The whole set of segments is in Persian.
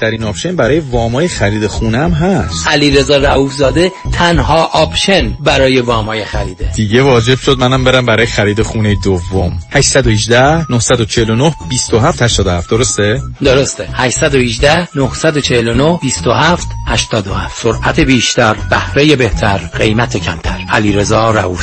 بهترین option برای وامای خرید خونم هست. علیرضا رؤوف زاده تنها option برای وامای خریده. دیگه واجب شد منم برم برای خرید خونه دوم. 818 949 27 87 درسته؟ درسته. 818 949 27 87 سرعت بیشتر بهره بهتر قیمت کمتر. علیرضا رؤوف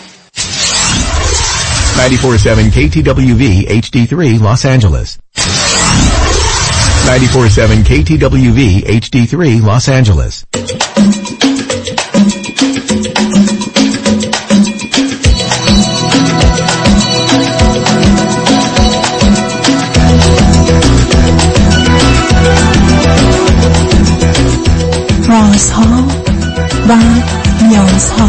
947 KTWV HD3 Los Angeles. 947 KTWV HD3 Los Angeles. رازها و نیازها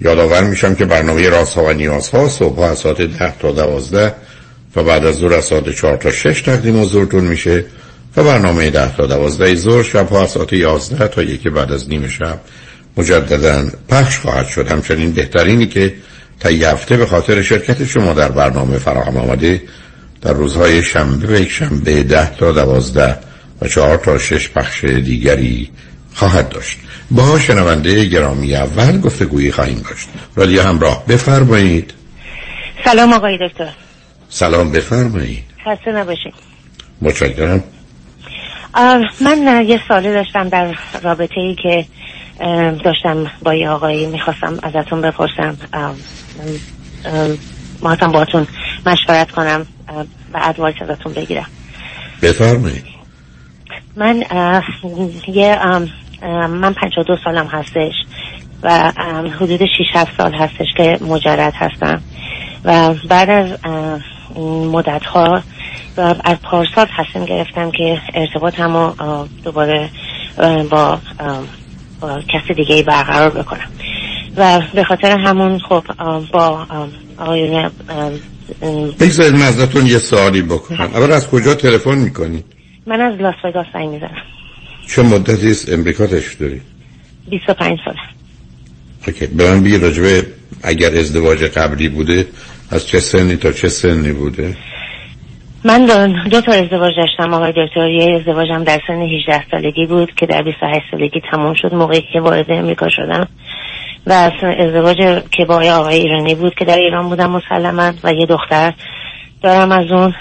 یادآور میشم که برنامه راست ها و نیاز ها صبح از ساعت ده تا دوازده و بعد از ظهر از ساعت چهار تا شش تقدیم حضورتون میشه و برنامه ده تا دوازده ظهر شب ها از ساعت یازده تا یکی بعد از نیم شب مجددا پخش خواهد شد. همچنین بهترینی که تا هفته به خاطر شرکت شما در برنامه فراهم آمده در روزهای شنبه و یک شنبه ده تا دوازده و چهار تا شش پخش دیگری خواهد داشت. با شنونده گرامی اول گفتگویی خواهیم داشت. رادیو همراه بفرمایید. سلام آقای دکتر. سلام بفرمایید. خسته نباشید. متشکرم. من یه سالی داشتم در رابطه ای که داشتم با یه آقایی. می‌خواستم ازتون بپرسم. ما باتون مشورت کنم و ادوایس ازتون بگیرم. بفرمایید. من یه من 52 سالم هستش و حدود 6 7 سال هستش که مجرد هستم. و بعد از مدت ها و از پارسال تصمیم گرفتم که ارتباط همو دوباره با, با کسی دیگه برقرار بکنم. و به خاطر همون خب با آقایون بگذارید من ازتون یه سوالی بکنم. اول از کجا تلفن می‌کنی؟ من از لاس وگاس زنگ می‌زنم. چه مدتی است؟ امریکا تشریف داری؟ 25 سال اوکی. به من بگی راجبه اگر ازدواج قبلی بوده از چه سنی تا چه سنی بوده؟ من دو تا ازدواج داشتم. آقای دکتر یه ازدواجم در سن 18 سالگی بود که در 28 سالگی تموم شد موقعی که وارد امریکا شدم. و ازدواج که با آقای ایرانی بود که در ایران بودم مسلما و یه دختر دارم از اون.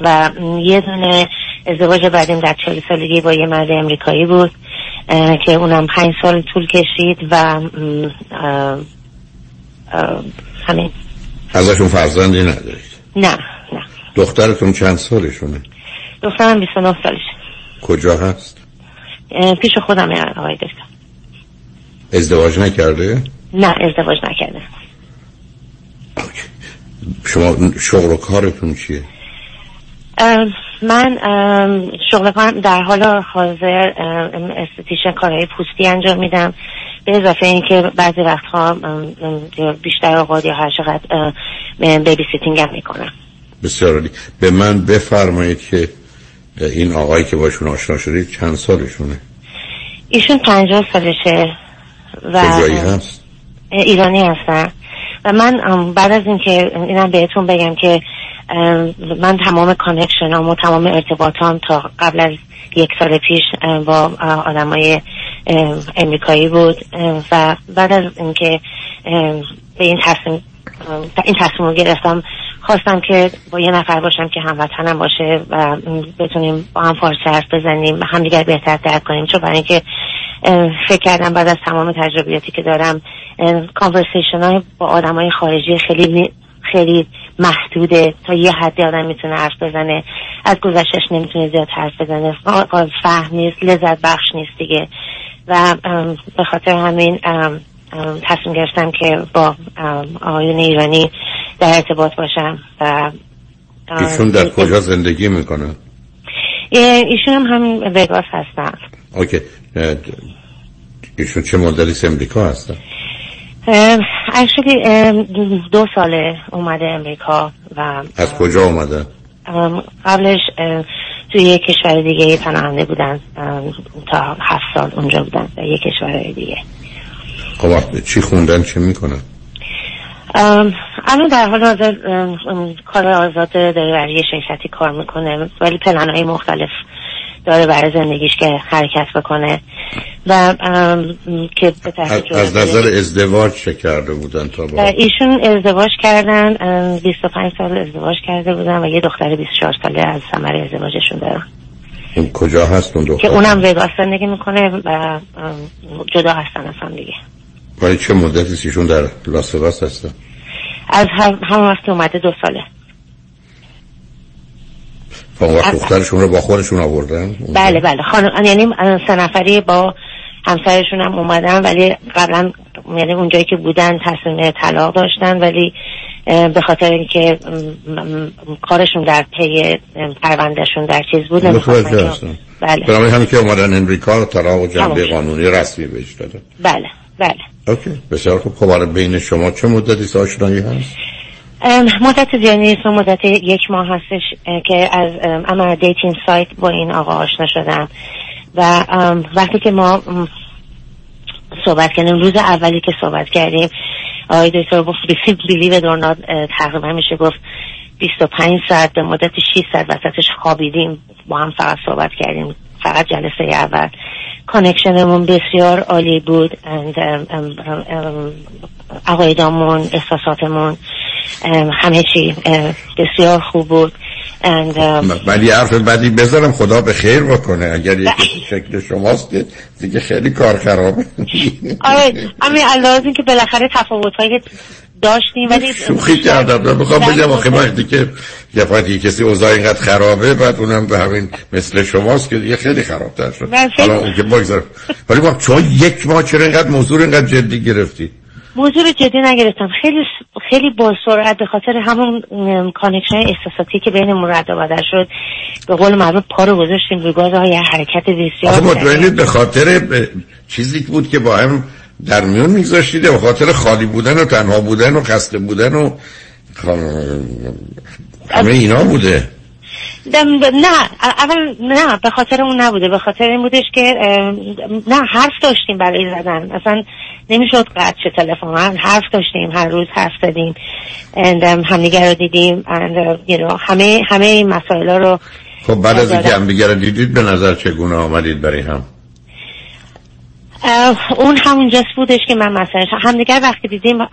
و یه دونه ازدواج بعدیم در چهل سالگی با یه مرد امریکایی بود که اونم پنج سال طول کشید و همین. ازشون فرزندی ندارید؟ نه نه. دخترتون چند سالشونه؟ دخترم 29 سالش کجا هست؟ پیش خودم آقای دکتر. ازدواج نکرده؟ نه ازدواج نکرده. شما شغل و کارتون چیه؟ من شغل کنم در حال حاضر esthetician کارهای پوستی انجام میدم. به اضافه اینکه بعضی وقتها بیشتر اوقات یا هر چقدر babysitting هم می‌کنم. بسیار عالی. به من بفرمایید که این آقایی که باشون آشنا شدید چند سالشونه؟ ایشون پنجاه سالشه و ایرانی هستن. و من بعد از اینکه اینم بهتون بگم که من تمام کانکشنام و تمام ارتباطام تا قبل از یک سال پیش با آدمای امریکایی بود. و بعد از اینکه به این تصمیم این تصمیم رو گرفتم خواستم که با یه نفر باشم که هموطنم باشه و بتونیم با هم فارسی حرف بزنیم و همدیگر بهتر درک کنیم. چون برای اینکه فکر کردم بعد از تمام تجربیاتی که دارم کانورسیشن های با آدم های خارجی خیلی خیلی محدوده. تا یه حدی آدم می‌تونه حرف بزنه. از گذشتش نمی‌تونه زیاد حرف بزنه. فهم نیست لذت بخش نیست دیگه. و به خاطر همین تصمیم گرفتم که با آیون ایرانی در ارتباط باشم و ایشون در کجا زندگی می‌کنه؟ ایشون هم همین وگاس هستن. اوکی. ایشون چه مدلی امریکا هستن؟ اکشلی دو ساله اومده امریکا و از کجا اومده؟ قبلش توی یک کشور دیگه پناهنده بودن تا هفت سال اونجا بودن در یک کشور دیگه خب چی خوندن چه می‌کنن؟ الان در حال حاضر کار آزاد داره برای شرکتی کار می‌کنه ولی پلن های مختلف داره برای زندگیش که حرکت بکنه و که به از نظر ازدواج چه کرده بودن تا با؟ ایشون ازدواج کردن 25 سال ازدواج کرده بودن و یه دختر 24 ساله از ثمر ازدواجشون دارن. کجا هست اون دختر؟ که اونم وگاس زندگی می‌کنه و جدا هستن از هم دیگه. ولی چه مدتی ایشون در لاس وگاس هستن؟ از همون وقت اومده دو ساله. اون وقت دخترشون رو با خودشون آوردن؟ بله بله. خانم یعنی سه نفری با همسرشون هم اومدن ولی قبلا یعنی اونجایی که بودن تصمیم طلاق داشتن ولی به خاطر اینکه کارشون در پی پروندهشون در چیز بود بله. برای همین که اومدن امریکا طلاق و جنبه قانونی رسمی بهش داده بله بله. okay. بسیار خوب. خب بین شما چه مدتی آشنایی هست؟ مدت زیادی نیست مدت یک ماه هستش که از اما dating site با این آقا آشنا شدم. و وقتی که ما صحبت کردیم روز اولی که صحبت کردیم آقای دکتر گفت بیلی به دورناد تقریبا میشه گفت 25 ساعت به مدت 6 ساعت وسطش خوابیدیم با هم فقط صحبت کردیم. فقط جلسه اول. کانکشنمون بسیار عالی بود عقایدامون احساساتمون همه چی بسیار خوب بود ولی حرف بدی بذارم خدا به خیر بکنه. اگر یکی شکل شماست دیگه خیلی کار خرابه. آره همین که بالاخره تفاوت های داشتیم ولی شوخی کردم. بخوام بگم آخه وقتی که یه کسی اوضاع اینقدر خرابه بعد اونم به همین مثل شماست که دیگه خیلی خرابتر شد. حالا اون که بگذار. ولی با چون یک ماه چرا اینقدر موضوع اینقدر جدی گرفتی؟ موضوع رو جدی نگرفتم. خیلی خیلی با سرعت به خاطر همون connection احساساتی که بینمون رد و بدل شد به قول معروف پا رو گذاشتیم روی گاز های حرکت بسیار مطمئنید به خاطر چیزی بود که با هم در میون میگذاشتید به خاطر خالی بودن و تنها بودن و خسته بودن و همه اینا بوده. نه اول نه به خاطر اون نبوده. به خاطر این بودش که نه حرف داشتیم برای زدن. اصلا نمی‌شد قطع چه تلفن. حرف داشتیم هر روز حرف زدیم. همدیگه رو دیدیم. همه همه این مسائل رو خب بعد از اینکه همدیگه رو دیدید به نظر چگونه آمدید برای هم؟ اون همونجاست بودش که من مثلا همدیگر وقتی دیدیم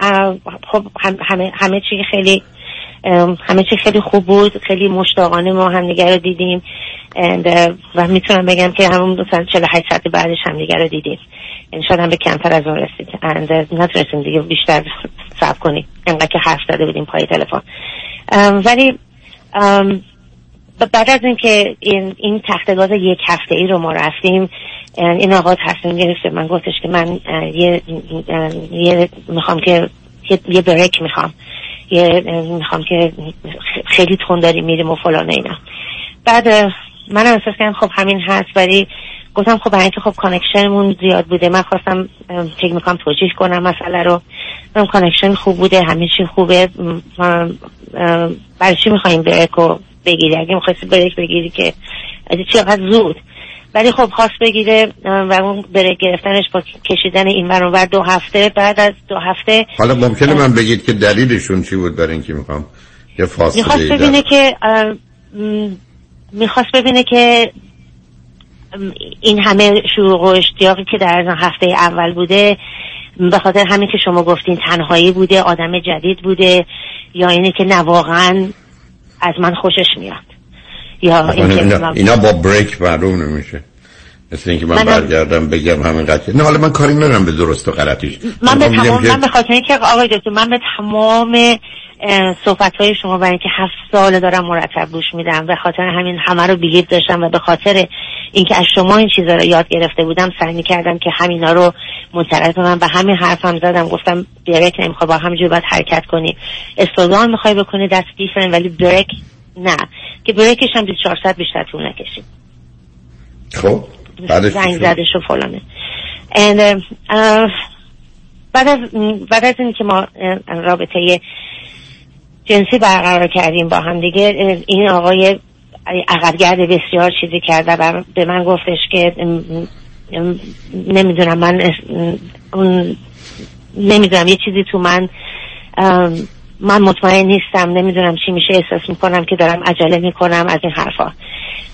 خب همه همه چی خیلی همه چی خیلی خوب بود خیلی مشتاقانه ما همدیگر رو دیدیم. و می‌تونم بگم که همون مثلا 48 ساعت بعدش همدیگر رو دیدیم. یعنی شاید هم به کمتر از اون رسید نتونستیم دیگه بیشتر صبر کنیم. انقدر که حرف زده بودیم پای تلفن. ولی بعد از اینکه این, این تختگاز یک هفته ای رو ما رفتیم این آقا تصمیم گرفته من گفتش که من یه, یه می‌خوام که یه بریک می‌خوام. یه می‌خوام که خیلی تون داریم میریم و فلان اینا. بعد من احساس کردم خب همین هست ولی گفتم خب برای اینکه خب connection مون زیاد بوده من خواستم فکر می‌کنم توجیه کنم مسئله رو. من connection خوب بوده همه چی خوبه. برای چی می‌خوایم break رو بگیری؟ اگه می‌خواستی break بگیری که از چقدر زود. ولی خب خواست بگیره و اون break گرفتنش با کشیدن این ور دو هفته بعد از دو هفته حالا ممکنه من بگید که دلیلشون چی بود برای اینکه می‌خوام یه فاصله می‌خواست ببینه که می‌خواست ببینه که این همه شوق و اشتیاقی که در از هفته اول بوده به خاطر همین که شما گفتین تنهایی بوده آدم جدید بوده یا اینه که نه واقعا از من خوشش میاد. یا اینکه اینا, من- اینا با بریک معلوم نمیشه. مثل اینکه من منم- برگردم بگم همینقدر نه حالا من کاری ندارم به درست و غلطیش من به تمام من به خاطر اینکه آقای دکتر من به تمام صحبت های شما برای اینکه هفت سال دارم مرتب گوش میدم به خاطر همین همه رو بیلیف داشتم و به خاطر اینکه از شما این چیزا رو یاد گرفته بودم سعی می‌کردم که همینا رو منتقل کنم. و همین حرفم زدم. گفتم بریک نمی‌خواد با همینجوری باید حرکت کنی استودان می‌خوای بکنی دست دیفرن ولی بریک نه. که بریکش هم 24 ساعت بیشتر طول نکشید. خب زنگ؟ زدش و فلانه. And, uh, بعد از بعد از اینکه ما رابطه جنسی برقرار کردیم با هم دیگه این آقای عقبگرد بسیار چیزی کرده و به من گفتش که نمی‌دونم من اون نمی‌دونم یه چیزی تو من من مطمئن نیستم نمی‌دونم چی میشه احساس می‌کنم که دارم عجله می‌کنم از این حرفا.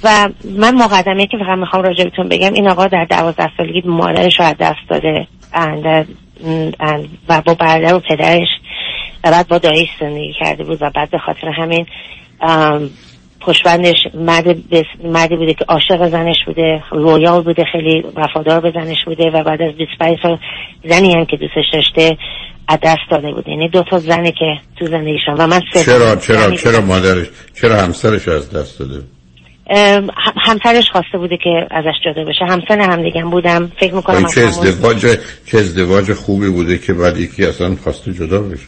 و من مقدمه که فقط می‌خوام راجع بهتون بگم این آقا در دوازده سالگی مادرش رو از دست داده و با برادر و پدرش و بعد با دایش زندگی کرده بود و بعد به خاطر همین پشبندش مرد بس... مردی بوده که عاشق زنش بوده رویال بوده خیلی وفادار به زنش بوده و بعد از 25 سال زنی هم که دوستش داشته از دست داده بوده. یعنی دو تا زنی که تو زندگیشون و من چرا چرا چرا بودم. مادرش چرا همسرش از دست داده؟ همسرش خواسته بوده که ازش جدا بشه. همسن هم دیگه بودم. فکر می‌کنم چه ازدواج چه ازدواج خوبی بوده که بعد یکی اصلا خواسته جدا بشه؟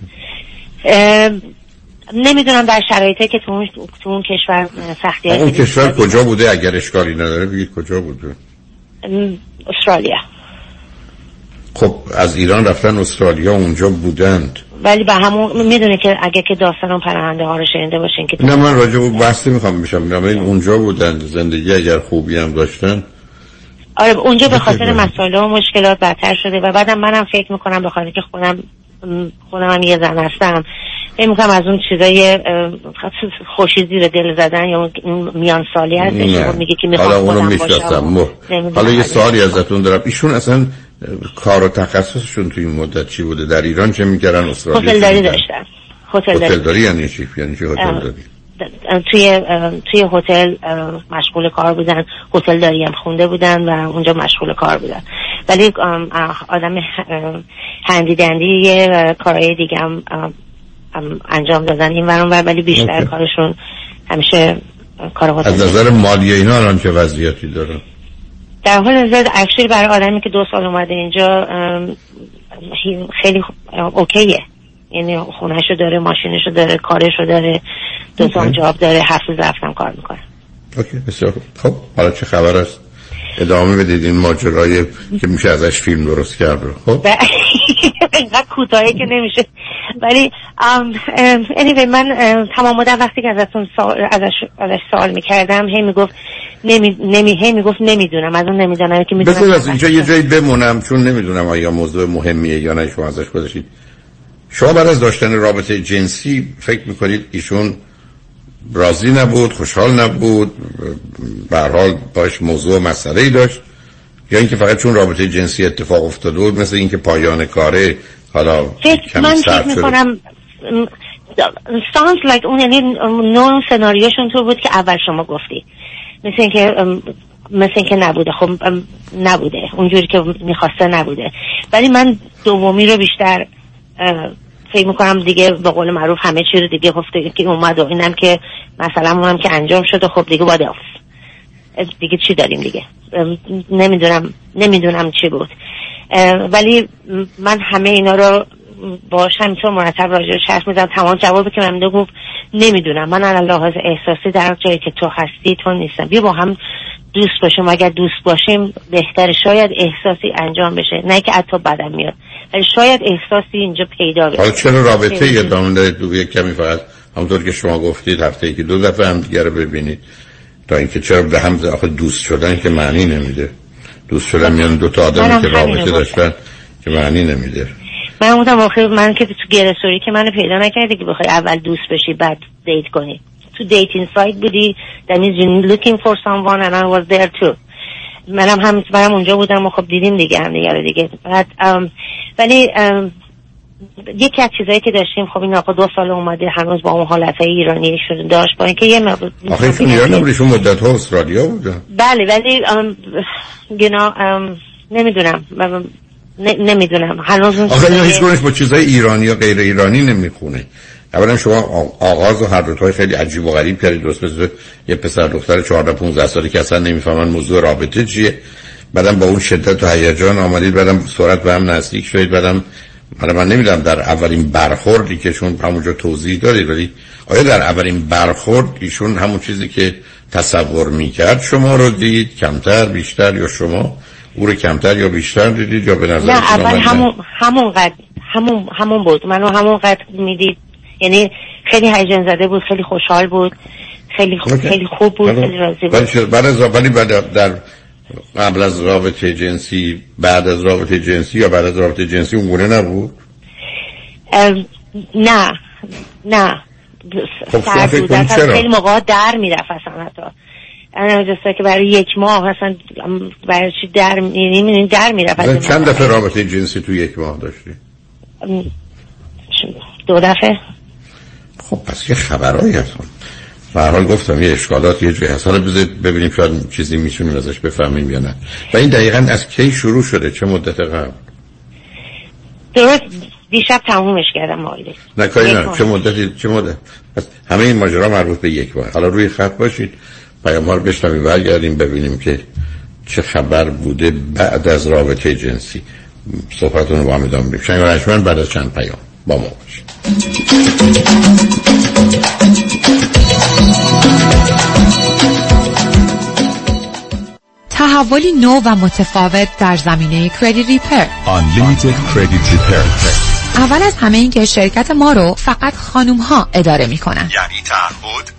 نمی‌دونم در شرایطی که تو اون, تو اون کشور سختی اون کشور کجا بوده؟ اگر اشکالی نداره بگید کجا بوده؟ استرالیا. خب از ایران رفتن استرالیا اونجا بودند. ولی به همون می‌دونه که اگه که داستان اون پرونده ها رو شنیده باشین که نه من راجع به بحث نمی‌خوام بشم. میگم این اونجا بودند. زندگی اگر خوبی هم داشتن. آره اونجا به خاطر. مسائل و مشکلات بدتر شده و بعدم منم فکر می‌کنم به خاطر که خودم خودم هم یه زن هستم. فکر می‌کنم از اون چیزای خوشی زیر دل زدن یا میان سالی هستش. که میگه که حالا می‌خوام اونو خودم باشم. می‌شناسم حالا یه این سوالی. ازتون دارم. ایشون اصلا کار و تخصصشون توی این مدت چی بوده؟ در ایران چه می‌کردن؟ استرالیا هتلداری می‌کردن؟ داشتن هتلداری. هتلداری یعنی چی؟ یعنی چی هتلداری؟ توی اه، توی هتل مشغول کار بودن. هتل داری هم خونده بودن و اونجا مشغول کار بودن. ولی آدم هندی دندی یه کارهای دیگه هم انجام دادن این ور اون ور ولی بیشتر اوکی. کارشون همیشه کار از هتل نظر مالی اینا الان چه وضعیتی دارن در حال زد اکشلی برای آدمی که دو سال اومده اینجا خیلی اوکیه یعنی خونهشو داره ماشینشو داره کارشو داره دو okay. job داره هفت روز هفته کار می‌کنه okay بسیار. خب حالا چه خبر است ادامه بدید این ماجرای که میشه ازش فیلم درست کرد. رو خب؟ و اینقدر کوتاهی که نمیشه. ولی anyway من ام، تمام مدت وقتی که ازتون سوال ازش ازش سوال می‌کردم هی می‌گفت نمی نمی هی می‌گفت نمی‌دونم. از اون نمی‌دونم که می‌دونم بذار از اینجا یه جایی بمونم چون نمی‌دونم آیا موضوع مهمیه یا نه شما ازش گذاشتید شما بعد از داشتن رابطه جنسی فکر می‌کنید ایشون راضی نبود خوشحال نبود به حال باش موضوع و مسئله ای داشت. یا اینکه فقط چون رابطه جنسی اتفاق افتاده بود مثل اینکه پایان کاره حالا فکر من فکر. می‌کنم سانس لایک اون یعنی نوع سناریوشون تو بود که اول شما گفتی. مثل اینکه مثل اینکه نبوده. خب نبوده. اونجوری که می‌خواسته نبوده. ولی من دومی رو بیشتر فکر می‌کنم دیگه به قول معروف همه چی رو دیگه گفته که اومد و اینم که مثلا اونم که انجام شده خب دیگه باید. دیگه چی داریم دیگه؟ نمی‌دونم نمی‌دونم چی بود. ولی من همه اینا رو باش همینطور مرتب راجع بهش حرف می‌زنم تمام جوابی که من گفت نمی‌دونم. من علی لحاظ احساسی در جایی که تو هستی تو نیستم. بیا با هم دوست باشیم. اگر دوست باشیم بهتره شاید احساسی انجام بشه. نه که حتی بدم میاد. شاید احساسی اینجا پیدا بشه. حالا چرا رابطه یه ادامه دارید یک کمی فقط؟ همونطور که شما گفتید هفته ای که دو دفعه هم دیگه رو ببینید. تا اینکه چرا به هم آخه دوست شدن که معنی نمیده. دوست شدن میان دو تا آدمی که رابطه داشتن که معنی نمیده. من بودم آخه من که تو grocery که منو پیدا نکردی که بخوای اول دوست بشی بعد date کنی. تو dating site بودی that means you're looking for someone and I was there too. منم هم برم اونجا بودم و خب دیدیم دیگه هم دیگه دیگه. بعد ولی یکی از چیزایی که داشتیم خب این آقا دو سال اومده هنوز با اون حالت ایرانی شده داشت با اینکه یه مقدار آخه ایشون ایران نبودیشون مدت ها استرالیا بودن بله ولی گنا نمی‌دونم. نمی‌دونم. هنوز آخه هیچ کنش با چیزای ایرانی یا غیر ایرانی نمی‌خونه. اولا شما آغاز و هر دوتای خیلی عجیب و غریب کردید. درست مثل یه پسر دختر 14 15 سالی که اصلا نمی‌فهمن موضوع رابطه چیه. بعدم با اون شدت و هیجان آمدید. بعدم سرعت به هم نزدیک شدید. بعدم حالا من نمی‌دونم در اولین برخوردی که چون همونجا توضیح دارید ولی آیا در اولین برخورد ایشون همون چیزی که تصور می‌کرد شما رو دید؟ کمتر بیشتر یا شما او رو کمتر یا بیشتر دیدید یا به نظر نه اول همون همون قد همون همون بود. منو همون قد می‌دید. یعنی خیلی هیجان زده بود خیلی خوشحال بود خیلی خوب خیلی خوب بود خیلی راضی بود. بعد از ولی بعد در قبل از رابطه جنسی بعد از رابطه جنسی یا بعد از رابطه جنسی اون گونه نبود نه. نه. خب سر بود. خیلی موقع در می‌رفت اصلا حتی. انا جسته که برای یک ماه اصلا برای چی در یعنی در می‌رفت چند دفعه رابطه جنسی تو یک ماه داشتی؟ دو دفعه. خب پس یه خبرهایی هست. به حال گفتم یه اشکالات یه جایی هست. حالا بذارید ببینیم شاید چیزی می‌تونیم ازش بفهمیم یا نه. و این دقیقا از کی شروع شده؟ چه مدت قبل؟ درست. دیشب تمومش کردم مایلی نه کاری نه. چه مدتی چه مدت؟ پس همه این ماجرا مربوط به یک بار حالا روی خط باشید. پیام ها رو بشنویم برگردیم ببینیم که چه خبر بوده بعد از رابطه جنسی. صحبتون رو با هم ادامه بدیم. بعد از چند پیام. با ما باشید تحولی نو و متفاوت در زمینه کردیت ریپر Unlimited Credit Repair. اول از همه این که شرکت ما رو فقط خانوم ها اداره می‌کنن. یعنی تعهد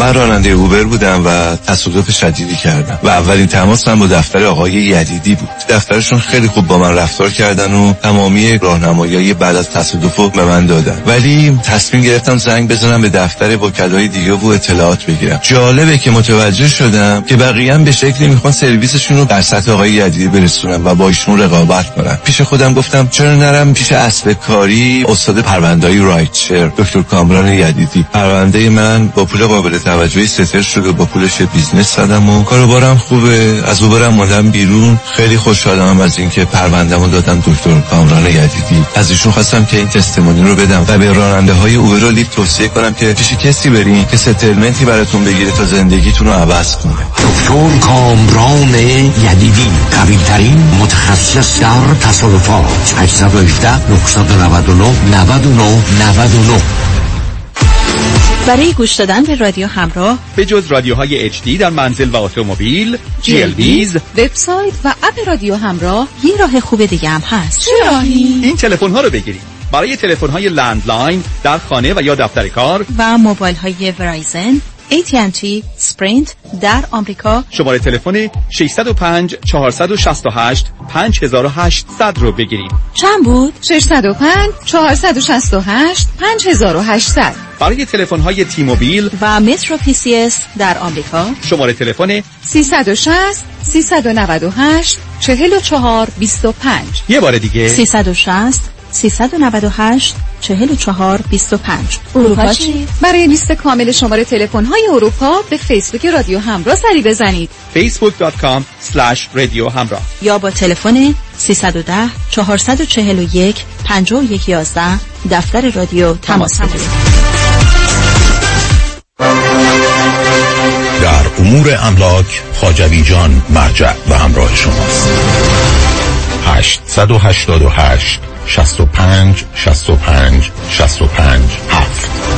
من راننده اوبر بودم و تصادف شدیدی کردم و اولین تماسم با دفتر آقای یدیدی بود. دفترشون خیلی خوب با من رفتار کردن و تمامی راهنمایی بعد از تصادف رو به من دادن. ولی تصمیم گرفتم زنگ بزنم به دفتر وکلای دیگه و اطلاعات بگیرم. جالبه که متوجه شدم که بقیه به شکلی می‌خوان سرویسشون رو در سطح آقای یدیدی برسونن و با ایشون رقابت کنم پیش خودم گفتم چرا نرم پیش اصل کاری استاد پرونده‌ای رایتشر دکتر کامران یدیدی. پرونده من با پول قابل توجهی settle شده با پولش business زدم و کاروبارم خوبه. از اوبرم مادم بیرون. خیلی خوشحالم از اینکه پروندهمو دادم دکتر کامران یدیدی. از ایشون خواستم که این تستمونی رو بدم و به راننده های اوبر و لیفت توصیه کنم که پیش کسی برین که ستلمنتی براتون بگیره تا زندگیتون رو عوض کنه. دکتر کامران یدیدی قوی ترین متخصص در تصادفات. 818 999 99 99. برای گوش دادن به رادیو همراه به جز رادیوهای HD در منزل و اتومبیل GLBز وبسایت و اپ رادیو همراه یه راه خوب دیگه هم هست. چه راهی این تلفن ها رو بگیرید. برای تلفن های landline در خانه و یا دفتر کار و موبایل های Verizon AT&T Sprint در آمریکا. شماره تلفن 605 468 5800 رو بگیرید. چند بود؟ 605 468 5800 برای تلفن های T-Mobile و MetroPCS در آمریکا. شماره تلفن 360 398 44 25 یه بار دیگه. 360 398 44 25 اروپا چی؟ برای لیست کامل شماره تلفن های اروپا به فیسبوک رادیو همراه سری بزنید. facebook.com رادیو همراه. یا با تلفن 310 441 5111 دفتر رادیو تماس بگیرید. در امور املاک خاجوی جان مرجع و همراه شماست. 888 65 65 65 7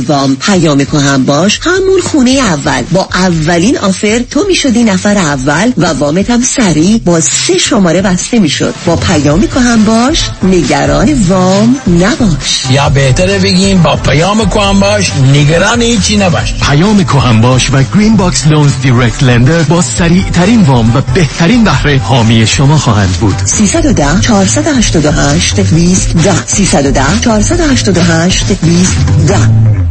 وام پیام هم باش. همون خونه اول. با اولین آفر تو می‌شدی نفر اول و وامت هم سریع با سه شماره بسته می‌شد. با پیام هم باش. نگران وام نباش. یا بهتره بگیم با پیام هم باش. نگران هیچی نباش. پیام هم باش و Green Box Loans direct lender با سریع ترین وام و بهترین بهره حامی شما خواهند بود. 310 488 20 10 310 488 20 10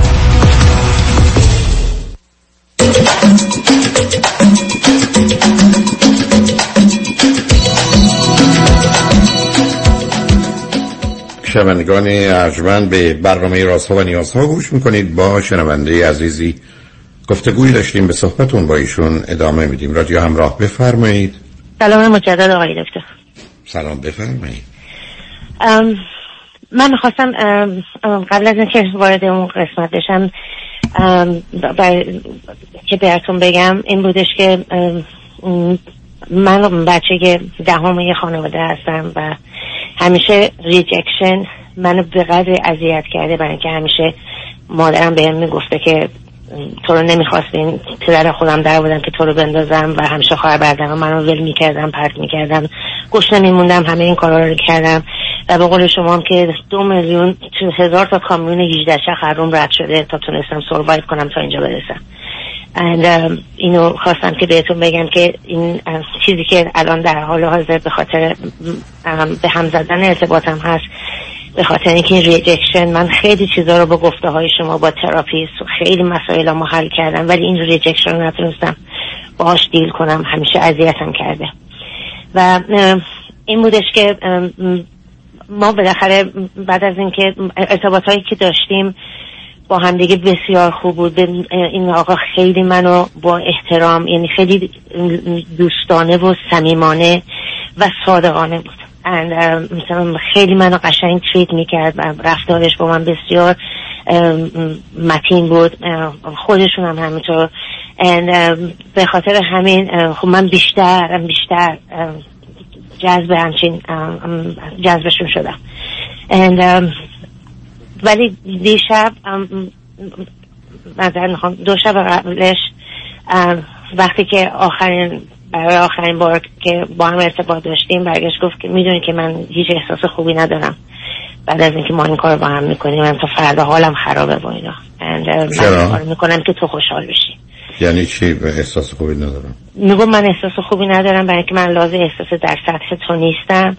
شنوندگان ارجمند به برنامه راست ها و نیاز ها گوش می‌کنید. با شنونده عزیزی گفتگوی داشتیم به صحبتون با ایشون ادامه میدیم. رادیو همراه بفرمایید. سلام مجدد آقای دکتر. سلام بفرمایید. من می‌خواستم قبل از اینکه وارد اون قسمت بشم که بهتون بگم این بودش که من بچه دهم یه خانواده هستم و همیشه rejection منو به قدر اذیت کرده برای اینکه همیشه مادرم بهم می‌گفته که تو رو نمی‌خواستین پدر خودم در بودم که تو رو بندازم و همیشه خواهر برادرم منو ول می‌کردم پرت می‌کردم گوش نمیموندم همه این کارا رو کردم و به قول شما هم که دو میلیون هزار تا کامیون 18 چرخ روم رد شده تا تونستم survive کنم تا اینجا برسم. And, اینو خواستم که بهتون بگم که این چیزی که الان در حال حاضر به خاطر به هم زدن ارتباطم هست به خاطر اینکه این rejection من خیلی چیزا رو با گفته های شما با therapist خیلی مسائل رو حل کردم ولی این rejection رو نتونستم باهاش deal کنم همیشه اذیتم کرده. و این بودش که ما بالاخره بعد از اینکه ارتباط هایی که داشتیم با همدیگه بسیار خوب بود. این آقا خیلی منو با احترام یعنی خیلی دوستانه و صمیمانه و صادقانه بود. مثلا خیلی منو قشنگ تریت می‌کرد. رفتارش با من بسیار متین بود. خودشون هم همینطور. به خاطر همین خب من بیشتر بیشتر جذب همچین جذبشون شدم. ولی دیشب نظر می‌خوام دو شب قبلش وقتی که آخرین برای آخرین بار که با هم ارتباط داشتیم برگشت گفت که می‌دونی که من هیچ احساس خوبی ندارم. بعد از اینکه ما این کار با هم می‌کنیم من تا فردا حالم خرابه با اینا. من می‌کنم که تو خوشحال بشی. یعنی چی؟ به احساس خوبی ندارم. میگم من احساس خوبی ندارم برای اینکه من لازم احساس در سطح تو نیستم.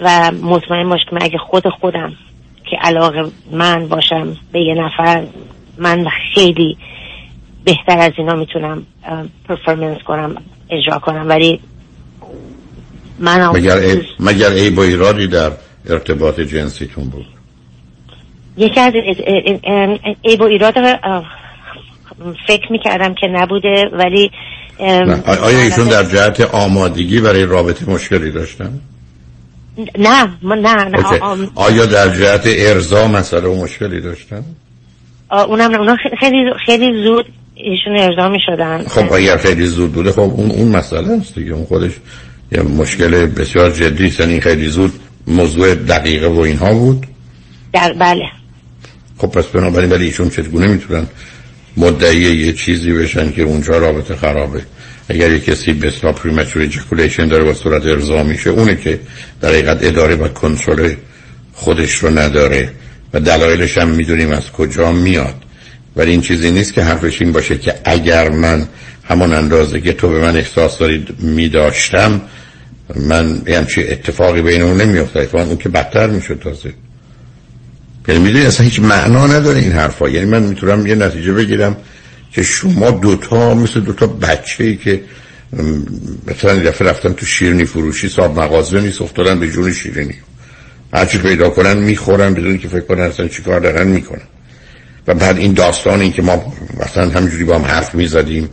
و مطمئن باش که من اگه خود خودم که علاقه من باشم به یه نفر من خیلی بهتر از اینا می‌تونم پرفورمنس کنم اجرا کنم ولی من مگر ای, مگر ای با ایرادی در ارتباط جنسیتون بود یکی از ای با ایراد فکر می‌کردم که نبوده ولی آیا ایشون در جهت آمادگی برای رابطه مشکلی داشتن؟ نه نه نه آیا در جهت ارزا مسئله و مشکلی داشتن؟ اونم اونا خیلی خیلی زود ایشون ارضا می شدن خب اگر خیلی زود بوده خب اون اون مسئله است دیگه. اون خودش یه مشکل بسیار جدی است. یعنی خیلی زود موضوع دقیقه و اینها بود. در بله. خب پس بنابراین ولی ایشون چگونه می‌تونن مدعی یه چیزی بشن که اونجا رابطه خرابه؟ اگر یه کسی به اصطلاح premature ejaculation داره با صورت ارضا میشه اونه که در حقیقت اداره و کنترل خودش رو نداره و دلایلش هم می‌دونیم از کجا میاد. ولی این چیزی نیست که حرفش این باشه که اگر من همون اندازه که تو به من احساس دارید میداشتم من چی اتفاقی بین اون نمیافته. اون که بدتر می‌شد تازه. یعنی می‌دونی اصلا هیچ معنا نداره این حرفا. یعنی من می‌تونم یه نتیجه بگیرم که شما دوتا مثل دوتا بچه ای که مثلا دفعه رفتن تو شیرنی فروشی صاحب مغازه نیست افتادن به جون شیرینی. هرچی پیدا کنن می‌خورن بدون که فکر کنن اصلا چیکار دارن می‌کنن. و بعد این داستان این که ما مثلا همجوری با هم حرف می‌زدیم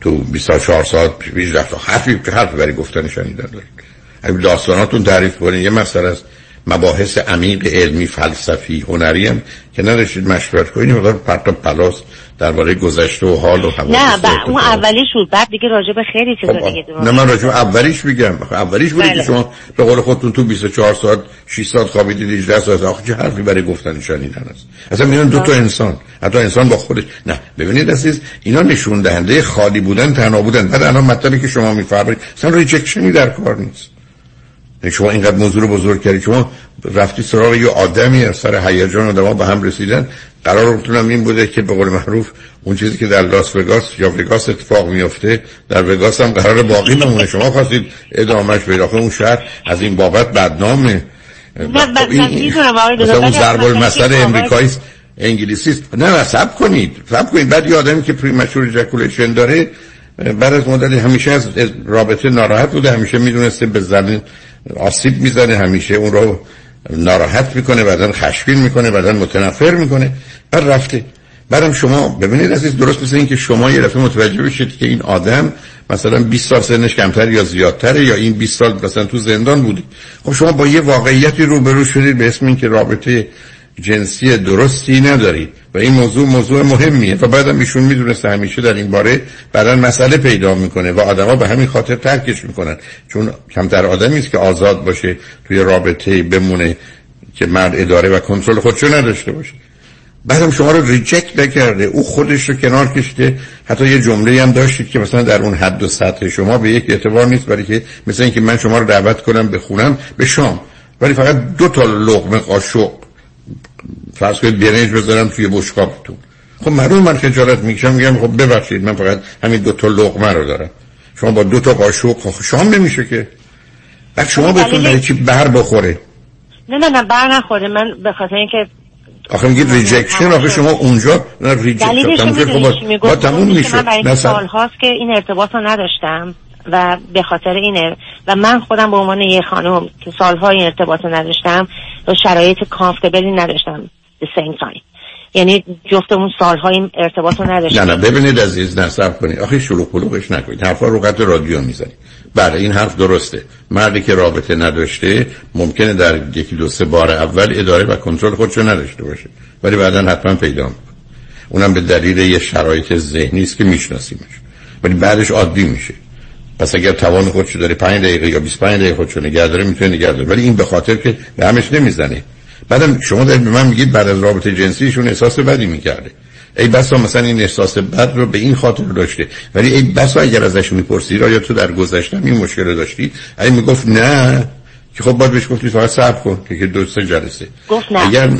تو 24 ساعت پیش رفت. حرفی حرف برای گفتن شنیدن داریم. اگه داستاناتون تعریف کنید یه مسئله است. مباحث عمیق علمی فلسفی هنری هم که نداشتید مشورت کنید مقدار پرت و پلاست. درباره گذشته و حال و حوادث نه با اون اولیش بود بعد دیگه راجع به خیلی چیزا خب، دیگه نه من راجع اولیش میگم. اولیش بود بله. که شما به قول خودتون تو 24 ساعت 6 ساعت خوابیدید 18 ساعت آخه چه حرفی برای گفتن شنیدن است؟ اصلا میگن دو تا انسان حتی انسان با خودش. نه ببینید عزیز اینا نشون دهنده خالی بودن تنها بودن. بعد الان مطلبی که شما میفرمایید اصلا rejection ی در کار نیست. شما اینقدر موضوع رو بزرگ کردید شما رفتی سراغ یه آدمی از سر هیجان آدم‌ها به هم رسیدن. قرارتونم این بوده که به قول معروف اون چیزی که در لاس وگاس یا وگاس اتفاق میفته در وگاس هم قرار باقی بمونه. شما خواستید ادامهش پیدا اون شهر از این بابت بدنامه. مثلا اون ضرب المثل امریکایی انگلیسی است نه صبر کنید. صبر کنید. بعد یه آدمی که premature ejaculation داره بعد از مدتی همیشه از رابطه ناراحت بوده همیشه می‌دونسته به زن آسیب می‌زنه همیشه اون رو ناراحت می‌کنه بعدا خشمگین می‌کنه بعدا متنفر می‌کنه. بعد رفته. بعدم شما ببینید عزیز درست مثل این که شما یه دفعه متوجه بشید که این آدم مثلا 20 سال سنش کمتر یا زیادتره یا این 20 سال مثلا تو زندان بودی خب شما با یه واقعیتی روبرو شدید به اسم این که رابطه جنسی درستی نداری و این موضوع موضوع مهمیه. و بعدم ایشون می‌دونسته همیشه در این باره بعدا مسئله پیدا می‌کنه و آدما به همین خاطر ترکش می‌کنن. چون کمتر آدمی است که آزاد باشه توی رابطه بمونه که مرد اداره و کنترل خودشو نداشته باشه. بعدم شما رو ریجکت نکرده. او خودش رو کنار کشته حتی یه جمله هم داشتید که مثلا در اون حد و سطح شما به یک اعتبار نیست برای که مثلا اینکه من شما رو دعوت کنم به خونم به شام. ولی فقط دو تا لقمه قاشق فرض کنید برنج بذارم توی بشقابتون. خب معلوم من خجالت می‌کشم میگم خب ببخشید من فقط همین دو تا لقمه رو دارم. شما با دو تا قاشق خب شام نمیشه که. بعد شما بهتون داره چی بر بخوره؟ نه نه نه بر نخوره. من به خاطر اینکه آخه میگید rejection آخه شما اونجا نه rejection خب تموم میشه من برای سال هاست که این ارتباط رو نداشتم و به خاطر اینه. و من خودم به عنوان یه خانم که سالها این ارتباط نداشتم و شرایط کامفتبلی نداشتم. The same time. یعنی جفتمون سالها این ارتباط رو نداشتیم. نه نه ببینید عزیز نصب کنید. آخه شروع پلوغش نکنید. حرفا رو قطع رادیو می‌زنید. بله این حرف درسته. مردی که رابطه نداشته ممکنه در یکی دو سه بار اول اداره و کنترل خودشو نداشته باشه. ولی بعدا حتما پیدا می‌کنه. اونم به دلیل یه شرایط ذهنی است که میشناسیمش. ولی بعدش عادی میشه. پس اگر توان خودشو داره 5 دقیقه یا 25 دقیقه خودشو نگه داره می‌تونه نگه داره ولی این به خاطر که به همش نمی‌زنه. بعدم شما دارید به من میگید بعد از رابطه جنسیشون احساس بدی می‌کرده. ای بسا مثلا این احساس بد رو به این خاطر داشته. ولی ای بسا اگر ازش می‌پرسید یا تو در گذشته این مشکل داشتی؟ ای می‌گفت نه. که خب باید بهش گفتی فقط صبر کن که دو سه جلسه. گفت نه. اگر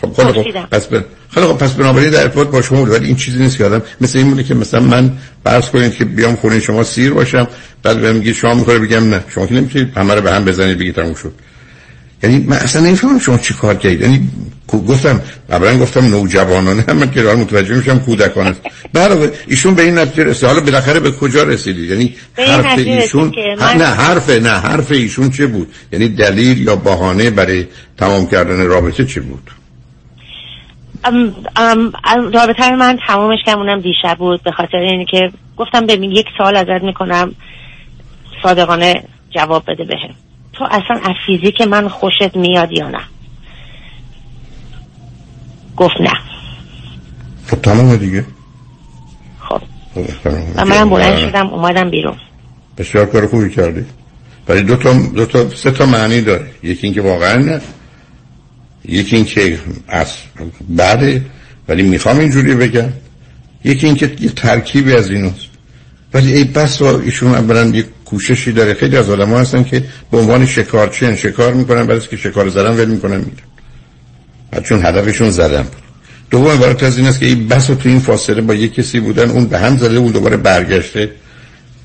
خب خب, خب پس به خب پس بنابراین در ارتباط با شما ولی این چیزی نیست که آدم مثل این که مثلا من فرض کنید که بیام خونه شما سیر باشم بعد بهم میگی شام می‌خوره بگم نه. شما که نمی‌تونید همه رو به هم بزنید بگید تموم شد. یعنی من اصلا نمی‌فهمم شما چی کار کردید. یعنی گفتم قبلا گفتم نوجوانانه هم من که متوجه میشم کودکانه است برای ایشون به این نتیجه رسید. حالا بالاخره به کجا رسیدید؟ یعنی حرف ایشون. نه حرف نه حرف ایشون چه بود؟ یعنی دلیل یا بهانه برای تمام کردن رابطه چه بود؟ ام ام رابطه من تمامش کردم دیشب بود. به خاطر اینکه که گفتم ببین یک سال ازت می‌کنم. صادقانه جواب بده بهم. تو اصلا از فیزیک من خوشت میاد یا نه؟ گفت نه. خب تمام دیگه. خب. و منم بلند شدم اومدم بیرون. بسیار کار خوبی کردی. ولی دو تا, دو تا سه تا معنی داره. یکی اینکه واقعا نه. یکی اینکه از بعد ولی می‌خوام اینجوری بگم. یکی اینکه یه ترکیبی از اینوست ولی ای بس ایشون اولا یه کوششی داره. خیلی از آدم هستن که به عنوان شکارچی شکار می‌کنن بعد که شکار زدن ول می‌کنن میرن. چون هدفشون زدن. بود دوم عبارت از این است که این بس تو این فاصله با یه کسی بودن اون به هم زده اون دوباره برگشته.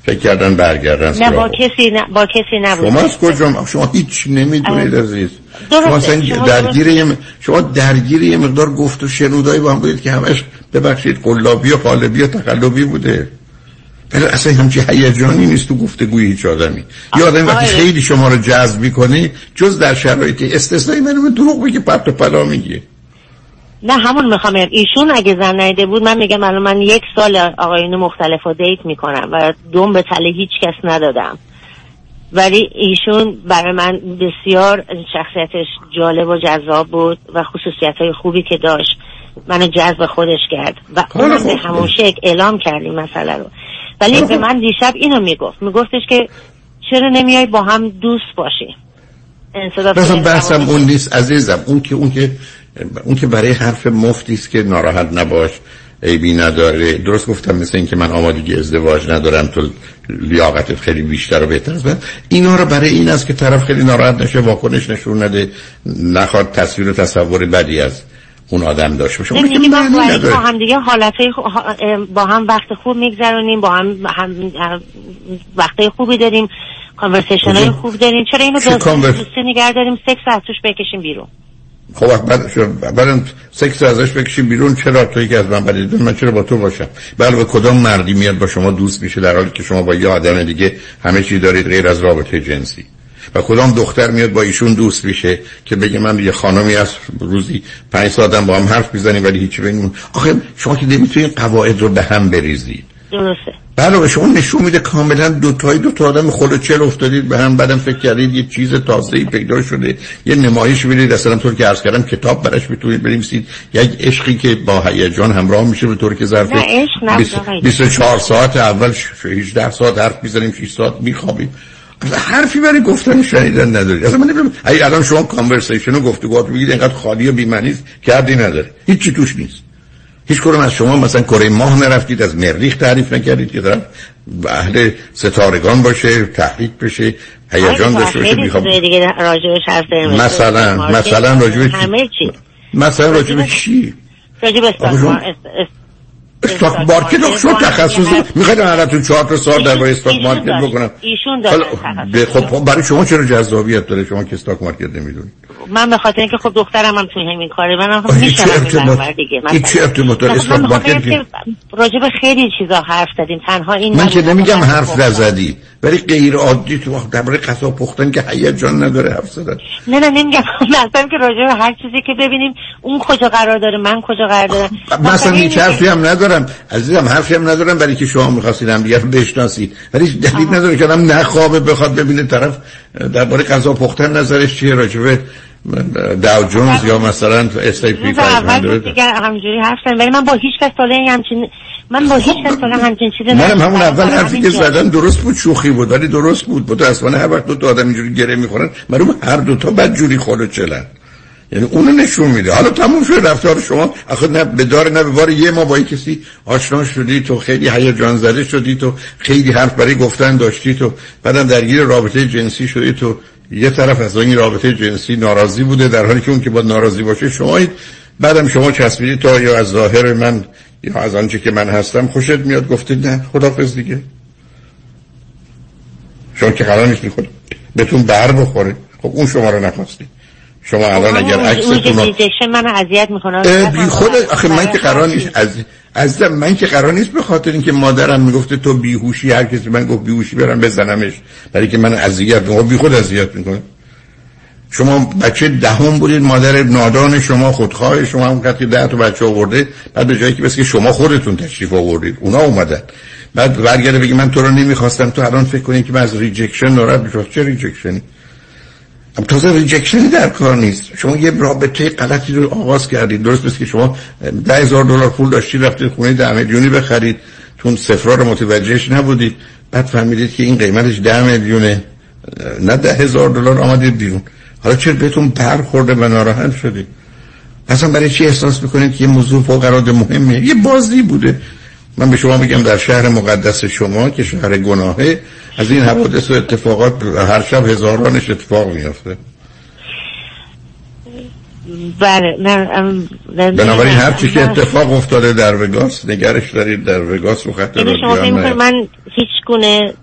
فکر کردن برگردن نه با کسی نه با کسی نبود. شما از کجا؟ شما هیچ نمی‌دونید عزیز شما اصلا درگیر یه شما درگیر یه مقدار گفت و شنودایی با هم بودید که همش ببخشید قلابی و قالبی و تقلبی بوده. اصلا همچی هیجانی نیست تو گفتگوی هیچ آدمی. یه آدمی وقتی خیلی شما رو جذب می‌کنه جز در شرایطی استثنایی من دروغ بگه پرت و پلا میگه. نه همون می‌خوام. ایشون اگه زن نیده بود من میگم الان من یک سال آقایون مختلف رو دیت می‌کنم و دوم به تله هیچ کس ندادم. ولی ایشون برای من بسیار شخصیتش جالب و جذاب بود و خصوصیت های خوبی که داشت. منو جذب خودش کرد. و اون به همون شکل اعلام کردیم مسئله رو. ولی به من دیشب اینو می‌گفت. میگفتش که چرا نمیای با هم دوست باشی؟ مثلا بحثم اون نیست عزیزم. اون که اون که اون که برای حرف مفتی است که ناراحت نباش عیبی نداره. درست گفتم مثل اینکه من آمادگی ازدواج ندارم تو لیاقتت خیلی بیشتر و بهتر است. اینا رو برای این است که طرف خیلی ناراحت نشه واکنش نشون نده نخواد تصویر و تصور بدی از اون آدم داشته باشه. اون با هم دیگه حالت با هم وقت خوب میگذرونیم با هم, هم وقت خوبی داریم کانورسیشن های خوب داریم. چرا اینو دوستی نگه داریم سکس از توش بکشیم بیرون. خب بعد بعد سکس ازش بکشیم بیرون. چرا توی که از من بدید من چرا با تو باشم؟ بله به کدام مردی میاد با شما دوست میشه در حالی که شما با یه آدم دیگه همه چی دارید غیر از رابطه جنسی؟ و کدام دختر میاد با ایشون دوست میشه که بگه من یه خانمی از روزی پنج ساعت با هم حرف می‌زنیم ولی هیچی بینمون آخه شما که نمی‌تونید قواعد رو به هم بریزید. درسته. بله شما نشون میده کاملا دو تایی دو تا آدم چل افتادید به هم بعدم فکر کردید یه چیز تازه ای پیدا شده یه نمایش ببینید اصلا طور که عرض کردم کتاب براش می‌تونید بنویسید. یک عشقی که با هیجان همراه میشه به طور که ظرف 24 ساعت اول 18 ساعت حرف می‌زنیم 6 ساعت میخوابیم. حرفی برای گفتن شنیدن نداری. اصلا من نمی‌دونم. اگه الان شما کانورسیشن و گفتگوات بگید اینقدر خالی و بی‌معنی کردی نداره. هیچی توش نیست. هیچ کدوم از شما مثلا کره ماه نرفتید از مریخ تعریف نکردید که دارم اهل ستارگان باشه تحریک بشه هیجان داشته باشه می‌خوام مثلا مثلا راجبش مثلا راجبش چی؟ راجب استاک مارکت شو تخصص می‌خواید من چهار تا سال در stock market بکنم. ایشون خب برای شما چرا جذابیت داره؟ شما که stock market نمی‌دونید. من به خاطر اینکه خب دخترم هم توی همین کاره من میشم دیگه این چه ارتباط داره stock market راجع به خیلی چیزا حرف زدیم. تنها این من که نمیگم حرف نزدی. ولی غیر عادی تو وقت درباره قضا پختن که جان نداره حرف زدن نه نه نمیگم. مثلا که راجع به هر چیزی که ببینیم اون کجا قرار داره من کجا قرار دارم مثلا هیچ حرفی هم ندارم. عزیزم حرفی هم ندارم برای که شما می‌خواستید هم دیگه بشناسید. ولی دلیل نداره که آدم نخوابه بخواد ببینه طرف درباره قضا پختن نظرش چیه راجع به داو جونز یا مثلا استی پی اول دیگه همجوری حرف ولی من با هیچ کس ساله همچین من با هیچ کس ساله همچین چیزی منم همون اول حرفی که زدن درست بود شوخی بود ولی درست بود. بود اصلا هر وقت دو تا آدم اینجوری گره می‌خورن معلوم هر دو تا بد جوری خلو چلن. یعنی اونو نشون میده. حالا تموم شد رفتار شما. آخه نه به دار نه به بار یه ما با کسی آشنا شدی تو خیلی هیجان زده شدی تو خیلی حرف برای گفتن داشتی تو. بعدم درگیر رابطه جنسی شدی تو. یه طرف از این رابطه جنسی ناراضی بوده در حالی که اون که باید ناراضی باشه شما بعدم شما چسبیدی تا یا از ظاهر من یا از آنچه که من هستم خوشت میاد گفتید نه خدافظ دیگه. شما که قرار نیست می‌خواد بهتون بر بخوره. خب اون شما رو نخواستی. شما الان اگر عکستون من اذیت می‌کنه بی خود آخه من که قرار نیست از از من که قرار نیست به خاطر اینکه مادرم می‌گفته تو بیهوشی هر کسی من گفت بیهوشی برم بزنمش. برای که من اذیت می‌کنم بی خود اذیت می‌کنه. شما بچه دهم بودید مادر نادان شما خودخواه شما هم که ده تا بچه آورده بعد به جایی که بس که شما خودتون تشریف آوردید اونا اومدن. بعد برگرده بگی من تو رو نمی‌خواستم تو الان فکر کنید که من از rejection ناراحت میشم چه rejection ی تازه rejection ی در کار نیست. شما یه رابطه غلطی رو آغاز کردید. درست مثل که شما ده هزار دلار پول داشتید رفتید خونه ده میلیونی بخرید. تون سفرا رو متوجهش نبودید. بعد فهمیدید که این قیمتش ده میلیونه. نه ده هزار دلار آمدید بیرون. حالا چرا بهتون برخورده و ناراحت شدید اصلا برای چی احساس می‌کنید که یه موضوع فوق العاده مهمه یه بازی بوده. من به شما میگم در شهر مقدس شما که شهر گناهه از این حوادث و اتفاقات هر شب هزارانش اتفاق میافته. بله بنابراین هر چی که اتفاق افتاده در وگاس نگرش دارید در وگاس رو خط رادیو من هیچ گونه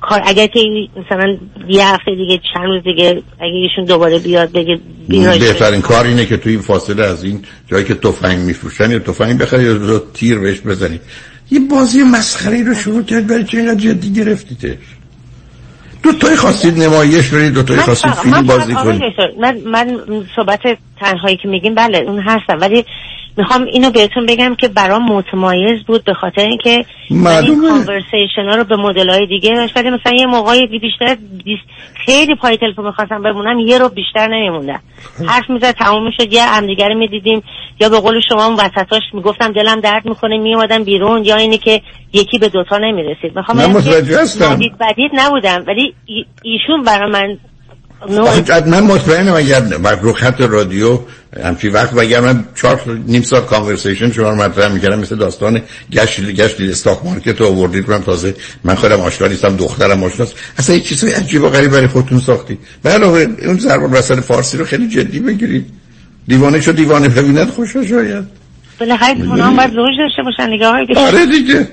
کار اگر که مثلا یه هفته دیگه چند روز دیگه اگه ایشون دوباره بیاد بگه بهترین کار اینه که توی این فاصله از این جایی که تفنگ میفروشن یا تفنگ بخری یا تیر بهش بزنی. یه بازی مسخره رو شروع کرد برای چه اینقدر جدی گرفتیتش؟ دو تای خواستید نمایش برید دو تای خواستید فیلم بازی کنید. من, من صحبت تنهایی که میگیم بله اون هستم. ولی می‌خوام اینو بهتون بگم که برام متمایز بود به خاطر اینکه من این کانورسیشن ها رو به مدل های دیگه ولی مثلا یه موقعی بیشتر خیلی پای تلفن می‌خواستم بمونم یه رو بیشتر نمیموندم. حرف می‌زد تموم می‌شد. یه همدیگه رو می‌دیدیم. یا به قول شما اون وسطاش می‌گفتم دلم درد می‌کنه میومدم بیرون. یا اینه که یکی به دوتا نمی‌رسید. می‌خوام هستم. بدید نبودم. ولی ایشون برای من من مطمئنم اگر رو خط رادیو همچی وقت و اگر من چهار نیم ساعت کانورسیشن شما رو مطرح می‌کردم مثل داستان گشت گشت استاک مارکت رو آوردید. من تازه من خودم آشنا نیستم دخترم آشناست اصلا یه چیزای عجیب و غریب برای خودتون ساختی. علاوه اون ضرب وسط فارسی رو خیلی جدی بگیرید. دیوانه شو دیوانه ببیند خوش شاید. بالاخره هم باید زوج داشته باشن های دیگه. آره دیگه.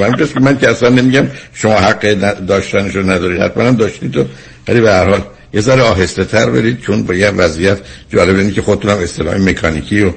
من که من که اصلا نمیگم شما حق داشتنشو ندارید. حتما هم داشتید ولی به هر حال یه ذره آهسته تر برید چون با یه وضعیت جالب اینه که خودتون هم اصطلاح مکانیکی و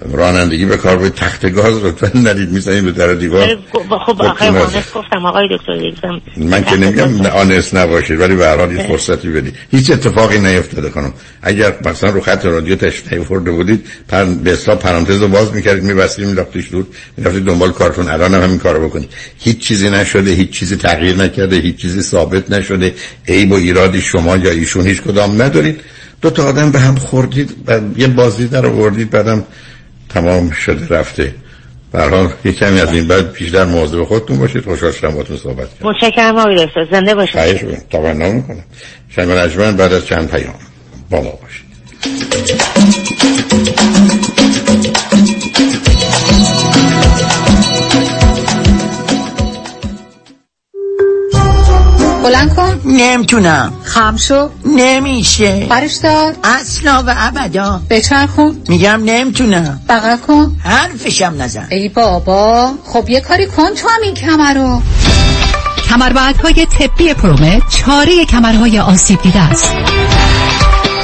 رانندگی به کار به تخت گاز لطفا نرید می‌زنید به در دیوار. خب آخه گفتم آقای دکتر من که نمیگم آنست نباشید ولی به هر حال فرصتی بدید. هیچ اتفاقی نیفتاده کنم اگر مثلا رو خط رادیو تشریف نیورده بودید پر به اصطلاح پرانتز رو باز می‌کردید میبستید می‌رفتید دور می‌رفتید دنبال کارتون. الان هم همین کارو بکنید. هیچ چیزی نشده هیچ چیزی تغییر نکرده هیچ چیزی ثابت نشده. عیب و ایرادی شما یا ایشون هیچ کدام ندارید. دو تا آدم به هم خوردید یه بازی در آوردید بعدم تمام شده رفته. برحال یک کمی از این بعد بیشتر مواظب خودتون باشید. خوشحال شدم باهاتون صحبت کردم. متشکرم آقای دکتر. زنده باشید. خواهش تمنا می‌کنم شنگ بعد از چند پیام با ما باشید. بلند کن. نمی‌تونم. خم شو. نمیشه. برش دار اصلا و ابدا. بچرخون. میگم نمی‌تونم. بغل کن. حرفشم نزن. ای بابا. خب یه کاری کن تو هم این کمر رو. های طبی پرومه چاره کمرهای آسیب دیده است.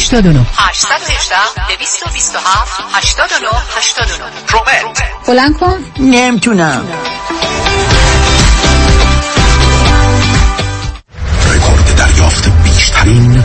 89 818 227 89 89 پرومت بلند کن. نمی‌تونم. رکورد دریافت بیشترین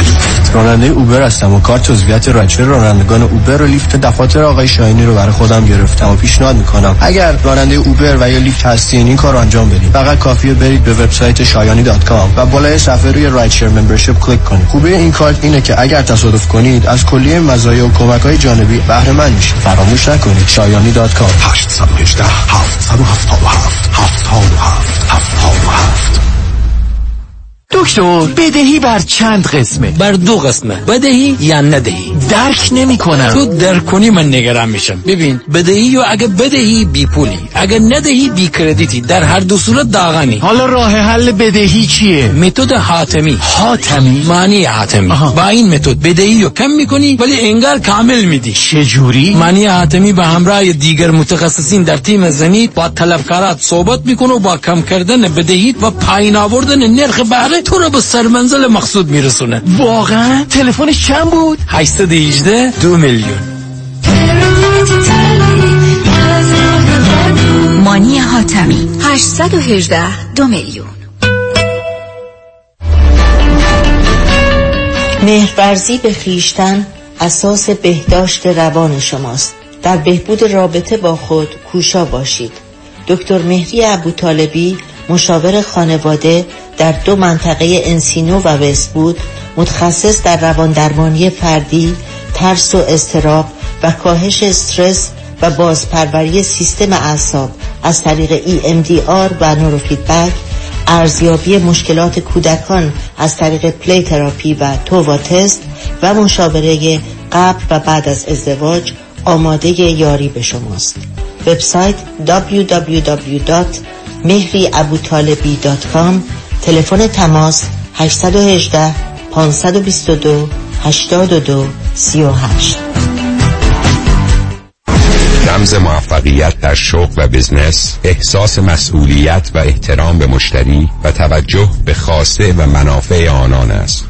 Lyft راننده Uber هستم و کارت عضویت rideshare رانندگان Uber و Lyft دفاتر آقای شایانی رو برای خودم گرفتم و پیشنهاد می‌کنم. اگر راننده Uber و یا Lyft هستین این کار انجام بدید فقط کافیه برید به وبسایت شایانی dot com و بالای صفحه روی rideshare membership کلیک کنید. خوبی این کارت اینه که اگر تصادف کنید از کلیه مزایا و کمک های جانبی بهره مند میشید. فراموش نکنید. شایانی dot com 818 777 77 77 دکتر بدهی بر چند قسمه؟ بر دو قسمه. بدهی یا ندهی؟ درک نمی کنم تو درک کنی من نگران میشم. ببین بدهی و اگه بدهی بی پولی اگه ندهی بی کردیتی در هر دو صورت داغانی. حالا راه حل بدهی چیه؟ متد حاتمی. حاتمی؟ معنی حاتمی. با این متد بدهی رو کم می‌کنی ولی انگار کامل میدی. چجوری؟ معنی حاتمی به همراه دیگر متخصصین در تیم زنید با طلبکارات صحبت می‌کنه و با کم کردن بدهی و پایین آوردن نرخ بهره تو رو به سرمنزل مقصود میرسونه. واقعا؟ تلفنش چند بود؟ 818 دو میلیون. مانی حاتمی 818 دو میلیون. مهرورزی به خیشتن اساس بهداشت روان شماست. در بهبود رابطه با خود کوشا باشید. دکتر مهری ابوطالبی مشاور خانواده در دو منطقه انسینو و وستبود متخصص در روان درمانی فردی ترس و استراب و کاهش استرس و بازپروری سیستم اعصاب از طریق EMDR و نوروفیدبک ارزیابی مشکلات کودکان از طریق پلی تراپی و تووا تست و مشاوره قبل و بعد از ازدواج آماده یاری به شماست. وبسایت www.mehriabutalebi.com تلفن تماس 818 522 82 38 رمز موفقیت در شغل و بزنس احساس مسئولیت و احترام به مشتری و توجه به خواسته و منافع آنان است.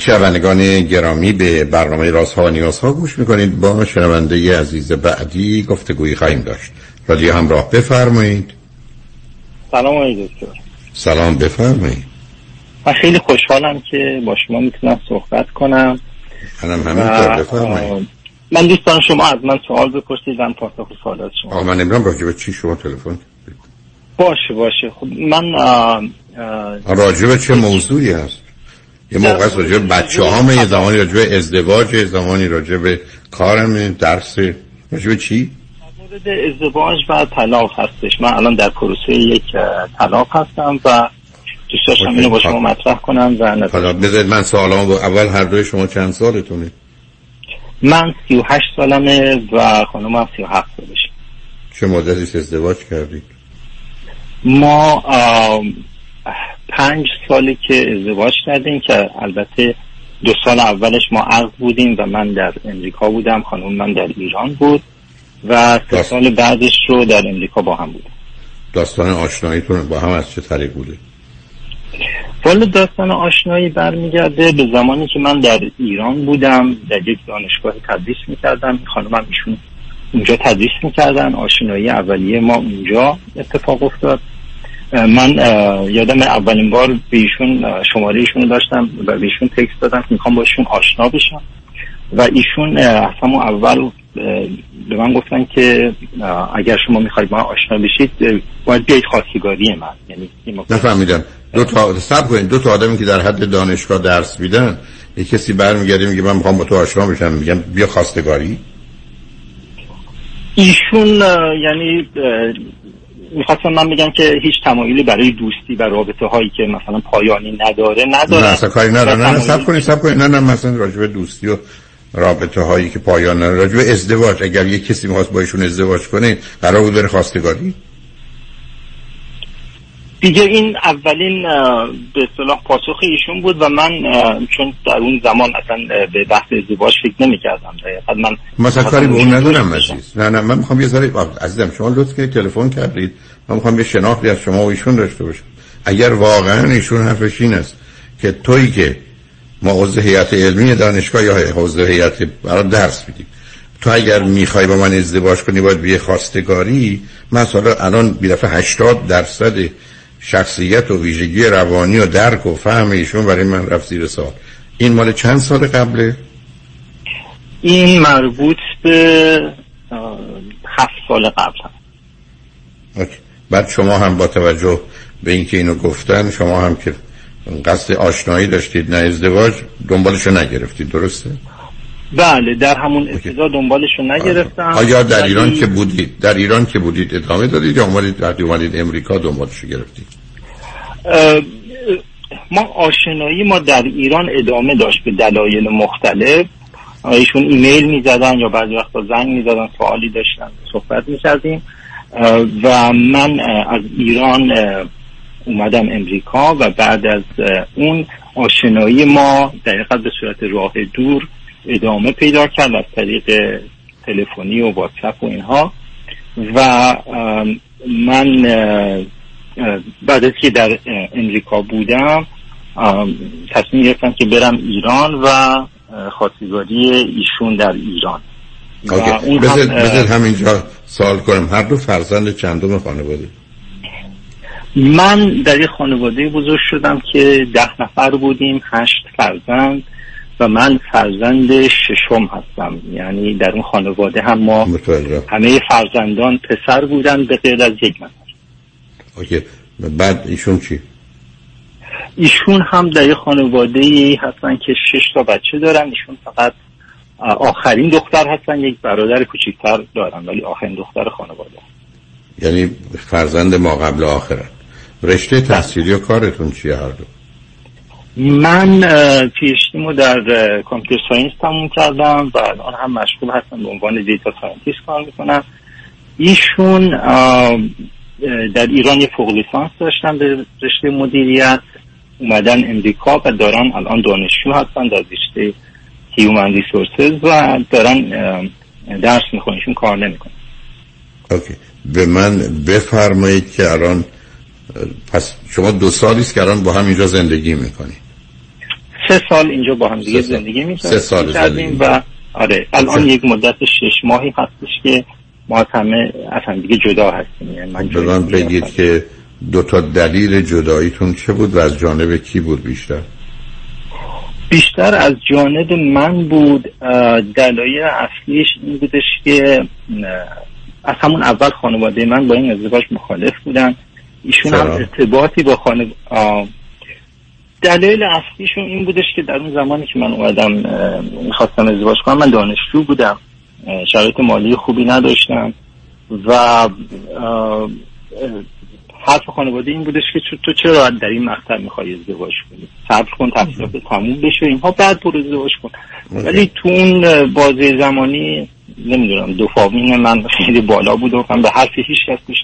شنوندگان گرامی به برنامه رازها و نیازها گوش می‌کنید. با شنونده عزیز بعدی گفتگویی خواهیم داشت. رادیو همراه بفرمایید. سلام آقای دکتر. سلام بفرمایید. من خیلی خوشحالم که با شما می‌تونم صحبت کنم. منم همینطور بفرمایید. من دوستان شما از من سوال بپرسید من پاسخ سوالات شما. آقا من نمی‌دونم راجع به چی شما تلفن باشه باشه. خب من آه، آه، راجع به چه موضوعی هست؟ یه موقع است راجع بچه هامه یه زمانی راجع به ازدواج یه زمانی راجع به کارم درس. راجع به چی؟ مورد ازدواج و طلاق هستش. من الان در پروسه یک طلاق هستم و دوست داشتم. اینو با شما مطرح کنم و حالا بذارید من سوالامو اول هر دوی شما چند سالتونه؟ من 38 سالمه و خانمم 37 سالش چه مدتی ازدواج کردید؟ ما پنج سالی که ازدواج کردیم که البته دو سال اولش ما عقد بودیم و من در امریکا بودم خانم من در ایران بود و سه سال بعدش رو در امریکا با هم بودیم. داستان آشناییتون با هم از چه طریق بوده؟ والا داستان آشنایی برمیگرده به زمانی که من در ایران بودم در یک دانشگاه تدریس می‌کردم. خانمم ایشون اونجا تدریس می‌کردن آشنایی اولیه ما اونجا اتفاق افتاد. من یادم اولین بار اه، شماره ایشون داشتم و به ایشون تکست دادم که می‌خوام با ایشون آشنا بشم. و ایشون از همون اول به من گفتن که اگر شما می‌خواید با من آشنا بشید باید بیایید خواستگاری من. یعنی نفهمیدم. دو تا سب کنید. دو تا آدمی که در حد دانشگاه درس میدن یه کسی برمیگرده میگه من می‌خوام با تو آشنا بشم. میگم بیا خواستگاری. ایشون یعنی می‌خواستم من بگم که هیچ تمایلی برای دوستی و رابطه هایی که مثلا پایانی نداره نداره نه اصلا کاری نداره نه نه سب کنید سب کنید. نه نه مثلا راجع به دوستی و رابطه هایی که پایان نداره راجع به ازدواج. اگر یه کسی می‌خواست با ایشون ازدواج کنه قرار بود بره خواستگاری؟ دیگه این اولین به اصطلاح پاسخ ایشون بود و من چون در اون زمان اصلا به بحث ازدواج فکر نمی کردم من مثلا کاری به اون ندارم عزیز. نه نه من می‌خوام یه ذره عزیزم شما لطف کنید تلفن کردید. من می‌خوام یه شناختی از شما و ایشون داشته باشم. اگر واقعا ایشون حرفش این است که تویی که ما عضو هیئت علمی دانشگاه یا عضو هیئت برای درس میدیم. تو اگر می‌خوای با من ازدواج کنی باید بیه خواستگاری. مثلا الان بیرفه 80 درصد شخصیت و ویژگی روانی و درک و فهم ایشون برای من رفت زیر سال این مال چند سال قبله؟ این مربوط به هفت سال قبل هم. بعد شما هم با توجه به اینکه اینو گفتن شما هم که قصد آشنایی داشتید نه ازدواج دنبالشو نگرفتید درسته؟ بله در همون ابتدا دنبالشو نگرفتم. آیا در ایران که بودید در ایران که بودید ادامه دادید یا اومدید وقتی اومدید امریکا دنبالشو گرفتید؟ ما آشنایی ما در ایران ادامه داشت به دلایل مختلف. ایشون ایمیل می‌زدن یا بعضی وقتا زنگ می‌زدن سوالی داشتن صحبت می‌کردیم. و من از ایران اومدم امریکا و بعد از اون آشنایی ما دقیقا به صورت راه دور ادامه پیدا کرد از طریق تلفنی و واتساپ و اینها. و من بعد از که در امریکا بودم تصمیم گرفتم که برم ایران و خواستگاری ایشون در ایران. بذار همینجا سوال کنم. هر دو فرزند چندم خانواده؟ من در یه خانواده بزرگ شدم که ده نفر بودیم هشت فرزند. و من فرزند ششم هستم. یعنی در اون خانواده هم ما همه فرزندان پسر بودن به غیر از یک نفر. اوکی. بعد ایشون چی؟ ایشون هم در یه خانواده هستن که شش تا بچه دارن. ایشون فقط آخرین دختر هستن. یک برادر کوچیکتر دارن ولی آخرین دختر خانواده. یعنی فرزند ما قبل آخرن. رشته تحصیلی و کارتون چیه هر دو؟ من پیشتیمو در computer science تموم کردم و الان هم مشغول هستم به عنوان data scientist کار می‌کنم. ایشون در ایران یه فوق لیسانس داشتن به رشته مدیریت اومدن امریکا و دارن الان دانشجو هستن در رشته human resources و دارن درس میخونشون کار نمی‌کنن OK. به من بفرمایید که الان پس شما دو سالی است که الان با هم اینجا زندگی می‌کنی. سه سال اینجا با هم دیگه زندگی می‌کنیم. سه سال زندگی و آره الان یک مدت شش ماهی هستش که ما همه اصلا دیگه جدا هستیم. یعنی من بگید که دو تا دلیل جداییتون چه بود و از جانب کی بود بیشتر؟ بیشتر از جانب من بود دلایل اصلیش این بودش که از همون اول خانواده من با این ازدواج مخالف بودن. ایشون هم ارتباطی با خانه دلیل اصلیشون این بودش که در اون زمانی که من اومدم می‌خواستم ازدواج کنم من دانشجو بودم. شرایط مالی خوبی نداشتم. و حرف خانواده این بودش که تو چرا در این مقطع می‌خوای ازدواج کنی؟ صبر کن تحصیلات تموم بشه اینها بعد برو ازدواج کن. ولی تو اون بازه زمانی نمی‌دونم دوپامین من خیلی بالا بود و من به حرف هیچ کس گوش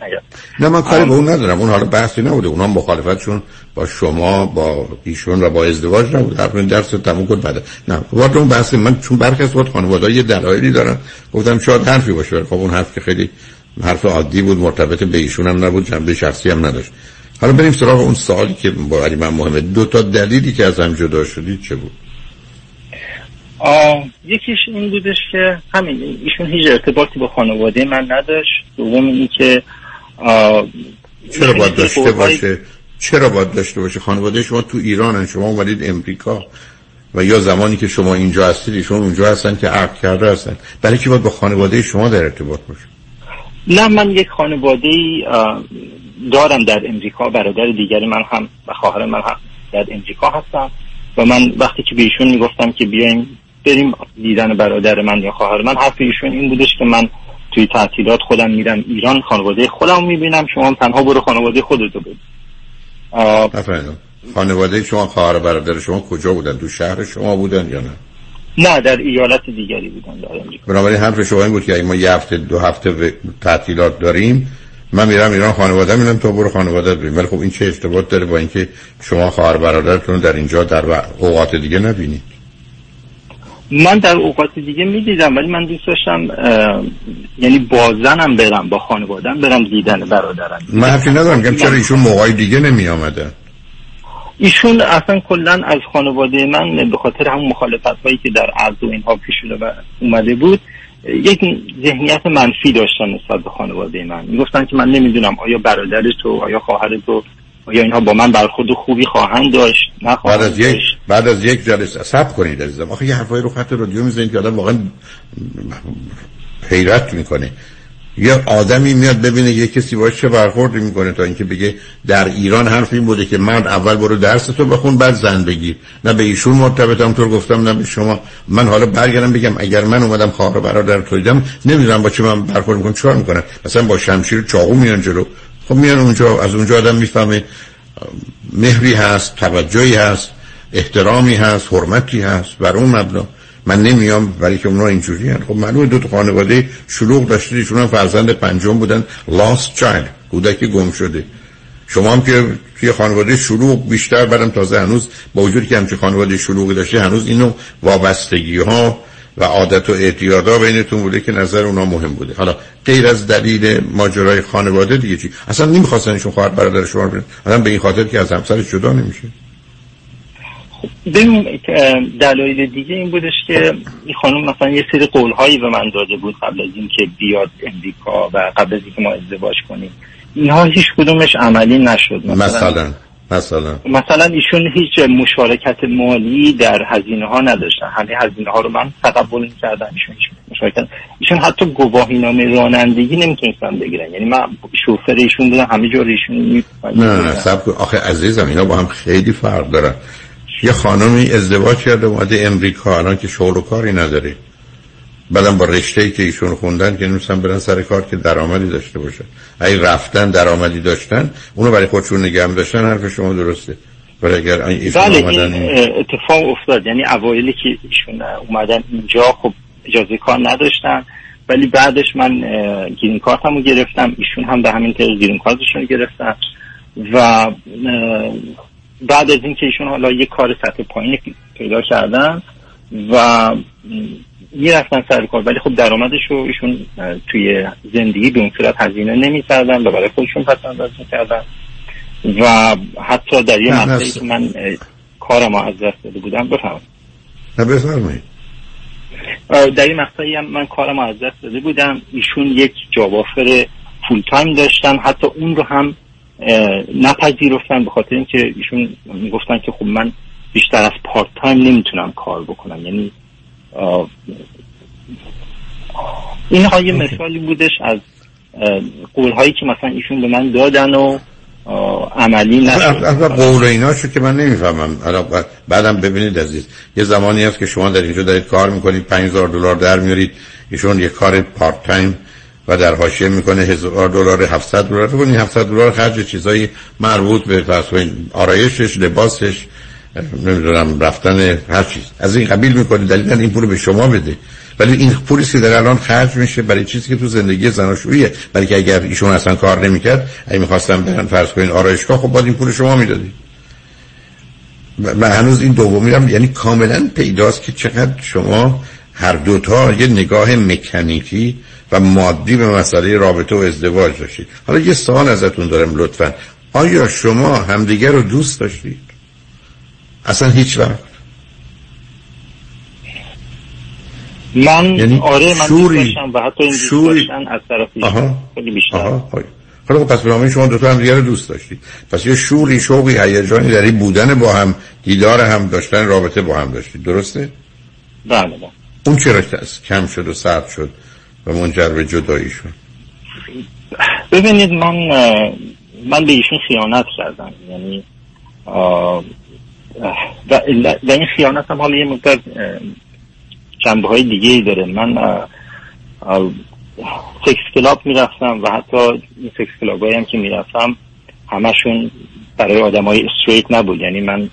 نه من کاری به اون ندارم. اون حالا بحثی نبوده. اونا مخالفتشون با شما با ایشون و با ازدواج نبود حرف درس تموم کن بعد. نه وارد اون بحث من چون برخی از وقت خانواده یه دلایلی دارن. گفتم شاید حرفی باشه. خب اون حرف که خیلی حرف عادی بود مرتبط به ایشون هم نبود جنبه شخصی هم نداشت. حالا بریم سراغ اون سوالی که با من مهمه. دو تا دلیلی که از هم جدا شدید چه بود؟ یکیش این بودش که همین ایشون هیچ ارتباطی با خانواده من نداشت. دوم این که چرا باید داشته باشه؟ چرا باید داشته باشه؟ خانواده شما تو ایرانن شما اومدید امریکا و یا زمانی که شما اینجا هستید ایشون اونجا هستن که عقد کرده هستن. برای چی باید با خانواده شما در ارتباط باشه؟ نه من یک خانواده دارم در امریکا. برادر دیگری من هم و خواهر من هم در امریکا هستم و من وقتی که به ایشون می‌گفتم که بیایم بریم دیدن برادر من یا خواهر من. حرف ایشون این بودش که من توی تعطیلات خودم میرم ایران خانواده خودم می‌بینم. شما تنها برو خانواده خودتو ببین. خانواده شما خواهر برادر شما کجا بودن؟ تو شهر شما بودن یا نه؟ نه در ایالت دیگری بودم در بنابراین حرف شما این بود که ما یه هفته دو هفته تعطیلات داریم من میرم ایران خانواده میرم تو برو خانواده بریم ولی خب این چه ارتباط داره با اینکه شما خواهر برادرتون در اینجا در اوقات دیگه نبینید من در اوقات دیگه می‌دیدم ولی من دوست داشتم یعنی با زنم برم با خانوادم برم دیدن برادرم. من حرفی ندارم که چرا ایشون موقعی دیگه نمی آمده ایشون اصلا کلا از خانواده من به خاطر همون مخالفت هایی که در عرض و اینها پیش و اومده بود یک ذهنیت منفی داشتن نسبت به خانواده من. می‌گفتن که من نمی‌دونم آیا برادر تو آیا خواهر تو آیا اینها با من برخورد خوبی خواهند داشت؟ نه بعد از یک بعد از یک جلسه صبر کنید عزیزم. آخه یه حرفای رو خط رادیو می‌زنید که آدم واقعا حیرت می‌کنه. یه آدمی میاد ببینه یه کسی باش چه برخوردی می‌کنه تا اینکه بگه در ایران حرف این بوده که من اول برو درس تو بخون بعد زن بگیر. نه به ایشون مرتبطم طور گفتم نه به شما. من حالا برگردم بگم اگر من اومدم خواهر برادر تو دیدم نمی‌دونم با چه من برخورد می‌کنم چیکار می‌کنم؟ مثلا با شمشیر چاقو میان جلو. خب میان اونجا از اونجا آدم می‌فهمه مهری هست توجهی هست احترامی هست حرمتی هست بر اون مبنا. من نمیام ولی که اونا اینجوری هست خب معلومه دو تا خانواده شلوغ داشته ایشون فرزند پنجم بودن. Lost child کودک گم شده. شما هم که توی خانواده شلوغ بیشتر برم تازه هنوز با وجودی که همچه خانواده شلوغی داشته هنوز اینو وابستگی ها و عادت و اعتیادا بینتون بوده که نظر اونا مهم بوده. حالا غیر از دلیل ماجرای خانواده دیگه چی؟ اصلا نمی‌خواستن ایشون خواهر برادر شما رو به این خاطر که از همسرش جدا نمیشه. ببین دلایل دیگه این بودش که این خانم مثلا یه سری قولهایی به من داده بود قبل از اینکه بیاد امریکا و قبل از اینکه ما ازدواج کنیم. اینها هیچ کدومش عملی نشد. مثلا مثلا. مثلا. ایشون هیچ مشارکت مالی در هزینه ها نداشتن. همه هزینه ها رو من تقبل کردم ایشون مشارکت. ایشون حتی گواهی نامه رانندگی نمی‌تونستن بگیرن. یعنی من شوفر ایشون بودم همه جور ایشون نه نه سب آخه عزیزم اینا با هم خیلی فرق دارن. یه خانمی ازدواج کرده اومده امریکا الان که شغل و کاری نداره. بعدم با رشته ای که ایشون خوندن که نمیستن برن سر کار که درآمدی داشته باشه اگه رفتن درآمدی داشتن اونو برای خودشون نگه داشتن حرف شما درسته. ولی اگر بله این اتفاق افتاد. یعنی اوایلی که ایشون اومدن اینجا خب اجازه کار نداشتن. ولی بعدش من گرین کارتمو گرفتم. ایشون هم به همین طریق گرین کارتشون گرفتن. و بعد از اینکه ایشون حالا یه کار سطح پایین پیدا کردن و می‌رفتن سر کار ولی خب درآمدش رو ایشون توی زندگی به اون صورت هزینه نمی‌کردن و برای خودشون پس انداز می‌کردن. و حتی در یه مقطعی که من کارم از دست داده بودم بفرمایید. نه بفرمایید. در این مقطعی هم من کارم از دست داده بودم. ایشون یک job offer full time داشتن. حتی اون رو هم نپذیرفتن به خاطر اینکه ایشون گفتن که خب من بیشتر از part time نمی‌تونم کار بکنم. یعنی اینها یه مثالی بودش از قول هایی که مثلا ایشون به من دادن و عملی نشد. قول اینا شد که من نمی‌فهمم. بعدم ببینید عزیز. یه زمانی هست که شما در اینجا دارید کار می‌کنید 5000 دلار در میارید. ایشون یه کار پارت تایم و در حاشیه می‌کنه. هزار دلار 700 دلار. رو 700 دلار خرج چیزایی مربوط به آرایشش لباسش نمی‌دونم رفتن هر چیز. از این قبیل می‌کنه دلیل این پول به شما بده. ولی این پولی که در الان خرج میشه برای چیزی که تو زندگی زناشوییه. برای که اگر ایشون اصلا کار نمی‌کرد اگه می‌خواستم برن فرض کنین آرایشگاه خب باید این پول شما می‌دادی. من هنوز این دومی هم یعنی کاملا پیداست که چقدر شما هر دوتا یه نگاه مکانیکی و مادی به مسئله رابطه و ازدواج داشتید. حالا یه سوال ازتون دارم لطفا. آیا شما همدیگر رو دوست داشتید؟ اصلا هیچ وقت من یعنی آره من شوری. و حتی این شوری. از طرف خیلی بیشتر. آها خب. پس برنامه شما دوتا هم دیگه رو دوست داشتید. پس یه شوری شوقی هیجانی در این بودن با هم دیدار هم داشتن رابطه با هم داشتید. درسته؟ بله بله. اون چرا کم شد و سرد شد و منجر به جدایی شد. ببینید من من به ایشون خیانت کردم. یعنی و این خیانت هم حالا یه مقدار جنبه های دیگه ای داره. من sex club می‌رفتم و حتی این sex club هم که می‌رفتم همشون برای آدم های straight نبود. یعنی من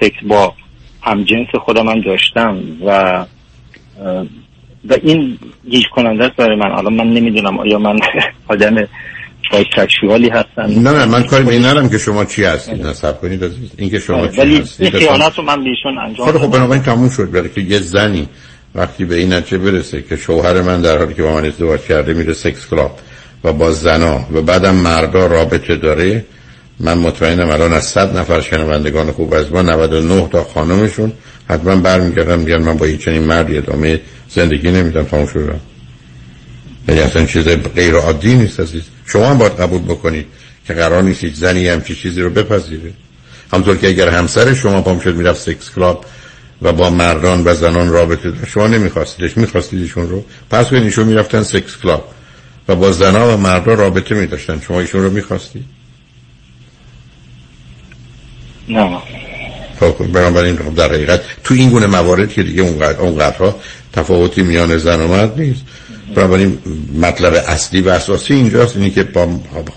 سکس با همجنس خودم هم داشتم و و این گیج کننده است برای من. الان من نمی‌دونم آیا من آدم bisexual ی هستم نه نه من کاری به این ندارم که شما چی هستید صبر کنید عزیز. این که شما چی ولی هستید این خیانت رو من بهشون انجام خب خب. بنابراین تموم شد. برای که یه زنی وقتی به این نتیجه برسه که شوهر من در حالی که با من ازدواج کرده میره sex club و با زنا و بعدم مردا رابطه داره من مطمئنم الان از صد نفر شنوندگان خوب از ما 99 تا خانمشون حتما برمیگردن میگن من با هیچ چنین مردی ادامه زندگی نمیدم. تموم شد. یعنی اصلا چیز غیر عادی نیست عزیز. شما هم باید قبول بکنید که قرار نیست هیچ زنی همچی چیزی رو بپذیره. همطور که اگر همسر شما پام شد می‌رفت سکس کلاب و با مردان و زنان رابطه داشت شما نمیخواستیدش میخواستیدشون رو. پس کنید ایشون می‌رفتن سکس کلاب و با زنان و مردان رابطه میداشتن. شما ایشون رو می‌خواستید نه. خب بنابراین در حقیقت تو این گونه موارد که دیگه اونقدر اونقدرها تفاوتی میان زن و مرد نیست. بنابراین مطلب اصلی و اساسی اینجاست اینی که با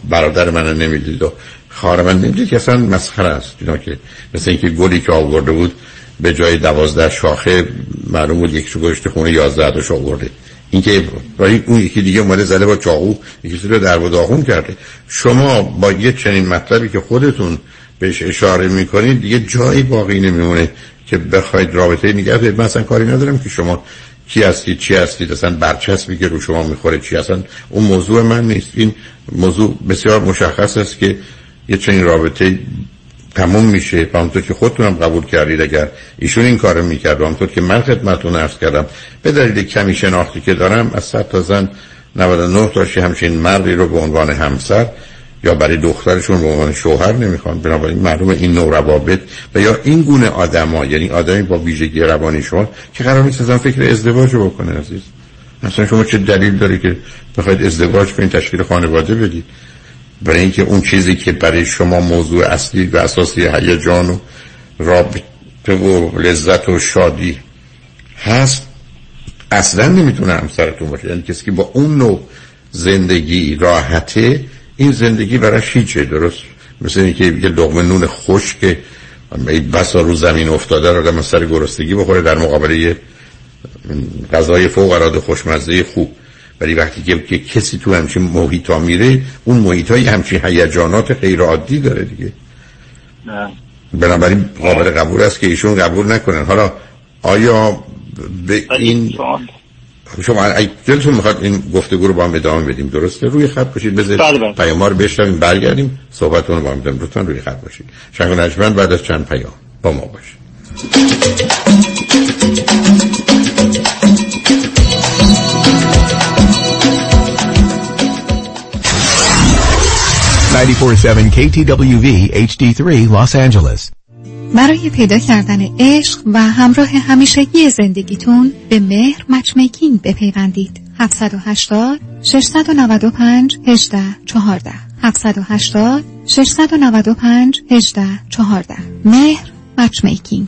برادر من نمی‌دید و خواهر من نمی‌دید که اصلا مسخره است. اینا که مثل اینکه گلی که آورده بود به جای دوازده شاخه معلوم بود یک گذاشته خونه یازده تاش آورده. اینکه برای اون یکی دیگه اومده زده با چاقو یکی رو در و داغون کرده. شما با یه چنین مطلبی که خودتون بهش اشاره می‌کنید دیگه جایی باقی نمیمونه که بخواید رابطه نگه دارید. من کاری ندارم که شما کی هستید چی هستید؟ اصلا برچسبی که رو شما می‌خوره چی؟ اصلا اون موضوع من نیست. این موضوع بسیار مشخص است که یه چنین رابطه تموم میشه. و همونطور که خودتونم قبول کردید اگر ایشون این کارو می‌کرد و همونطور که من خدمتتون عرض کردم به دلیل کمی شناختی که دارم از صد تا زن 99 تاشی همچین مردی رو به عنوان همسر یا برای دخترشون به عنوان شوهر نمی‌خوان. بنابراین معلومه این نوع روابط و یا این گونه آدما یعنی آدمی با ویژگی روانی شما که قرار نیست اصلا فکر ازدواج رو بکنه عزیز. مثلا شما چه دلیل داری که بخواید ازدواج کنید تشکیل خانواده بدید؟ برای اینکه اون چیزی که برای شما موضوع اصلی و اساسی هیجان و رابطه و لذت و شادی هست اصلا نمی‌تونه همسرتون باشه. یعنی کسی که با اون نوع زندگی راحته این زندگی براش هیچه درست مثل اینکه یه لقمه نون خشک بسا رو زمین افتاده رو آدم سر گرسنگی بخوره در مقابله یه غذای فوق العاده خوشمزه خوب. ولی وقتی که, که کسی تو همچین محیط ها میره اون محیط های همچین هیجانات غیر عادی داره دیگه. نه. بنابراین قابل قبول است که ایشون قبول نکنن. حالا آیا به این شما اگه دلتون می‌خواد این گفتگو رو با هم ادامه بدیم درسته روی خط باشید بله، بله. بذارید پیام رو بشنویم برگردیم صحبتتون رو با هم بدیم لطفا روی خط باشید شنگ نجمن بعد از چند پیام با ما باشید 947 KTWV HD3 Los Angeles. برای پیدا کردن عشق و همراه همیشگی زندگیتون به مهر مچمیکینگ بپیوندید. 780 695 18 14 780 695 18 14 مهر مچمیکینگ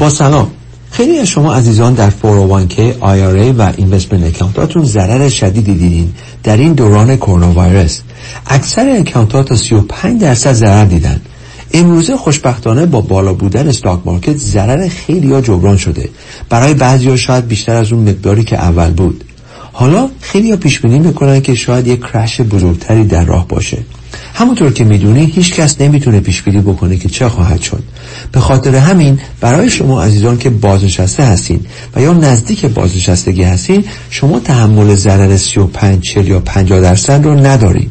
با سلام. خیلی از شما عزیزان در 401k IRA و investment account اتون ضرر شدیدی دیدین در این دوران کرونا ویروس اکثر account ات تا 35 درصد ضرر دیدن. امروزه خوشبختانه با بالا بودن stock market ضرر خیلی ها جبران شده. برای بعضی ها شاید بیشتر از اون مقداری که اول بود. حالا خیلی ها پیش بینی می‌کنن که شاید یک کرش بزرگتری در راه باشه. همونطور که می‌دونی هیچ کس نمی‌تونه پیش بینی بکنه که چه خواهد شد. به خاطر همین برای شما عزیزان که بازنشسته هستین و یا نزدیک بازنشستگی هستین شما تحمل ضرر 35 40 یا 50 درصد رو نداریم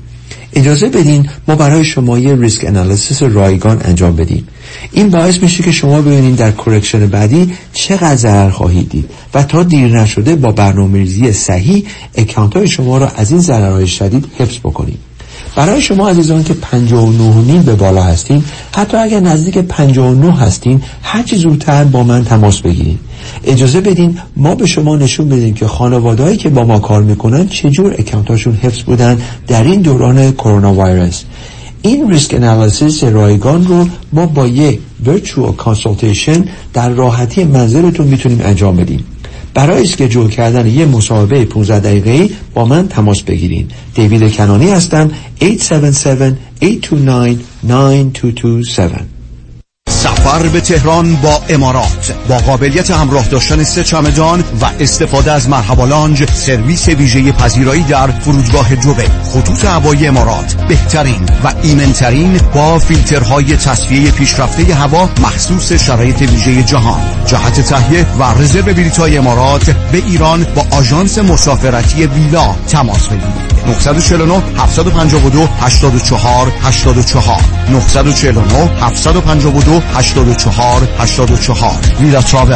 اجازه بدین ما برای شما یه ریسک انالیسیس رایگان انجام بدیم. این باعث میشه که شما ببینید در correction بعدی چقدر ضرر خواهید دید و تا دیر نشده با برنامه‌ریزی صحیح account های شما را از این ضررهای شدید حفظ بکنید برای شما عزیزان که 59 نیم به بالا هستین حتی اگر نزدیک 59 هستین هرچی زودتر با من تماس بگیرید. اجازه بدین ما به شما نشون بدیم که خانوادهایی که با ما کار می‌کنن چجور account اشون حفظ بودن در این دوران کرونا ویروس این risk analysis رایگان رو ما با یک virtual consultation در راحتی منزلتون می‌تونیم انجام بدیم. برای schedule کردن یه مصاحبه 15 دقیقه‌ای با من تماس بگیرین. دیوید کنانی هستم 877 829 9227. سفر به تهران با امارات با قابلیت همراه داشتن سه چمدان و استفاده از مرحبا lounge service ویژه پذیرایی در فرودگاه دوبی خطوط هوایی امارات بهترین و ایمنترین با فیلترهای تصفیه پیشرفته هوا مخصوص شرایط ویژه جهان. جهت تهیه و رزرو بلیط‌های امارات به ایران با آژانس مسافرتی ویلا تماس بگیرید. 949 752 84 84 949 752 84 84 ویلا تراول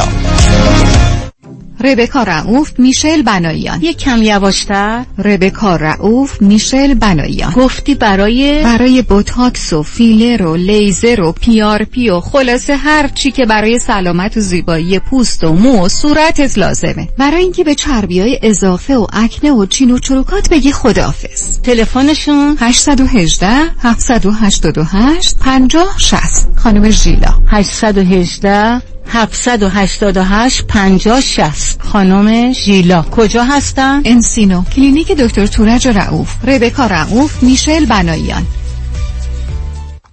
ربکا رعوف میشل بناییان یک کم یواشتر. ربکا رعوف میشل بناییان گفتی برای برای بوتاکس و فیلر و لیزر و PRP و خلاصه هر چی که برای سلامت و زیبایی پوست و مو و صورتت لازمه. برای اینکه به چربی های اضافه و اکنه و چین و چروکات بگی خداحافظ. تلفنشون؟ 818 788 50 60 خانم ژیلا. 818 788 50 60 خانم ژیلا. کجا هستن؟ انسینو. کلینیک دکتر تورج رعوف ربکا رعوف میشل بناییان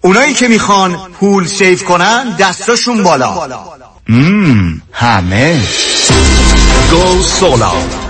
اونایی که می‌خوان پول save کنن دستاشون بالا. مم. همه. go solar.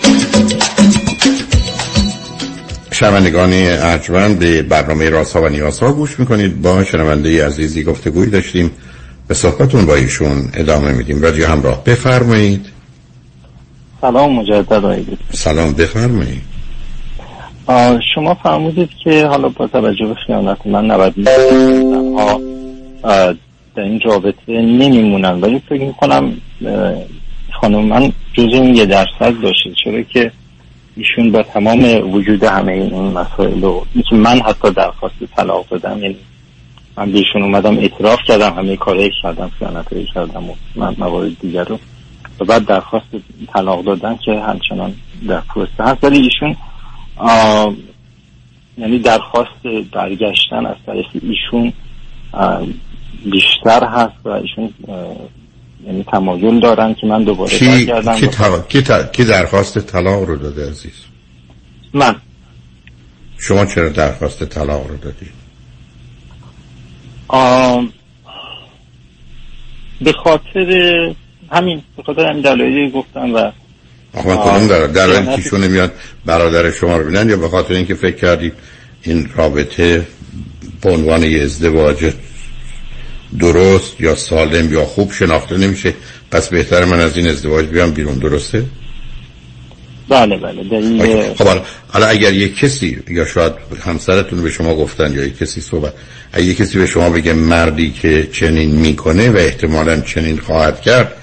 شنوندگان ارجمند به برنامه راست ها و نیاز ها گوش می‌کنید. با شنونده عزیزی گفتگوی داشتیم. به صحبتون با ایشون ادامه میدیم. رادیو همراه بفرمایید. سلام مجدد سلام بفرمایید. شما فرمودید که حالا با توجه به خیانت من 90 ها در این رابطه نمیمونن. ولی فکر می‌کنم خانم من جز اون یه درصد باشه چرا که ایشون با تمام وجود همه این مسائل و من حتی درخواست طلاق دادم یعنی من بهشون اومدم اعتراف کردم همه کارهایی کردم خیانتایی کردم و من موارد دیگر رو و بعد درخواست طلاق دادن که همچنان در پروسه هست. ولی ایشون یعنی درخواست برگشتن از طریق ایشون بیشتر هست و ایشون یعنی تمایل دارن که من دوباره کی, برگردم. کی, تا... کی, تا... کی درخواست طلاق رو داده عزیز؟ من. شما چرا درخواست طلاق رو دادی؟ آم... به خاطر همین به خاطر همین دلایلی گفتم و آخه کدوم در در این پیشونه میاد برادر شما رو بینن یا به خاطر اینکه فکر کردید این رابطه به عنوان یه ازدواج درست یا سالم یا خوب شناخته نمیشه. پس بهتر من از این ازدواج بیام بیرون درسته؟ بله بله این خب حالا اگر یک کسی یا شاید همسرتون به شما گفتن یا یک کسی صحبت اگر یک کسی به شما بگه مردی که چنین می‌کنه و احتمالا چنین خواهد کرد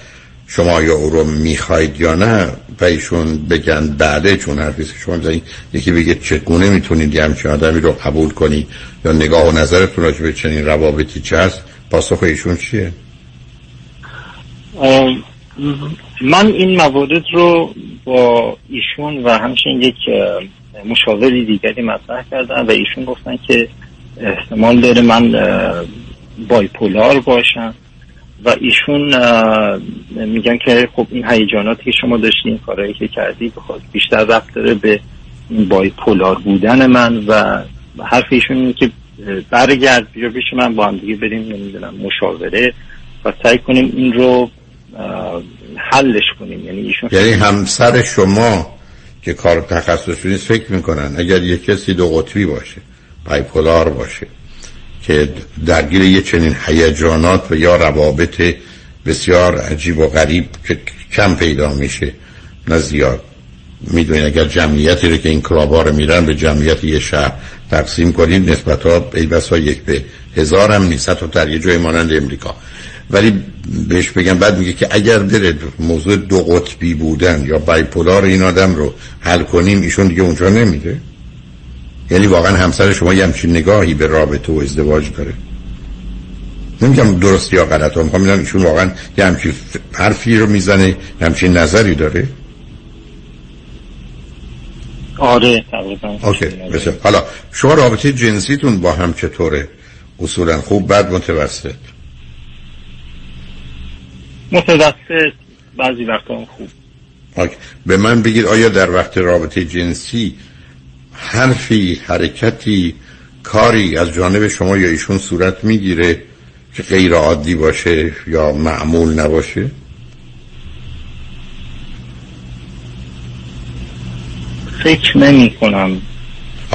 شما یا او رو می‌خواید یا نه و ایشون بگن بعده چون حرفی شما زنید یکی بگه چگونه می‌تونید یه همچین آدمی رو قبول کنید یا نگاه و نظرتون راجع به چنین روابطی چه هست؟ پاسخ ایشون چیه؟ من این موارد رو با ایشون و همچنین یک مشاوری دیگری مطرح کردم و ایشون گفتن که احتمال داره من بایپولار باشم و ایشون میگن که خب این هیجاناتی که شما داشتین کارهایی که کردی بخواد بیشتر رفت داره به بایپولار بودن من و حرف ایشون اینه که برگرد بیا پیش من با هم دیگه بریم نمی‌دونم مشاوره و سعی کنیم این رو حلش کنیم. یعنی ایشون یعنی همسر شما که کار تخصصی نیست فکر می‌کنن اگر یه کسی دو قطبی باشه بایپولار باشه که درگیر یه چنین هیجانات و یا روابط بسیار عجیب و غریب که کم پیدا میشه نه زیاد. می‌دونید اگر جمعیتی رو که این کلابا رو میرن به جمعیت یه شهر تقسیم کنید نسبت ها ای بسا یک به هزار هم نیست حتی در یه جای مانند امریکا. ولی بهش بگم بعد میگه که اگر بره موضوع دو قطبی بودن یا بایپولار این آدم رو حل کنیم ایشون دیگه اونجا نمیده یعنی واقعا همسر شما یه همچین نگاهی به رابطه و ازدواج داره. نمیگم درست یا غلط هم می‌خوام ایشون واقعا یه همچین حرفی رو می‌زنه همچین نظری داره. آره تقریبا. اوکی بسیار. حالا شما رابطه جنسیتون با هم چطوره؟ اصولا خوب بد متوسط؟ متوسط بعضی وقتا خوب. اوکی. به من بگید آیا در وقت رابطه جنسی حرفی حرکتی کاری از جانب شما یا ایشون صورت می‌گیره که غیر عادی باشه یا معمول نباشه؟ فکر نمی کنم.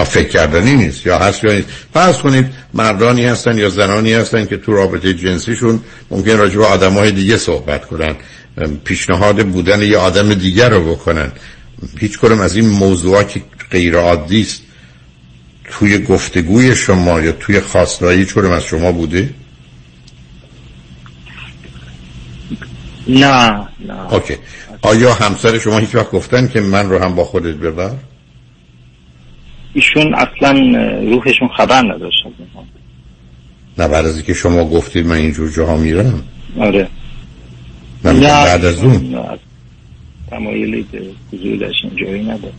فکر کردنی نیست. یا هست یا نیست. فرض کنید مردانی هستن یا زنانی هستن که تو رابطه جنسیشون ممکن راجع به آدم های دیگه صحبت کنن. پیشنهاد بودن یه آدم دیگر رو بکنن. هیچ کنم از این موضوعات که غیر عادی است. توی گفتگوی شما یا توی خواستایی چورم از شما بوده؟ نه نه. اوکی. آیا همسر شما هیچ وقت گفتن که من رو هم با خودت ببر؟ ایشون اصلا روحشون خبر نداشت نه بعد از که شما گفتید من اینجور جاها میرم. آره. نه بعد از اون. تمایلی به حضور اینجوری نداره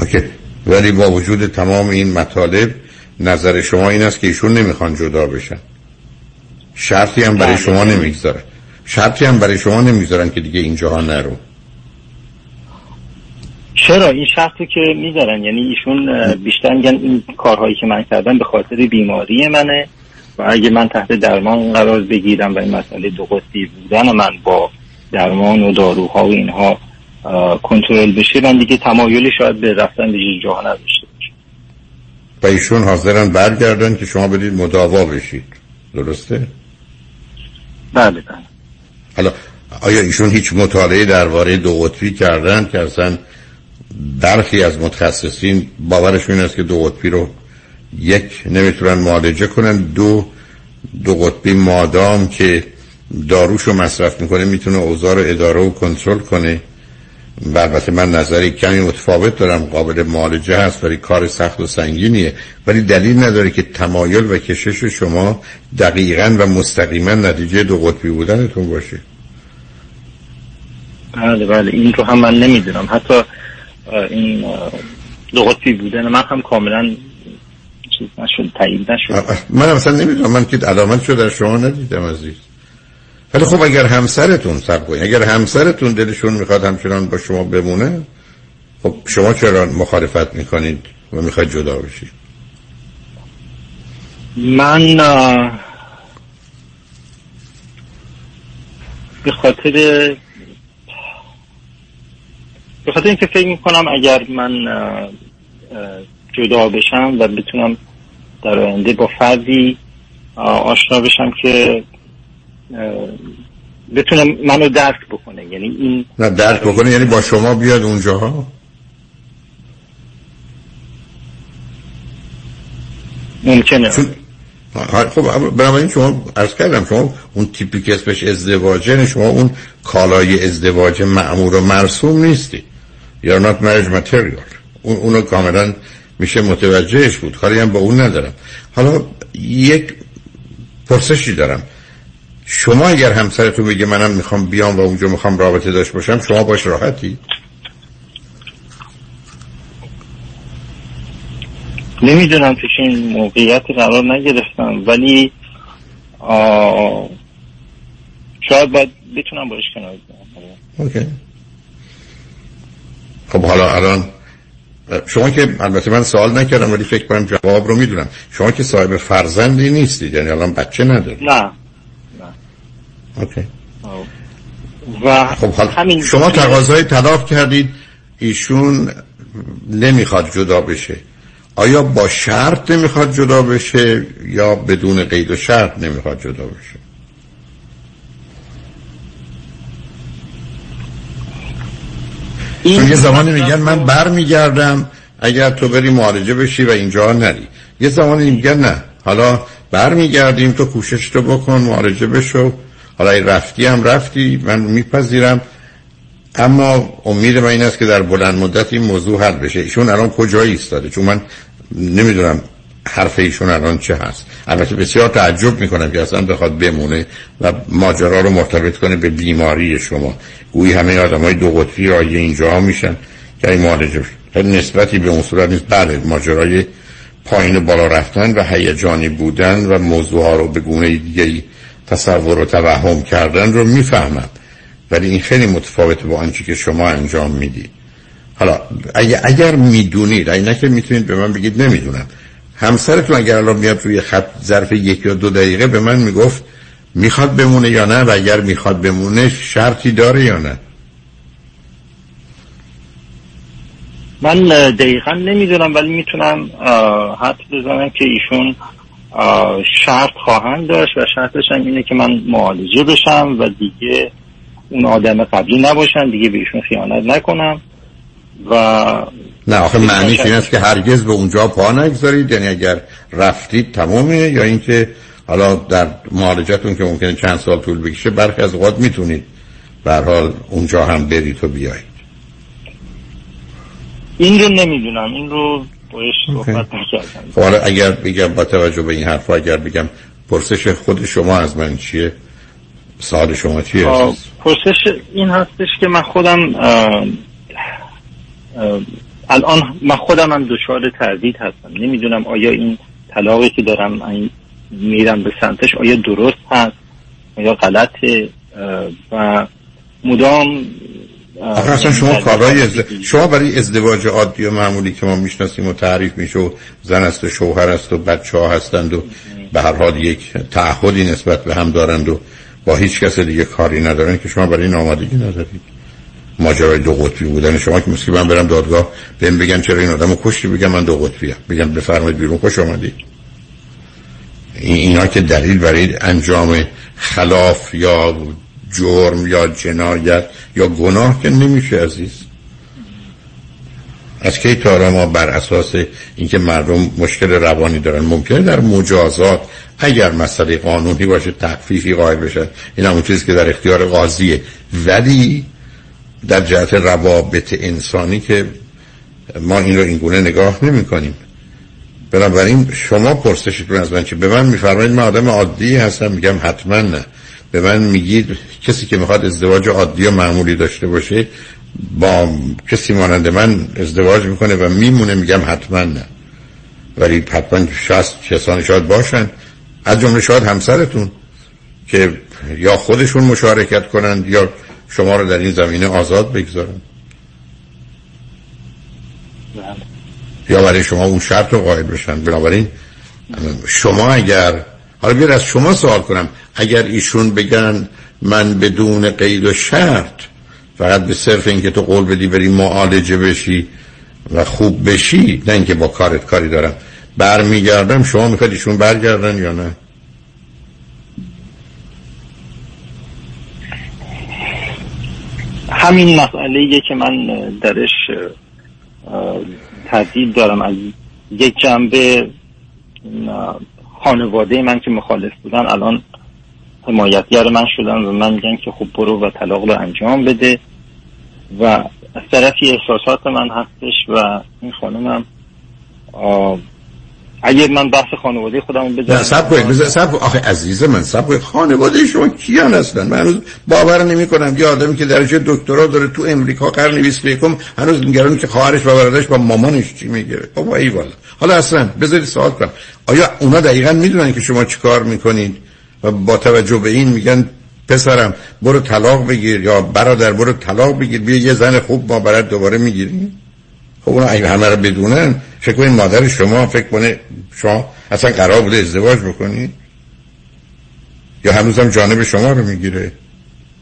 اوکی. ولی با وجود تمام این مطالب نظر شما این است که ایشون نمی‌خوان جدا بشن. شرطی هم برای شما نمی‌گذاره شرطی هم برای شما نمی‌گذارن که دیگه اینجاها نرو. چرا این شرطی که می‌ذارن؟ یعنی ایشون بیشتر میگن این کارهایی که من کردم به خاطر بیماری منه و اگه من تحت درمان قرار بگیرم و این مسئله دو قطبی بودن من با درمان و داروها و اینها کنترل بشه من دیگه تمایلی شاید به رفتن به جاها نداشته باشه و ایشون حاضرن برگردن که شما بدید مداوا بشید. درسته؟ بله بله. حالا آیا ایشون هیچ مطالعه درباره دو قطبی کردن که اصلا برخی از متخصصین باورشون این است که دو قطبی رو یک نمی‌تونن معالجه کنن. دو دو قطبی مادام که داروش رو مصرف می‌کنه می‌تونه اوضاع رو اداره و کنترل کنه. و البته من نظری کمی متفاوت دارم. قابل معالجه هست ولی کار سخت و سنگینیه. ولی دلیل نداره که تمایل و کشش شما دقیقا و مستقیما نتیجه دو قطبی بودنتون باشه. بله بله. این رو هم من نمی‌دونم. حتی این دو قطبی بودن. من هم کاملا چیز نشد تایید نشد. من اصلا نمی‌دونم. من که علامت شده در شما ندیدم عزیز. ولی خب اگر همسرتون سب کنید اگر همسرتون دلشون می‌خواد همچنان با شما بمونه خب شما چرا مخالفت می‌کنید و می‌خواید جدا بشید؟ من به خاطر به خاطر اینکه فکر می‌کنم اگر من جدا بشم و بتونم در آینده با فردی آشنا بشم که بتونه منو درک بکنه. یعنی این نه درک بکنه. یعنی با شما بیاد اونجاها ممکنه. خب بنابراین شما ارز کردم شما اون تیپی که اسمش ازدواجه یعنی شما اون کالای ازدواج معمور و مرسوم نیستی. یا not marriage material. اون اونو کاملا میشه متوجهش بود. کاری هم با اون ندارم. حالا یک پرسشی دارم. شما اگر همسرتون بگه منم می‌خوام بیام و اونجا می‌خوام رابطه داشت باشم شما باش راحتی؟ نمی‌دونم پیش این موقعیت قرار نگرفتم ولی شاید باید بتونم باش کنار بیام. اوکی. خب حالا الان شما که البته من سوال نکردم ولی فکر کنم جواب رو می‌دونم. شما که صاحب فرزندی نیستید یعنی الان بچه ندارید نه. نه اوکی. و خب حالا همین شما تقاضای طلاق کردید ایشون نمی‌خواد جدا بشه. آیا با شرط نمی‌خواد جدا بشه یا بدون قید و شرط نمی‌خواد جدا بشه؟ چون یه زمانی میگن من بر میگردم اگر تو بری معالجه بشی و اینجا نری. یه زمانی میگن نه. حالا بر میگردیم تو کوشش تو بکن معالجه بشو. حالا این رفتی هم رفتی من میپذیرم. اما امید من این است که در بلند مدت این موضوع حل بشه. ایشون الان کجایی ایستاده؟ چون من نمی‌دونم حرف ایشون الان چه هست؟ البته بسیار تعجب می‌کنم که اصلا بخواد بمونه و ماجرا رو مرتبط کنه به بیماری شما. گویی همه آدم های دو قطبی رایی اینجا میشن که این معالجه نسبتی به اون صورت نیست. بله ماجرای پایین و بالا رفتن و هیجانی بودن و موضوع ها رو به گونه دیگه تصور و توهم کردن رو می‌فهمم. ولی این خیلی متفاوته با آنچه که شما انجام می‌دید. حالا اگر, اگر می‌دونید اگه که می‌تونید به من بگید نمی‌دونم. همسرتون اگر الان میاد روی خط ظرف یک یا دو دقیقه به من می‌گفت می‌خواد بمونه یا نه؟ و اگر می‌خواد بمونه شرطی داره یا نه؟ من دقیقا نمی‌دونم ولی می‌تونم حد بزنم که ایشون شرط خواهند داشت و شرطش هم اینه که من معالجه بشم و دیگه اون آدم قبلی نباشم دیگه به ایشون خیانت نکنم و نه آخه معنیش این است که هرگز به اونجا پا نگذارید. یعنی اگر رفتید تمامه یا اینکه حالا در معالجتون که ممکنه چند سال طول بکشه برخی از اوقات می‌تونید به حال اونجا هم برید و بیایید. این رو نمی‌دونم. این رو باش صحبت نکردم. خب حالا اگر بگم با توجه به این حرف اگر بگم پرسش خود شما از من چیه؟ سال شما چیه پرسش این هستش که من خودم الان من خودم هم دچار تردید هستم. نمی‌دونم آیا این طلاقی که دارم میرم به سمتش آیا درست هست یا غلطه. و مدام آخه اصلا شما کارهای شما برای ازدواج عادی و معمولی که ما می‌شناسیم و تعریف میشه و زن است و شوهر است و بچه ها هستند و به هر حال یک تعهدی نسبت به هم دارند و با هیچ کس دیگه کاری ندارن که شما برای این آمادگی ندارید ماجرای دو قطبی بودن. شما که مثل من برم دادگاه بهم بگن چرا این آدمو کشتی؟ بگم من دو قطبی بگم بفرمایید بیرون. خوش آمدید اینا که دلیل برای انجام خلاف یا جرم یا جنایت یا گناه که نمیشه عزیز. از کی تا ما بر اساس اینکه مردم مشکل روانی دارن؟ ممکنه در مجازات اگر مسئله قانونی باشه تخفیفی قائل بشه. این همون چیزی که در اختیار قاضیه. ولی در جهت روابط انسانی که ما این رو اینگونه نگاه نمی کنیم. بنابراین شما پرسشتون از من چه به من میفرمایید من آدم عادی هستم میگم حتما نه. به من میگید کسی که می‌خواد ازدواج عادی و معمولی داشته باشه با کسی مانند من ازدواج می‌کنه و میمونه میگم حتما نه. ولی حتما شست کسانی شاید باشن. از جمله شاید همسرتون که یا خودشون مشارکت کنند یا شما رو در این زمینه آزاد بگذارن یا برای شما اون شرط رو قائل بشن. بنابراین شما اگر حالا بیار از شما سوال کنم. اگر ایشون بگن من بدون قید و شرط فقط به صرف اینکه تو قول بدی بری معالجه بشی و خوب بشی نه اینکه با کارت کاری دارم برمیگردم شما می‌خواد ایشون برگردن یا نه؟ همین مسئله که من درش تردید دارم. از یک جنبه خانواده من که مخالف بودن الان حمایتگر من شدن و من میگن که خوب برو و طلاق رو انجام بده. و از طرفی احساسات من هستش و این خانمم اگه من بحث خانواده خودم بذارم نه سب کنید سب آخه عزیز من سب کنید. خانواده شما کیان هستن من هنوز باور نمی کنم یه آدمی که درجه دکترا داره تو امریکا قرن 21 هنوز نگران که خواهرش و برادرش با مامانش چی می‌گیره بابا ای والا. حالا اصلا بذارید سوال کنم. آیا اونا دقیقا می‌دونن که شما چیکار می‌کنید؟ و با توجه به این میگن پسرم برو طلاق بگیر یا برادر برو طلاق بگیر بیا یه زن خوب ما برات دوباره می‌گیریم خب اون همه رو بدونن فکر این مادر شما فکر کنه شما اصلا قرار بوده ازدواج بکنی؟ یا هنوزم جانب شما رو می‌گیره؟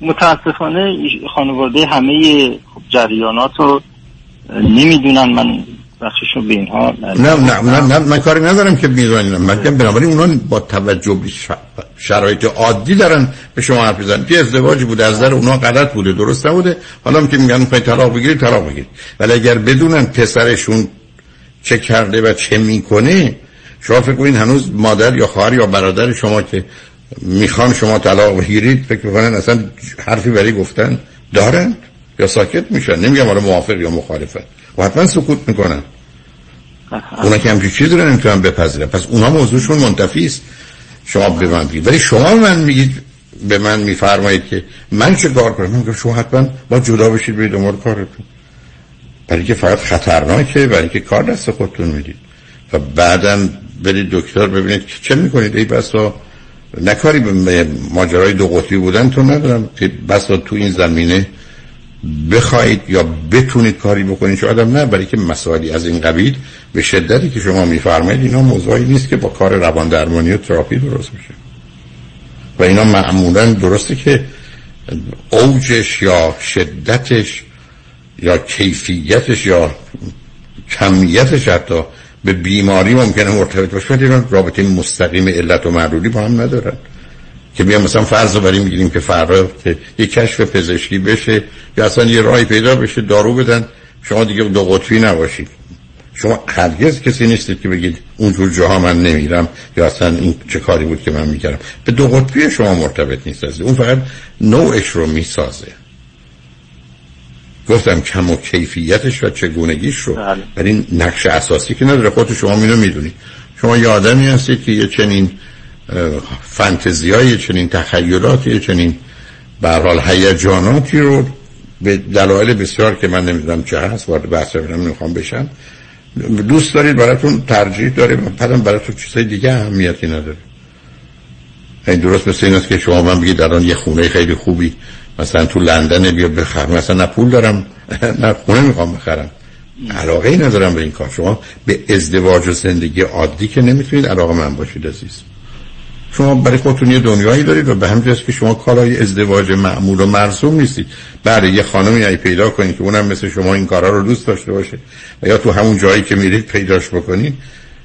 متاسفانه خانواده همه جریانات رو نمی‌دونن. من بخششون به اینها نه نه نه, نه من کاری ندارم که می‌دونن من میگم بنابراین اونا با توجه به شرایط عادی دارن به شما حرف بزنن که ازدواج بوده از در اونا غلط بوده درست نبوده. حالا که میگن می‌خوای طلاق بگیری طلاق بگیری ولی اگر بدونن پسرشون چه کرده و چه می‌کنه شما فکر کنید هنوز مادر یا خواهر یا برادر شما که می‌خوان شما طلاق بگیرید فکر کنن اصلا حرفی برای گفتن دارن یا ساکت میشن؟ نمیگم حالا موافق یا مخالفن و حتما سکوت می‌کنن. اونا که همچین چیزی رو نمی‌تونن بپذیرن. پس اونا موضوعشون منتفی است. شما به من بگید. ولی شما من میگید به من میفرمایید که من چه کار کنم؟ من شما حتما با جدا بشید به دنبال کارتون. برای که فقط خطرناکه برای که کار دست خودتون می‌دید. و بعدم برید دکتر ببینید چه می‌کنید. ای بسا نکاری به ماجرای دو قطبی بودن تو ندارم. که بسا تو این زمینه بخواید یا بتونید کاری بکنید. شاید نه برای که مسائلی از این قبیل به شدتی که شما میفرمایید اینا موضوعی نیست که با کار روان درمانی و تراپی درست میشه. و اینا معمولا درسته که اوجش یا شدتش یا کیفیتش یا کمیتش حتی به بیماری ممکنه مرتبط باشه. ولی رابطه مستقیم علت و معلولی با هم ندارن. که بیام مثلا فرض رو بریم می‌گیریم که فردا که یه کشف پزشکی بشه یا اصلا یه راهی پیدا بشه دارو بدن. شما دیگه دو قطبی نباشید. شما هرگز کسی نیستید که بگید اونجور جاها من نمیرم یا اصلا این چه کاری بود که من می‌کردم. به دو قطبی شما مرتبط نیست. اون فقط نوعش رو می‌سازه. گفتم کم و کیفیتش و چگونگیش رو. بله. ولی نقش اساسی که نداره. خودت شما می‌دونی می‌دونی. شما یه آدمی هستید که یه چنین فانتزی های چنین تخیلاتی چنین برحال هیجاناتی رو به دلایل بسیار که من نمی‌دونم چه هست وارد بحث نمی‌خوام بشم. دوست دارید براتون ترجیح داره. بعدم براتون چیزای دیگه اهمیتی نداره. این درست مثل این است که شما من بگید الان یه خونه خیلی خوبی مثلا تو لندن بیا بخرم. مثلا نه پول دارم نه خونه می‌خوام بخرم. علاقه ای ندارم به این کار. شما به ازدواج و زندگی عادی که نمی‌تونید علاقه من باشید عزیز. شما برای خودتون یه دنیایی دارید و به همین که شما کالای ازدواج معمول و مرسوم نیستید. برای یه خانمی ای پیدا کنید که اونم مثل شما این کارا رو دوست داشته باشه. و یا تو همون جایی که میرید پیداش بکنید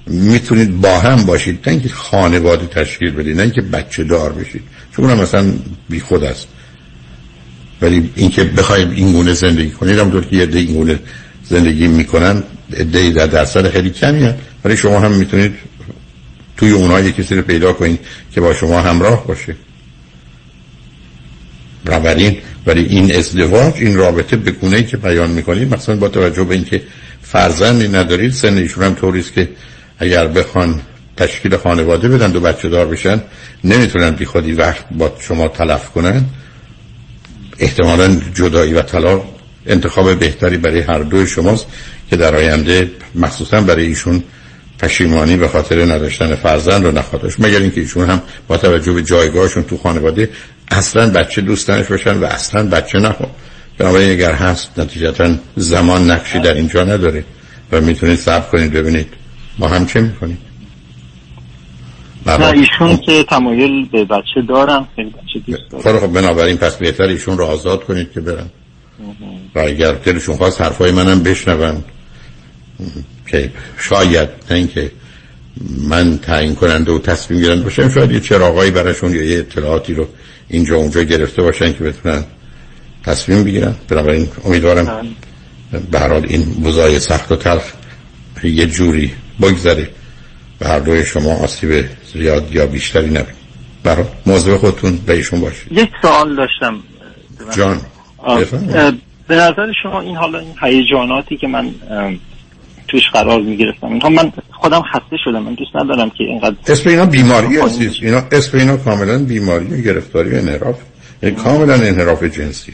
می‌تونید با هم باشید. نه اینکه خانواده تشکیل بدید نه اینکه بچه دار بشید. چون اونم مثلا بی خود است. ولی اینکه بخواید این گونه زندگی کنید هم که یه این گونه زندگی می‌کنن عده در درصد خیلی کمی هست ولی شما هم می‌تونید توی اونها یه کسی رو پیدا کنید که با شما همراه باشه. بنابراین ولی این ازدواج این رابطه به گونه که بیان می‌کنید مثلا با توجه به اینکه فرزندی ندارید سن ایشون هم طوریست که اگر بخوان تشکیل خانواده بدن دو بچه دار بشن نمی‌تونن بی خودی وقت با شما تلف کنن. احتمالا جدایی و طلاق انتخاب بهتری برای هر دو شماست که در آینده مخصوصا برای ایشون پشیمانی به خاطر نداشتن فرزند رو نخواهد مگر اینکه ایشون هم با توجه به جایگاهشون تو خانواده اصلا بچه دوستنش باشن و اصلا بچه نخواد بنابراین اگر هست نتیجتا زمان نقشی در اینجا نداره و می‌تونید صبر کنید ببینید. ما هم چه می‌کنید نه ایشون که تمایل به بچه دارم خیلی بچه دوست دارم خب بنابراین پس بهتر ایشون رو آزاد کنید که برن. و اگر دلشون خواست حرفای منم بشنون. که شاید نه اینکه من تعیین کننده و تصمیم گیرنده باشم شاید یه چراغایی براشون یا یه اطلاعاتی رو اینجا اونجا گرفته باشن که بتونن تصمیم بگیرن. بنابراین امیدوارم به هر حال این بزای سخت و تلخ یه جوری بگذره. به هر دوی شما آسیب زیاد یا بیشتری نبید برای موضوع خودتون به ایشون باشید. یک سوال داشتم. جان به نظر شما این حالا این هیجاناتی که من توش قرار می گرفتم اینها من خودم خسته شدم من دوست ندارم که اینقدر اسم اینا بیماری هستید اینا اسم اینا کاملا بیماری و گرفتاری و انحراف. یعنی کاملا انحراف جنسی.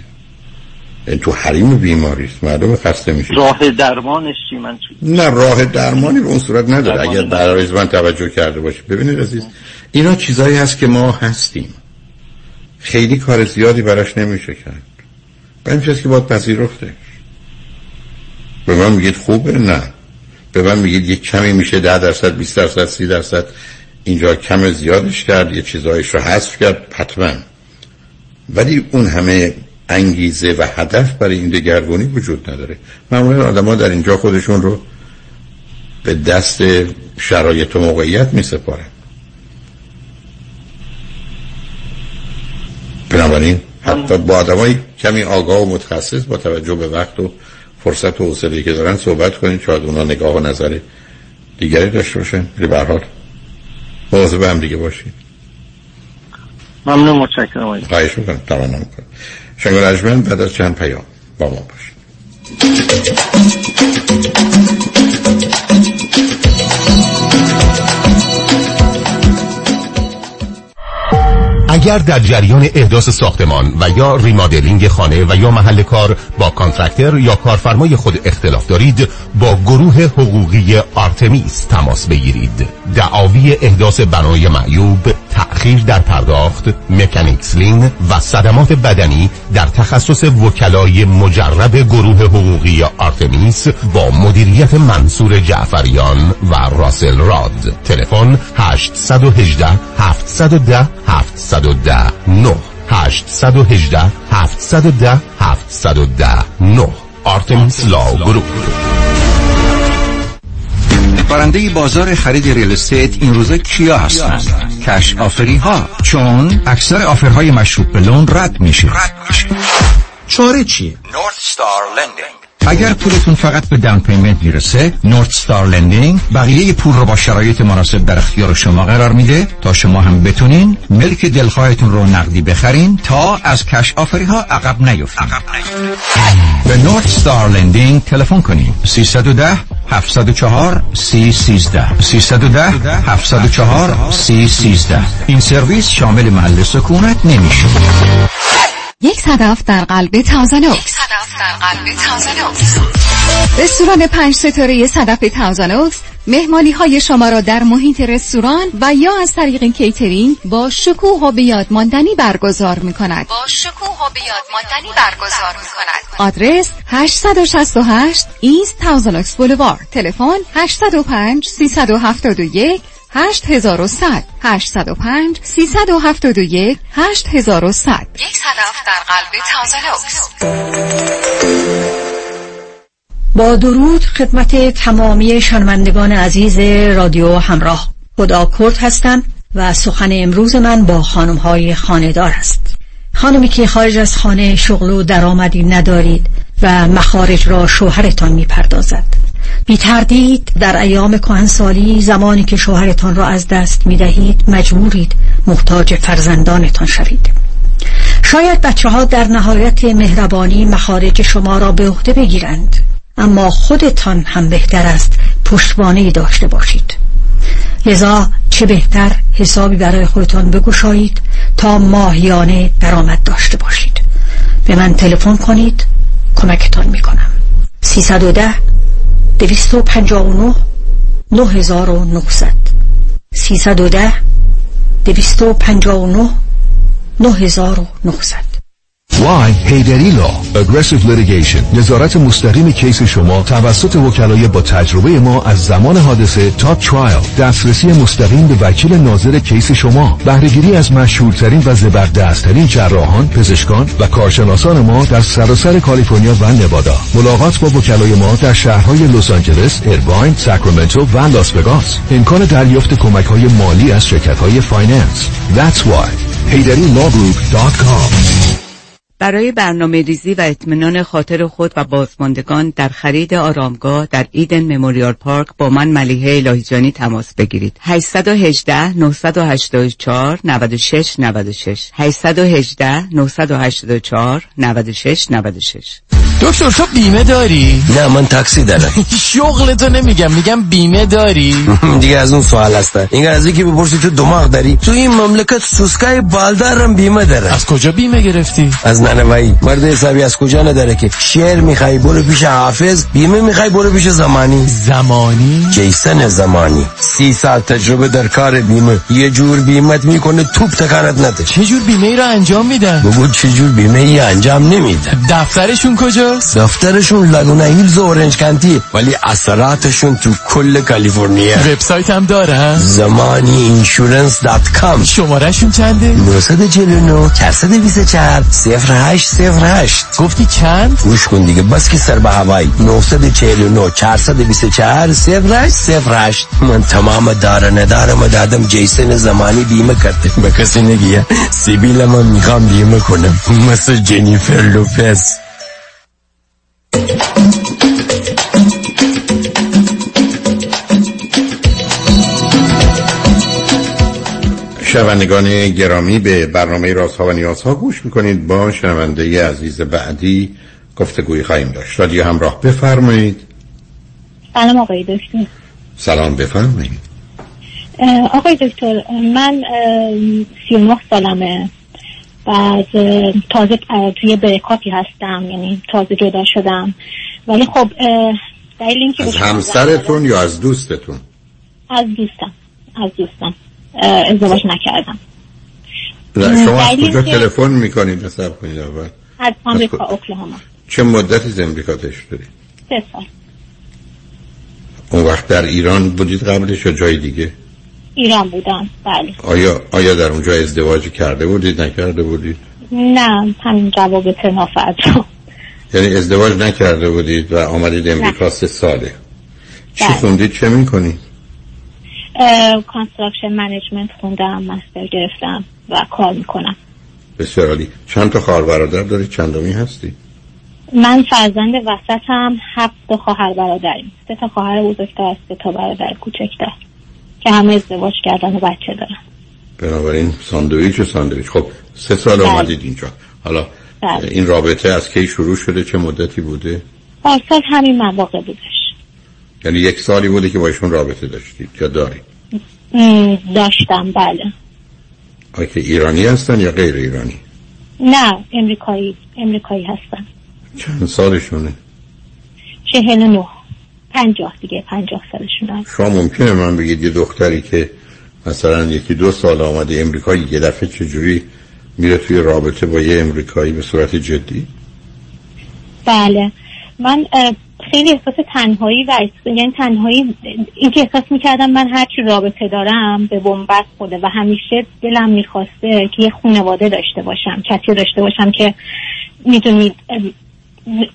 تو حریم بیماری است. مردم خسته میشه راه درمانش چی؟ من چی؟ نه راه درمانی به اون صورت نداره. اگر برای من توجه کرده باشید ببینید عزیز اینا چیزایی هست که ما هستیم. خیلی کار زیادی براش نمیشه کرد. و این که باید پذیرفته به من میگید خوبه؟ نه. به من میگید یک کمی میشه ده درصد 20 درصد سی درصد. اینجا کم زیادش کرد یه چیزایش رو حذف کرد حتما. ولی اون همه انگیزه و هدف برای این دگرگونی وجود نداره. معمولا آدم در اینجا خودشون رو به دست شرایط و موقعیت می سپارن بنابراین حتی با آدمای کمی آگاه و متخصص با توجه به وقت و فرصت و حوصله که دارن صحبت کنید شاید اونا نگاه و نظر دیگری داشته باشن. ولی به هر حال مواظب هم دیگه باشید ممنون متشکرم. خواهش می‌کنم. تمام کنم شنگ بعد از چند پیام با ما باشید اگر در جریان احداث ساختمان و یا remodeling خانه و یا محل کار با contractor یا کارفرمای خود اختلاف دارید با گروه حقوقی آرتمیس تماس بگیرید. دعاوی احداث بنای معیوب تأخیر در پرداخت mechanics lien و صدمات بدنی در تخصص وکلای مجرب گروه حقوقی آرتمیس با مدیریت منصور جعفریان و راسل راد. تلفن 818 710 710 9 818 710 710 9 آرتمیس Law Group برنده بازار خرید real estate این روزا کیا هستند cash offer ی ها چون اکثر offer های مشروط به loan رد میشه. چاره چیه؟ North Star Lending. اگر پولتون فقط به down payment می‌رسه North Star Lending بقیه پول رو با شرایط مناسب در اختیار شما قرار میده تا شما هم بتونین ملک دلخواهتون رو نقدی بخرین تا از cash offer ی ها عقب نیفتین به North Star Lending تلفن کنین. 310 704 313 310 704 313 این سرویس شامل محل سکونت نمیشه. یک صدف در قلب تارزانا رستوران پنج ستاره صدف تازانوکس مهمانی های شما را در محیط رستوران و یا از طریق کیترینگ با شکوه و بیاد ماندنی برگزار می کند با شکوه و بیاد ماندنی برگزار می کند آدرس 868 ایست تازانوکس بولوار تلفن 805 371 8100 805 371 8100 یک. صدف در قلب تازلوکس با درود خدمت تمامی شنوندگان عزیز رادیو همراه. خدا کرد هستم و سخن امروز من با خانم های خاندار است. خانمی که خارج از خانه شغل و درآمدی ندارید و مخارج را شوهرتان می‌پردازد. بی تردید در ایام کهنسالی زمانی که شوهرتان را از دست می دهید مجبورید محتاج فرزندانتان شوید. شاید بچه ها در نهایت مهربانی مخارج شما را به عهده بگیرند اما خودتان هم بهتر است پشتوانه داشته باشید. لذا چه بهتر حسابی برای خودتان بگشایید تا ماهیانه درآمد داشته باشید. به من تلفن کنید کمکتان می‌کنم. 310 259 9900 310 و نهصد. Why Heidari Law Aggressive Litigation. نظارت مستقیم case شما توسط وکلای با تجربه ما از زمان حادثه تا trial دسترسی مستقیم به وکیل ناظر case شما. بهره‌گیری از مشهورترین و زبردستترین جراحان پزشکان و کارشناسان ما در سراسر کالیفرنیا و نوادا. ملاقات با وکلای ما در شهرهای لس آنجلس ایرواین ساکرامنتو و لاس وگاس. امکان دریافت کمک های مالی از شرکت های finance. That's why. HeidariLawGroup.com برای برنامه ریزی و اطمینان خاطر خود و بازماندگان در خرید آرامگاه در Eden Memorial Park با من ملیحه الهیجانی تماس بگیرید 818 984 96 96 818 984 96 96 دکتر تو بیمه داری؟ نه من تاکسی دارم شغلتو نمیگم میگم بیمه داری؟ دیگه از اون سوالا هستا عین اینه که بپرسی تو دماغ داری تو این مملکت سوسکای بالدارم بیمه داره از کجا بیمه گرفتی؟ از نونوایی مرد حسابی از کجا نداره که؟ شعر می‌خوای برو پیش حافظ. بیمه می‌خوای برو پیش زمانی. زمانی؟ جیسن زمانی. سی سال تجربه در کار بیمه. یه جور بیمت می‌کنه توپ تکانت نده. چه جور بیمه ای رو انجام میدن؟ بگو چه جور بیمه ای انجام نمیده دفترشون کجاست دفترشون لاگونا هیلز و اورنج کانتی. ولی اثراتشون تو کل کالیفرنیا. وبسایت هم داره Zamani Insurance dot com شماره‌شون چنده؟ 949 424 0808 گفتی چند؟ گوش کن دیگه. بس که سر به هوایی. 949 424 0808 من تمام دار ندارم دادم جیسن زمانی بیمه کرده. به کسی نگیه سیبیل من می‌خوام بیمه کنم. مثل جنیفر لوپز. شنوندگان گرامی به برنامه رازها و نیازها گوش می‌کنید. با شنونده عزیز بعدی گفتگوی خواهیم داشت. رادیو همراه بفرمایید. سلام آقای دکتر. سلام بفرمایید. آقای دکتر من سی و نه سالمه. بعد اه، تازه توی بریکاپی هستم یعنی تازه جدا شدم. ولی خب دلیل اینکه از همسرتون یا از دوستتون؟ از دوستم از دوستم. ازدواج نکردم. شما از کجا تلفن می‌کنید نصب کنید اول از آمریکا اوکلاهاما. چه مدتی از امریکا دارید؟ سه سال. اون وقت در ایران بودید قبلش یا جای دیگه؟ ایران بودم بله. آیا آیا در اونجا ازدواج کرده بودید نکرده بودید؟ نه همین جواب تنافت یعنی ازدواج نکرده بودید و آمدید امریکا سه ساله. چی بله. خوندید؟ چه می‌کنید؟ construction management خوندم master گرفتم و کار می‌کنم. بسیار عالی. چند تا خواهر برادر دارید چندمی هستی؟ من فرزند وسطم هفت تا خواهر برادریم. سه تا خواهر بزرگتر سه تا برادر کوچکتر که همه ازدواج کردن و بچه دارن. بنابراین ساندویچ و ساندویچ. خب سه سال بله. آمدید اینجا. حالا بله. این رابطه از کی شروع شده؟ چه مدتی بوده؟ پارسال همین مواقع بودش. یعنی یک سالی بوده که با ایشون رابطه داشتید یا دارید؟ داشتم بله. آیا که ایرانی هستن یا غیر ایرانی؟ نه امریکایی امریکایی هستم چند سالشونه؟ چهل و نه. پنجاه دیگه پنجاه سالشون هست شما ممکنه من بگید یه دختری که مثلا یکی دو سال آمده امریکا یه دفعه چجوری میره توی رابطه با یه امریکایی به صورت جدی؟ بله. من خیلی احساس تنهایی و یعنی تنهایی این که احساس می‌کردم من هرچی رابطه دارم به بنبست خوده و همیشه دلم می‌خواسته که یه خانواده داشته باشم کسی داشته باشم که می‌دونید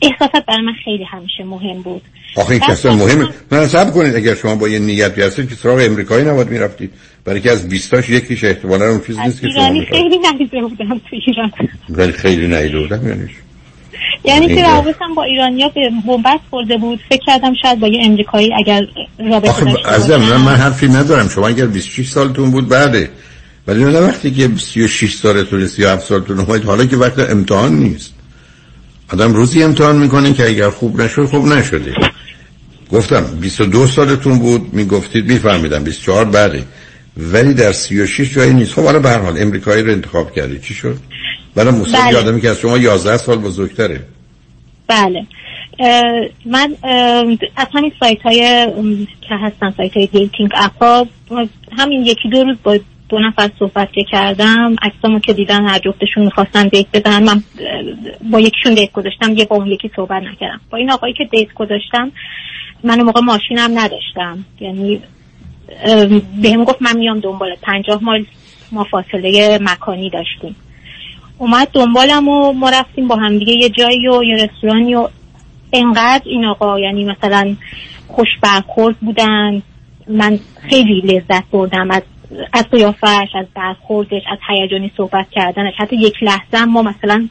احساسات برای من خیلی همیشه مهم بود. آخه این کسا مهمه. نه صبر کنید اگر شما با یه نیتی هستید که سراغ امریکایی نباید می‌رفتید. برای که از بیستاش یکیش احتمالا اون چیز نیست که شما خیلی ندیده بودم تو ایران. ولی خیلی نیده بودم یعنی چی؟ یعنی که روابطم با ایرانیا به بنبست خورده بود فکر کردم شاید با یه امریکایی اگر رابطه آخه داشته باشم. من, من حرفی ندارم. شما اگر 26 سالتون بود بعده ولی نه وقتی که 36 سالتون 37 سالتون اومد حالا که وقت امتحان نیست. آدم روزی امتحان می‌کنه که اگر خوب نشد خوب نشده. گفتم 22 سالتون بود می‌گفتید میفهمیدم. 24 بعده ولی در 36 جایی نیست. خب حالا به هر حال امریکایی رو انتخاب کردی. چی شد؟ برای مصاحبه بله. آدمی که از شما 11 سال بزرگتره. بله. من از همین سایت های که هستن سایت های dating app ا همین یکی دو روز با دو نفر صحبت کردم عکسامو که دیدن هر جفتشون می‌خواستن date بزنن من با یکیشون date گذاشتم یه با اون یکی صحبت نکردم. با این آقایی که date گذاشتم من اون موقع ماشینم نداشتم. یعنی بهم گفت من میام دنبال پنجاه مایل ما فاصله مکانی داشتیم. اومد دنبالم و ما رفتیم با همدیگه یه جایی و یه رستورانی و انقدر این آقا یعنی مثلا خوش برخورد بودن. من خیلی لذت بردم از از قیافش از برخوردش از هیجانی صحبت کردنش. حتی یک لحظه ما مثلا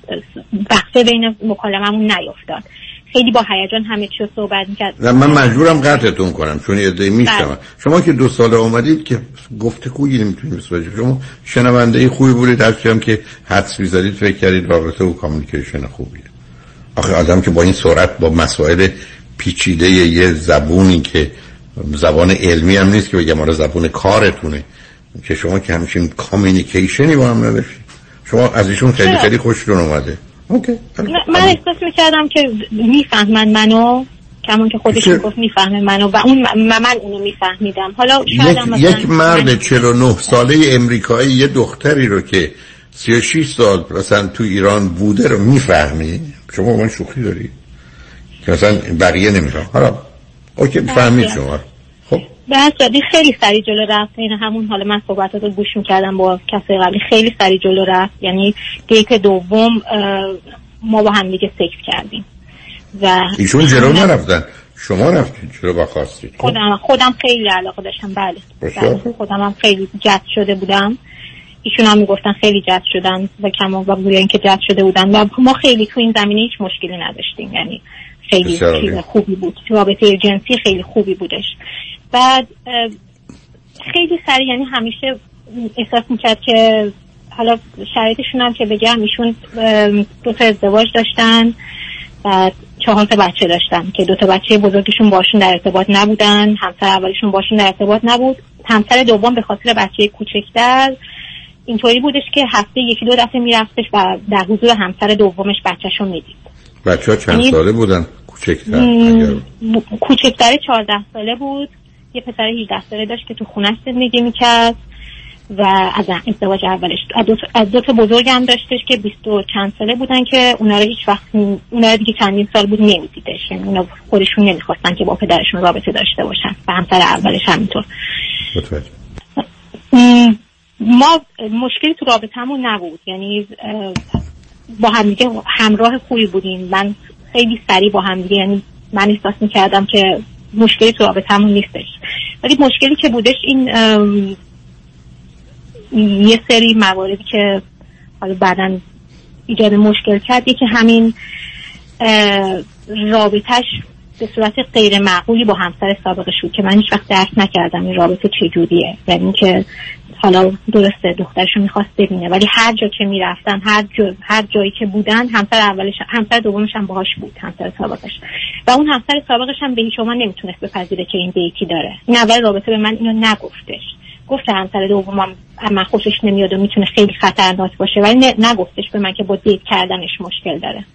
بخشه بین مکالممون نیفتاد خیلی با هیجان همه چی رو صحبت می‌کرد. نه من مجبورم قطعتون کنم چون یه عده میشنم بله. شما که دو ساله اومدید که گفته کویی نمی‌تونید بسازید شما شنونده خوبی بودید. هم که حدس می‌زدید فکر کردید رابطه و کامیکیشن خوبیه. آخه آدم که با این سرعت با مسائل پیچیده یه زبونی که زبان علمی هم نیست که بگم آره زبون کارتونه که شما که همچین کامیکیشنی با هم نداشتید. شما از ایشون خیلی؟ خیلی خوشتون اومده. من احساس می‌کردم که می‌فهمن منو کمون که خودش گفت می‌فهمه منو و اون من اونو میفهمیدم. حالا شاید یک, یک مرد 49 ساله امریکایی یه دختری رو که 36 سال مثلا تو ایران بوده رو می‌فهمی؟ شما من شوخی داری؟ که مثلا بقیه نمیفهم حالا اوکی فهمید بله. شما خب به خیلی سری جلو رفت. این همون حالا من صحبتات رو گوش می‌کردم با کسی قبلی. خیلی سری جلو رفت. یعنی دیت دوم ما با هم دیگه سکس کردیم. و ایشون جلو نرفتن. شما رفتید چرا با خواستید. خودم خودم خیلی علاقه داشتم. بله, بله. خودم هم خیلی جد شده بودم. ایشون هم می‌گفتن خیلی جد شدن و کما و بویا اینکه جد شده بودن. و ما خیلی تو این زمینه هیچ مشکلی نداشتیم. یعنی خیلی چیز خوبی بود. رابطه جنسی خیلی خوبی بودش. بعد خیلی سریع یعنی همیشه احساس می‌کرد که حالا شرایطشون هم که بگم ایشون دو تا ازدواج داشتن بعد چهار تا بچه داشتن که دو تا بچه بزرگشون باشون در ارتباط نبودن همسر اولشون باشون در ارتباط نبود. همسر دوم به خاطر بچه کوچکتر اینطوری بودش که هفته یکی دو دفعه میرفتش و در حضور همسر دومش بچهشون می‌دید. بچه ها چند یعنی ساله بودن؟ کوچکتر کوچکتر چهارده ساله بود. یه پسر 18 ساله داشت که تو خونش زندگی می‌کرد و از ازدواج اولش از دو تا بزرگ هم داشتش که بیست و چند ساله بودن که اونا رو هیچ وقت اونا رو دیگه چندین سال بود نمیدیدش. یعنی اونا خودشون نمی‌خواستن که با پدرشون رابطه داشته باشن و همسر اولش همینطور. ما مشکلی تو رابطهمون نبود. یعنی با همدیگه همراه خوبی بودیم. من خیلی سریع با همدیگه یعنی من احساس می‌کردم که مشکلی تو رابطهمون نیستش. ولی مشکلی که بودش این یه سری مواردی که حالا بعدا ایجاد مشکل کرد. که همین رابطش به صورت غیر معقولی با همسر سابقش بود که من هیچ وقت درک نکردم این رابطه چجوریه. یعنی که حالا درسته دخترشو می‌خواست ببینه. ولی هر جا که می‌رفتن هر, جا، هر جایی که بودن همسر اولش همسر دومش هم باهاش بود همسر سابقش. و اون همسر سابقش هم به هیچ شما نمی‌تونست بپذیره که این دیتی داره. این اول رابطه به من اینو نگفتش. گفت همسر دومم من خوشش نمیاد و می‌تونه خیلی خطرناک باشه ولی نگفتش به من که با دیت کردنش مشکل داره.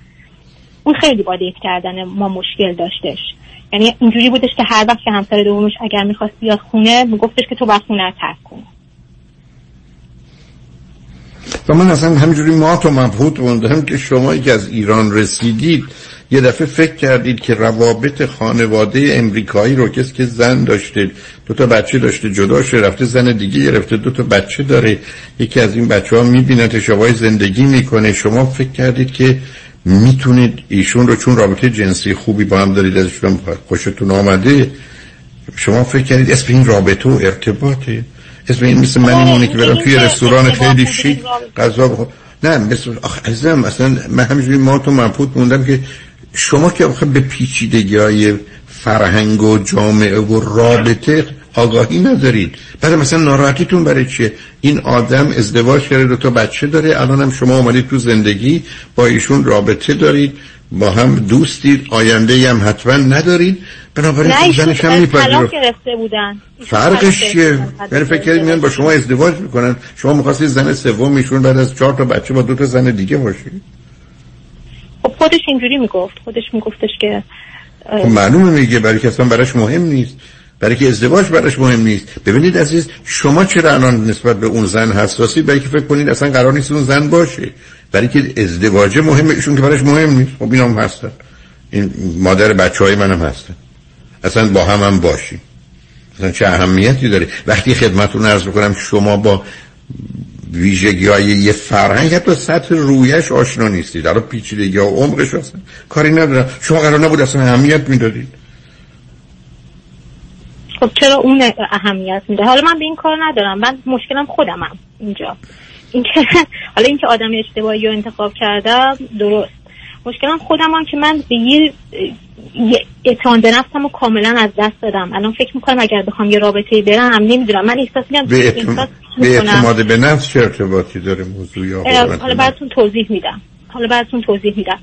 اون خیلی با دیت کردن ما مشکل داشتش. یعنی اینجوری بودش که هر وقت که همسر دومش اگر می‌خواست بیاد خونه میگفتش که تو باید خونه ترک کن. و من اصلا همینجوری ما و مبهوت موندم که شما که از ایران رسیدید یه دفعه فکر کردید که روابط خانواده امریکایی رو کسی که زن داشته دو تا بچه داشته جدا شده رفته زن دیگه گرفته دو تا بچه داره یکی از این بچه ها می‌بینه شبای زندگی می‌کنه. شما فکر کردید که می‌تونید ایشون رو چون رابطه جنسی خوبی با هم دارید ازشون خوشتون آمده شما فکر کردید اسم این رابطه و ارتباطه؟ اسم این مثل من اینونه که برم توی رستوران خیلی شیک غذا بخور. نه مثل آخ عزیزم اصلا من همینجوری ما تو منپوت موندم که شما که آخه به پیچیدگی های فرهنگ و جامعه و رابطه آگاهی ندارید. بعد مثلا ناراحتیتون برای چیه؟ این آدم ازدواج کرده دو تا بچه داره الان هم شما آمدید تو زندگی با ایشون رابطه دارید. با هم دوستید آینده هم حتما ندارید بنابراین زنش هم گرفته بودن. فرقش چیه؟ یعنی فکر کردید میان با شما ازدواج می‌کنن. شما می‌خواستید زن سوم ایشون بعد از چهار تا بچه با دو تا زن دیگه باشید؟ خب خودش اینجوری می‌گفت. خودش میگفتش که خب معلومه میگه برای که اصلا براش مهم نیست. برای که ازدواج براش مهم نیست. ببینید عزیز شما چرا الان نسبت به اون زن حساسی؟ برای که فکر کنید اصلا قرار نیست اون زن باشه. برای که ازدواج مهمه ایشون که براش مهم نیست. خب اینا هم هستن. این مادر بچه های منم هستن. اصلا با هم هم باشیم. اصلا چه اهمیتی داره؟ وقتی خدمتون عرض بکنم شما با ویژگی های یه فرهنگ حتی سطح رویش آشنا نیستید. در پیچیدگی و عمقش هستن کاری ندارم شما قرار نبود اصلا اهمیت می‌دادید. خب چرا اون اهمیت میده؟ حالا من به این کار ندارم. من مشکلم خودمم اینجا. اینکه حالا اینکه آدم اشتباهی رو انتخاب کردم درست. مشکلم خودم هم که من به یه اعتماد به نفسم رو کاملا از دست دادم. الان فکر می‌کنم اگر بخوام یه رابطه برم نمی‌دونم. من احساس به, اعتماد به اعتماد به نفس چه ارتباطی داره موضوع یا حالا براتون توضیح میدم. حالا براتون توضیح میدم.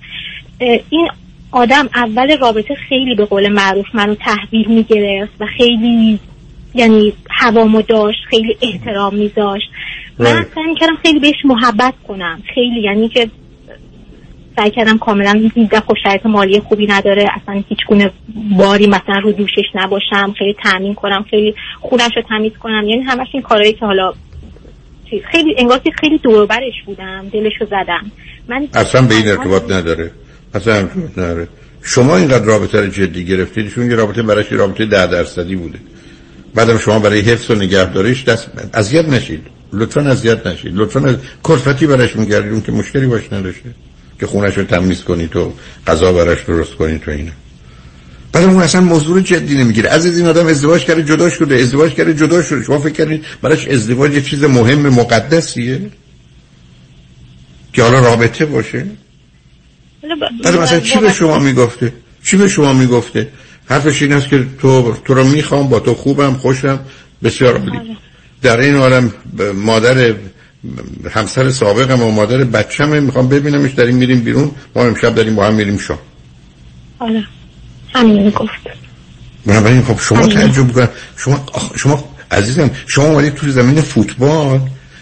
این آدم اول رابطه خیلی به قول معروف منو تحویل می‌گرفت و خیلی یعنی هوامو داشت خیلی احترام میذاشت. من سعی می‌کردم خیلی بهش محبت کنم. خیلی یعنی که سعی کردم کاملا دیدم خب شرایط مالی خوبی نداره اصلا هیچ گونه باری مثلا رو دوشش نباشم خیلی تامین کنم خیلی خونش رو تمیز کنم. یعنی همش این کارهایی که حالا چیز. خیلی انگار که خیلی دوربرش بودم دلش رو زدم. من اصلا به این ارتباط نداره. اصلا نداره. شما اینقدر رابطه رو جدی گرفتید چون یه رابطه برایش رابطه ده درصدی بوده. بعدم شما برای حفظ و نگهداریش دست اذیت نشید. لطفا اذیت نشید. لطفا از کلفتی براش میگردید که مشکلی باش نداشته. که خونش رو تمیز کنید تو غذا براش درست کنید تو اینا. بعد اون اصلا موضوع جدی نمی‌گیره. از این آدم ازدواج کرده جدا شده. ازدواج کرده جدا شده. شما فکر کردید براش ازدواج یه چیز مهم مقدسیه؟ که حالا رابطه باشه؟ بعد مثلا چی به شما می‌گفته؟ چی به شما می‌گفته؟ حرفش این است که تو تو رو می‌خوام با تو خوبم خوشم بسیار عالی. آره. در این عالم مادر همسر سابقم و مادر بچم می‌خوام ببینمش داریم میریم بیرون. ما امشب داریم با هم میریم شام. آره. همین گفت. بنابراین خب شما تعجب کن شما شما عزیزم شما اومدید تو زمین فوتبال.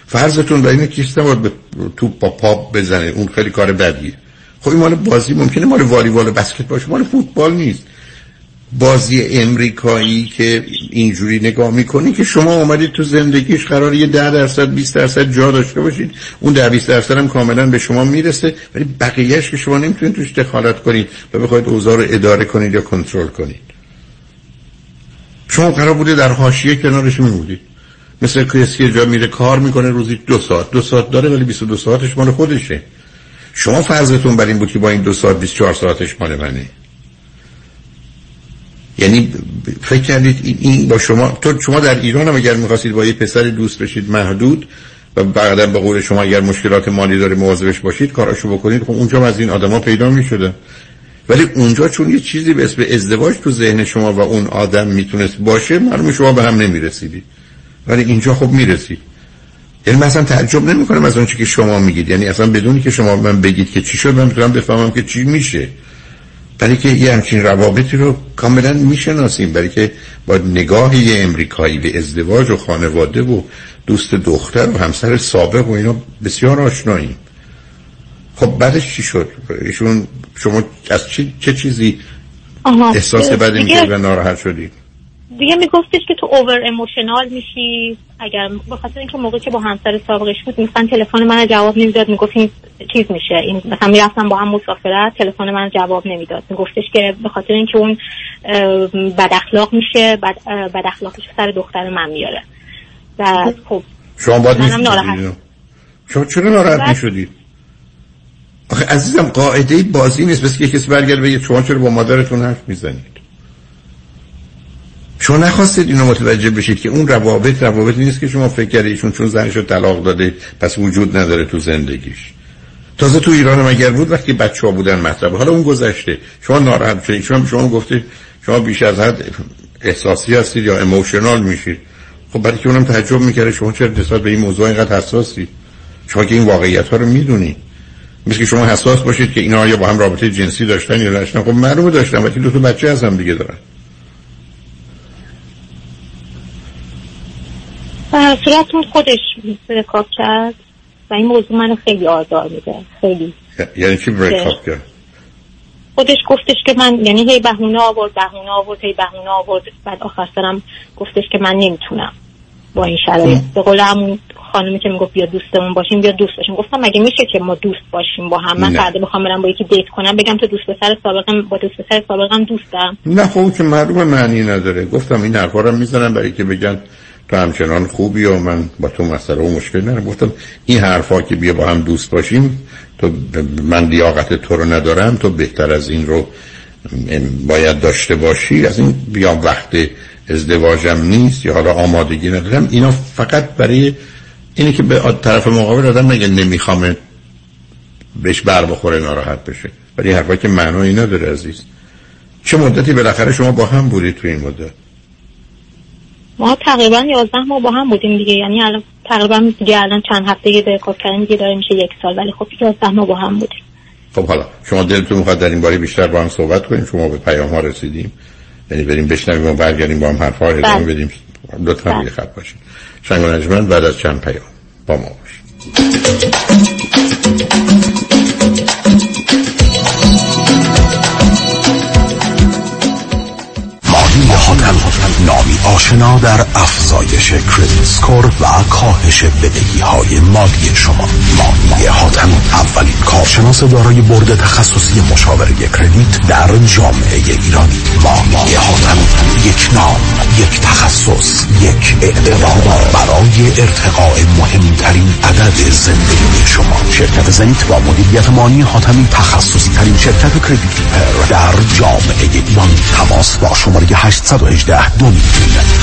فرضتون برای اینه که نباید تو پا پا بزنه. اون خیلی کار بدیه. خب این مال بازی ممکنه مال والیبال و بسکت باشه. مال فوتبال نیست. بازی امریکایی که اینجوری نگاه می‌کنی که شما اومدید تو زندگیش قرار یه ده درصد 20 درصد جا داشته باشید. اون ده 20 درصد هم کاملا به شما می‌رسه ولی بقیهش که شما نمی‌تونید توش دخالت کنید و بخواید اوضاع رو اداره کنید یا کنترل کنید. شما قرار بوده در حاشیه کنارش میمودید مثل کسی جا میره کار می‌کنه روزی دو ساعت. دو ساعت داره ولی 22 ساعتش مال خودشه. شما فرضتون بر این بود که با این دو ساعت 24 ساعتش مال منه. یعنی فکر کردید این با شما تو شما در ایران هم اگر می‌خواستید با یه پسر دوست بشید محدود و بعدا به قول شما اگر مشکلات مالی داره مواظبش باشید کاراشو بکنید خب اونجا از این آدما پیدا می‌شده. ولی اونجا چون یه چیزی به اسم ازدواج تو ذهن شما و اون آدم می‌تونست باشه معلومه شما به هم نمی‌رسیدی ولی اینجا خب می‌رسید. یعنی مثلا تعجب نمی‌کنم از اون که شما میگید. یعنی اصلا بدونی که شما من بگید که چی شد من می‌تونم بفهمم که چی میشه. برای که یه همچین روابطی رو کاملا می‌شناسیم برای که با نگاه یه امریکایی به ازدواج و خانواده و دوست دختر و همسر سابق و اینا بسیار آشناییم. خب بعدش چی شد؟ ایشون شما از چی، چه چیزی احساس بدی می‌کرد و ناراحت شدید دیگه میگفتش که تو اوور اموشنال میشی. اگر بخاطر اینکه موقع که با همسر سابقش بود مثلا تلفن من جواب نمی‌داد می‌گفت این چیز میشه. این مثلا می‌رفتم با هم مسافرت تلفن من جواب نمی‌داد. میگفتش که به خاطر اینکه اون بد اخلاق میشه بد, بد اخلاقش سر دختر من میاره. و خب شما باید شما چرا ناراحت می‌شدید آخه عزیزم قاعده بازی نیست. بس که کسی برگرد بگه شما چرا با مادرتون حرف می‌زنید شما نخواستید اینو متوجه بشید که اون روابط روابط نیست که شما فکر کردیشون چون زنشو طلاق داده پس وجود نداره تو زندگیش. تازه تو ایران هم اگر بود وقتی بچه ها بودن مطلب. حالا اون گذشته. شما ناراحت شدید. شما شما گفته شما بیش از حد احساسی هستید یا اموشنال میشید. خب برای که اونم تعجب می‌کرده شما چرا نسبت به این موضوع اینقدر حساسی؟ شما که این واقعیت ها رو می‌دونید مثل که شما حساس باشید که اینا یا با هم رابطه جنسی داشتن یا داشتن خب معلومه داشتن وقتی دو تا بچه هم دیگه دارن. صورتون خودش برکاپ کرد و این موضوع منو خیلی آزار میده. خیلی. یعنی چی برکاپ کرد؟ خودش گفتش که من یعنی هی بهونه آورد بهونه آورد هی بهونه آورد. بعد آخر سرم گفتش که من نمی‌تونم با این شرایط. به قول همون خانمی که می‌گفت بیا دوستمون باشیم بیا دوست باشیم. گفتم مگه میشه که ما دوست باشیم با هم؟ من فردا بخوام برم با یکی دیت کنم بگم تو دوست پسر سابقم با دوست پسر سابقم دوستم. نه خب که معلومه معنی نداره. گفتم این حرفا رو می‌زنم برای که بگن تو همچنان خوبی و من با تو مسئله و مشکل ندارم. گفتم این حرفا که بیا با هم دوست باشیم تو من لیاقت تو رو ندارم تو بهتر از این رو باید داشته باشی. از این بیا وقت ازدواجم نیست یا حالا آمادگی ندارم. اینا فقط برای اینه که به طرف مقابل آدم نگه نمیخوامه بهش بر بخوره ناراحت بشه. ولی حرفا که معنایی نداره عزیز. چه مدتی بالاخره شما با هم بودید تو این مدت؟ ما تقریبا 11 ماه با هم بودیم دیگه. یعنی الان تقریبا دیگه الان چند هفته یه دقیقه کردن دیگه داره میشه یک سال. ولی خب 11 ماه با هم بودیم. خب حالا شما دلتون می‌خواد در این باره بیشتر با هم صحبت کنیم. شما به پیام ها رسیدیم. یعنی بریم بشنویم و برگردیم با هم رو ادامه بله. بدیم. لطفا روی بله. خط باشید. شنگ بعد از چند پیام با ما باشید. آشنا در افزایش کردیت سکور و کاهش بدهی های مالی شما. مانی حاتمی اولین کارشناس دارای برد تخصصی مشاوره کردیت در جامعه ایرانی. مانی حاتمی یک نام یک تخصص یک اعتبار برای ارتقاء مهمترین عدد زندگی شما. شرکت زنیت با مدیریت مانی حاتمی تخصصی ترین شرکت کردیت در جامعه ایران. تماس با شماره 818 دو میلیون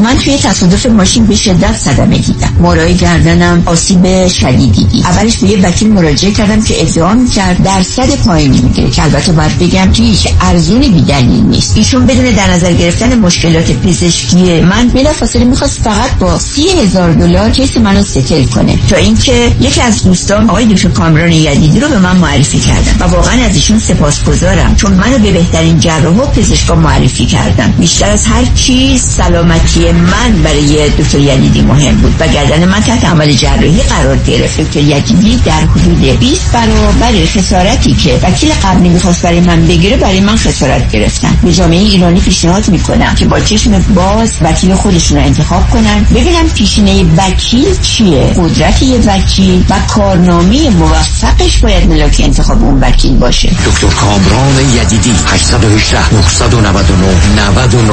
من توی تصادف ماشین به شدت صدمه دیدم. مورای گردنم آسیب شدیدی دید. اولش به یه وکیل مراجعه کردم که ادعا می‌کرد درصد پایینی می‌گیره که البته باید بگم که هیچ ارزونی بیدلیل نیست. ایشون بدون در نظر گرفتن مشکلات پزشکی من بلافاصله می‌خواست فقط با سی هزار دلار کیس منو ستل کنه. تا اینکه یکی از دوستان آقای دکتر کامران یدیدی رو به من معرفی کردن و واقعا از ایشون سپاسگزارم چون منو به بهترین جراح و پزشکا معرفی کردن. بیشتر از هر چیز سلامتی من برای دکتر یدیدی مهم بود و گردن من تحت عمل جراحی قرار گرفت. دکتر یدیدی در حدود 20 برابر خسارتی که وکیل قبلی می‌خواست برای من بگیره برای من خسارت گرفتن. به جامعه ایرانی پیشنهاد می‌کنم که با چشم باز وکیل خودشون رو انتخاب کنن. ببینم پیشینه وکیل چیه؟ قدرت یه وکیل و کارنامه موفقش باید ملاک انتخاب اون وکیل باشه. دکتر کامران یدیدی 818 999 99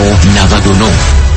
99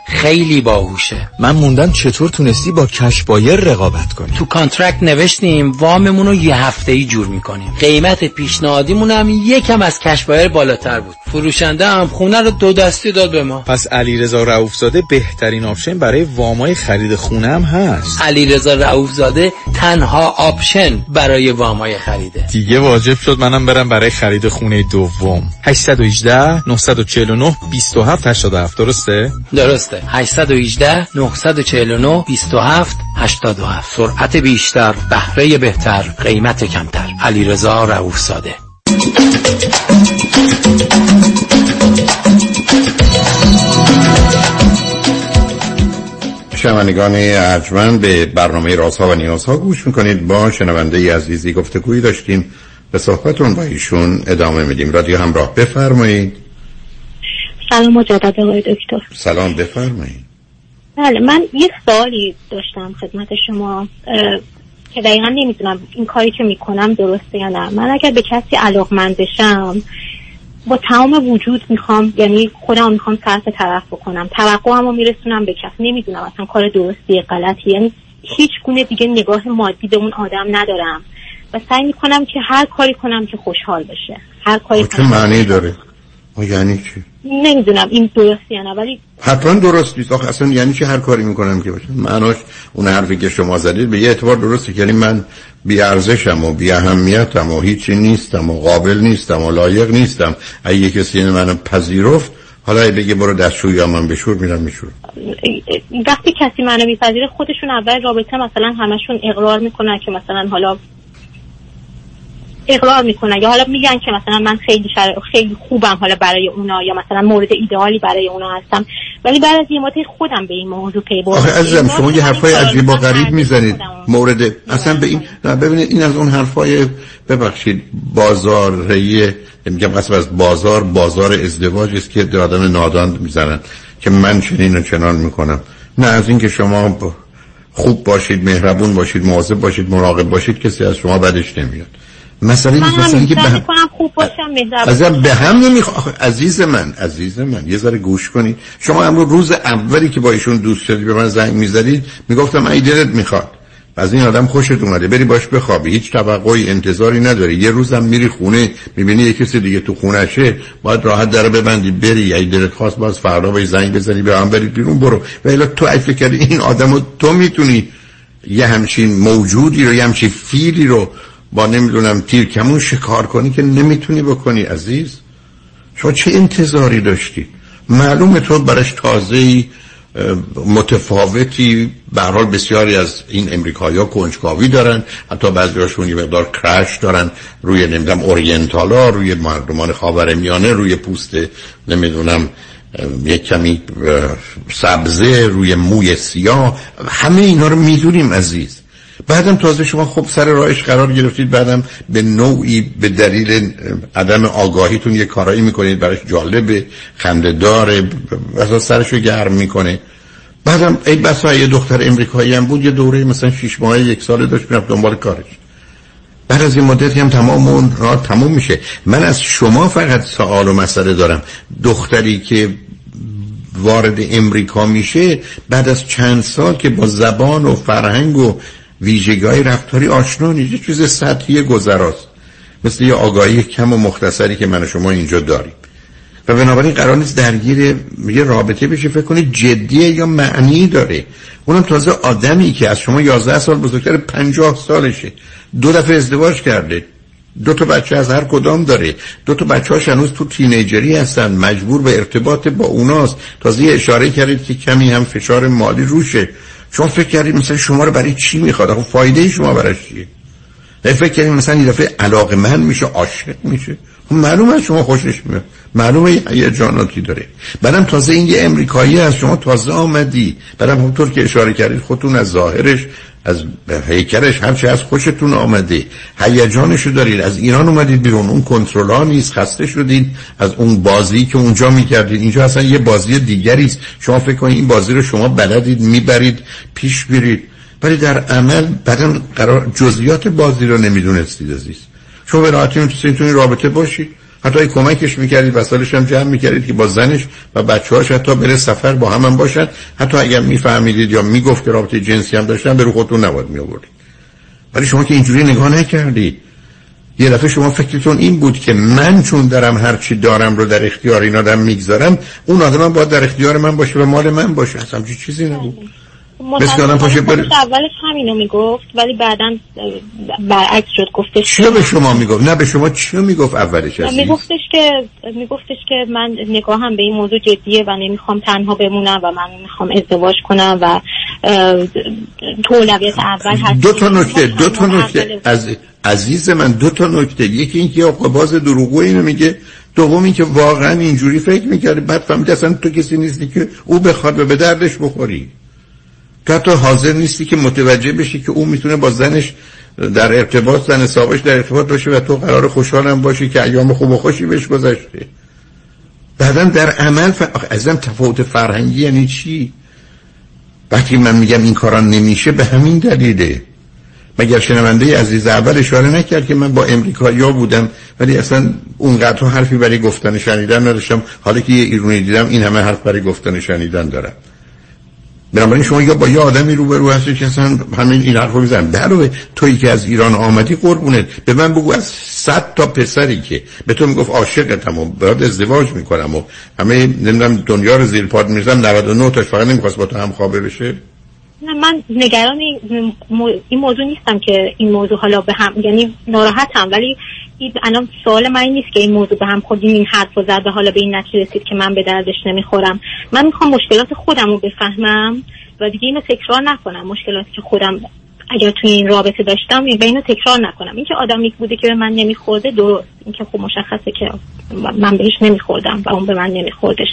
خیلی باهوشه. من موندم چطور تونستی با cash buyer رقابت کنی. تو contract نوشتیم واممون رو یه هفته ای جور می‌کنیم. قیمت پیشنهادیمون هم یکم از cash buyer بالاتر بود. فروشنده هم خونه رو دو دستی داد به ما. پس علیرضا رؤوفزاده بهترین option برای وامای خرید خونه هم هست. علیرضا رؤوفزاده تنها option برای وامای خریده. دیگه واجب شد منم برم برای خرید خونه دوم. 818 949 27 87 درسته؟ درسته. 818 949 27 87 سرعت بیشتر بهره بهتر قیمت کمتر. علیرضا رؤوف زاده شنوندگان ارجمند به برنامه رازها و نیازها گوش می‌کنید. با شنونده عزیزی گفتگویی داشتیم. به صحبتون با ایشون ادامه میدیم. رادیو همراه بفرمایید. سلام مجدد آقای دکتر. سلام بفرمایید. بله من یه سوالی داشتم خدمت شما که دقیقا نمی‌دونم این کاری که می‌کنم درسته یا نه. من اگر به کسی علاقمند بشم با تمام وجود می‌خوام یعنی خودم می‌خوام صرف طرف بکنم توقعم رو میرسونم به کس نمی‌دونم اصلا کار درستی غلطی. یعنی هیچ گونه دیگه نگاه مادی به اون آدم ندارم. و سعی می‌کنم که هر کاری کنم که خوشحال بشه هر کاری چه معنی داره؟ یعنی چی؟ نمی‌دونم این درستی یا نه ولی حتما درست نیست. آخه اصلا یعنی چی هر کاری می‌کنم که باشه معناش اون حرفی که شما زدید به یه اعتبار درسته یعنی من بی ارزشم و بی اهمیتم و هیچی نیستم و قابل نیستم و لایق نیستم. اگه کسی منو پذیرفت حالا بگه برو دستشویی یا من بشور میرم میشور وقتی کسی منو میپذیره خودشون اول رابطه مثلا همشون اقرار می‌کنن که مثلا حالا اقرار می‌کنن یا حالا میگن که مثلا من خیلی شر... خیلی خوبم حالا برای اونا یا مثلا مورد ایدئالی برای اونا هستم. ولی بعد از یه خودم به این موضوع پی بردم. آخه عزیزم شما یه حرفای عجیب و غریب می‌زنید. مورد اصلا به این نه ببینید این از اون حرفای ببخشید بازاریه میگم قسم از بازار بازار ازدواج است که آدم نادان می‌زنن که من چنین و چنان می‌کنم. نه از اینکه شما خوب باشید مهربون باشید مواظب باشید مراقب باشید کسی از شما بدش نمیاد. مسئله من نیست هم که به هم خوب باشم به هم نمی‌خواد عزیز من عزیز من یه ذره گوش کنید شما امروز روز اولی که با ایشون دوست شدی به من زنگ می‌زدید می‌گفتم ای دلت می‌خواد. از این آدم خوشت اومده. بری باش بخوابی. هیچ توقعی انتظاری نداری. یه روزم میری خونه می‌بینی یه کسی دیگه تو خونشه. باید راحت در ببندی بری. ای دلت خواست باز فردا به زنگ بزنی به هم برید بیرون برو. و الا تو ای فکر این آدمو تو می‌تونی یه همچین موجودی رو یه همچین فیلی رو با نمی‌دونم تیر کمون شکار کنی که نمی‌تونی بکنی عزیز. شما چه انتظاری داشتی؟ معلومه تو برش تازه متفاوتی. به حال بسیاری از این امریکایی ها کنجکاوی دارن. حتی بعضی هاشون یه مقدار کرش دارن. روی نمی‌دونم اورینتال روی مردمان خاور میانه روی پوست نمی‌دونم یک کمی سبزه روی موی سیاه. همه اینا رو می‌دونیم عزیز. بعدم تازه شما خب سر راهش قرار گرفتید بعدم به نوعی به دلیل عدم آگاهیتون یه کارایی می‌کنید براش جالبه خنده داره اساس سرشو گرم می‌کنه. بعدم ای بسا یه دختر امریکایی هم بود یه دوره مثلا شیش ماه یک ساله داشت می‌رفت دنبال کارش. بعد از این مدتی هم تمام اون راه تموم میشه. من از شما فقط سوال و مسئله دارم. دختری که وارد امریکا میشه بعد از چند سال که با زبان و فرهنگ و ویژگی رفتاری آشنا نیست. یه چیز سطحی گذراست. مثل یه آگاهی کم و مختصری که من و شما اینجا داریم. و بنابراین قرار نیست درگیر یه رابطه بشه فکر کنید جدیه یا معنی داره. اونم تازه آدمی که از شما 11 سال بزرگتر 50 سالشه. دو دفعه ازدواج کرده. دو تا بچه از هر کدام داره. دو تا بچه هاش هنوز تو تینیجری هستن. مجبور به ارتباط با اوناست. تازه اشاره کردید که کمی هم فشار مالی روشه. شما فکر کردید مثلا شما رو برای چی می‌خواد؟ خب فایده شما برای چیه؟ فکر کردید مثلا این دفعه علاقه من میشه عاشق میشه. خب معلومه شما خوشش میاد. معلومه یه جاناتی داره. بعدم تازه این یه امریکایی از شما تازه آمدی. بعدم همونطور که اشاره کردید خودتون از ظاهرش از هیکلش همچه از خوشتون آمده. هیجانشو دارید. از ایران اومدید بیرون. اون کنترل نیست خسته شدید. از اون بازی که اونجا می‌کردید. اینجا اصلا یه بازی دیگری شما فکر کنید این بازی رو شما بلدید می‌برید پیش برید ولی در عمل بعدا قرار جزئیات بازی رو نمی‌دونستید عزیز. شما به راحتی می‌تونید رابطه باشید. حتی کمکش می‌کردید وسایلش هم جمع می‌کردید که با زنش و بچه هاش حتی بره سفر با هم, هم باشن. حتی اگر میفهمیدید یا می‌گفت که رابطه جنسی هم داشتن به رو خودتون نباید میآوردید. ولی شما که اینجوری نگاه نکردید. یه دفعه شما فکرتون این بود که من چون دارم هر چی دارم رو در اختیار این آدم می‌گذارم اون آدم باید در اختیار من باشه و مال من باشه. اصلا چیزی نبود. آدم پاشه اولش همینو می‌گفت ولی بعدا برعکس شد گفتش چیو به شما می‌گفت؟ نه به شما چیو می‌گفت اولش عزیز میگفتش که میگفتش که من نگاهم به این موضوع جدیه و نمی‌خوام تنها بمونم و من می‌خوام ازدواج کنم و تو اولویت اول هست دو تا نکته دو تا نکته. از عزیز من دو تا نکته. یکی اینکه آقا باز دروغو اینو میگه. دوم اینکه واقعا اینجوری فکر می‌کرده بعد فهمید اصلا تو کسی نیستی که او بخواد و به دردش بخوری. تو حتی حاضر نیستی که متوجه بشی که او می‌تونه با زنش در ارتباط زن حسابش در ارتباط باشه و تو قرار خوشحالم باشی که ایام خوب و خوشی بهش گذشته. بعدا در عمل ف... ازم تفاوت فرهنگی یعنی چی؟ وقتی من میگم این کارا نمیشه به همین دلیله. مگر شنونده عزیز اول اشاره نکرد که من با امریکایی بودم ولی اصلا اونقدر حرفی برای گفتن شنیدن نداشتم. حالا که یه ایرونی دیدم این همه حرف برای گفتن شنیدن دارم. بنابراین شما یا با یه آدمی روبرو هستی که اصلا همین این حرفو می‌زنم علاوه تویی که از ایران آمدی قربونت. به من بگو از صد تا پسری که به تو می‌گفت عاشقتم و برات ازدواج می‌کنم و همه نمی‌دونم دنیا رو زیر پاد میرزم 99 تاش فقط نمی‌خواست با تو هم خوابه بشه. نه من نگران این موضوع نیستم که این موضوع حالا به هم یعنی ناراحتم ولی الان سوال من این نیست که این موضوع به هم خودیم این حرف رو زد و حالا به این نتیجه رسید که من به دردش نمی‌خورم. من می‌خوام مشکلات خودم رو بفهمم و دیگه اینو تکرار نکنم مشکلاتی که خودم اگر توی این رابطه داشتم به اینو تکرار نکنم. اینکه آدم یک بوده که به من نمیخورده درست. اینکه خب مشخصه که من بهش نمیخوردم و اون به من نمیخوردش.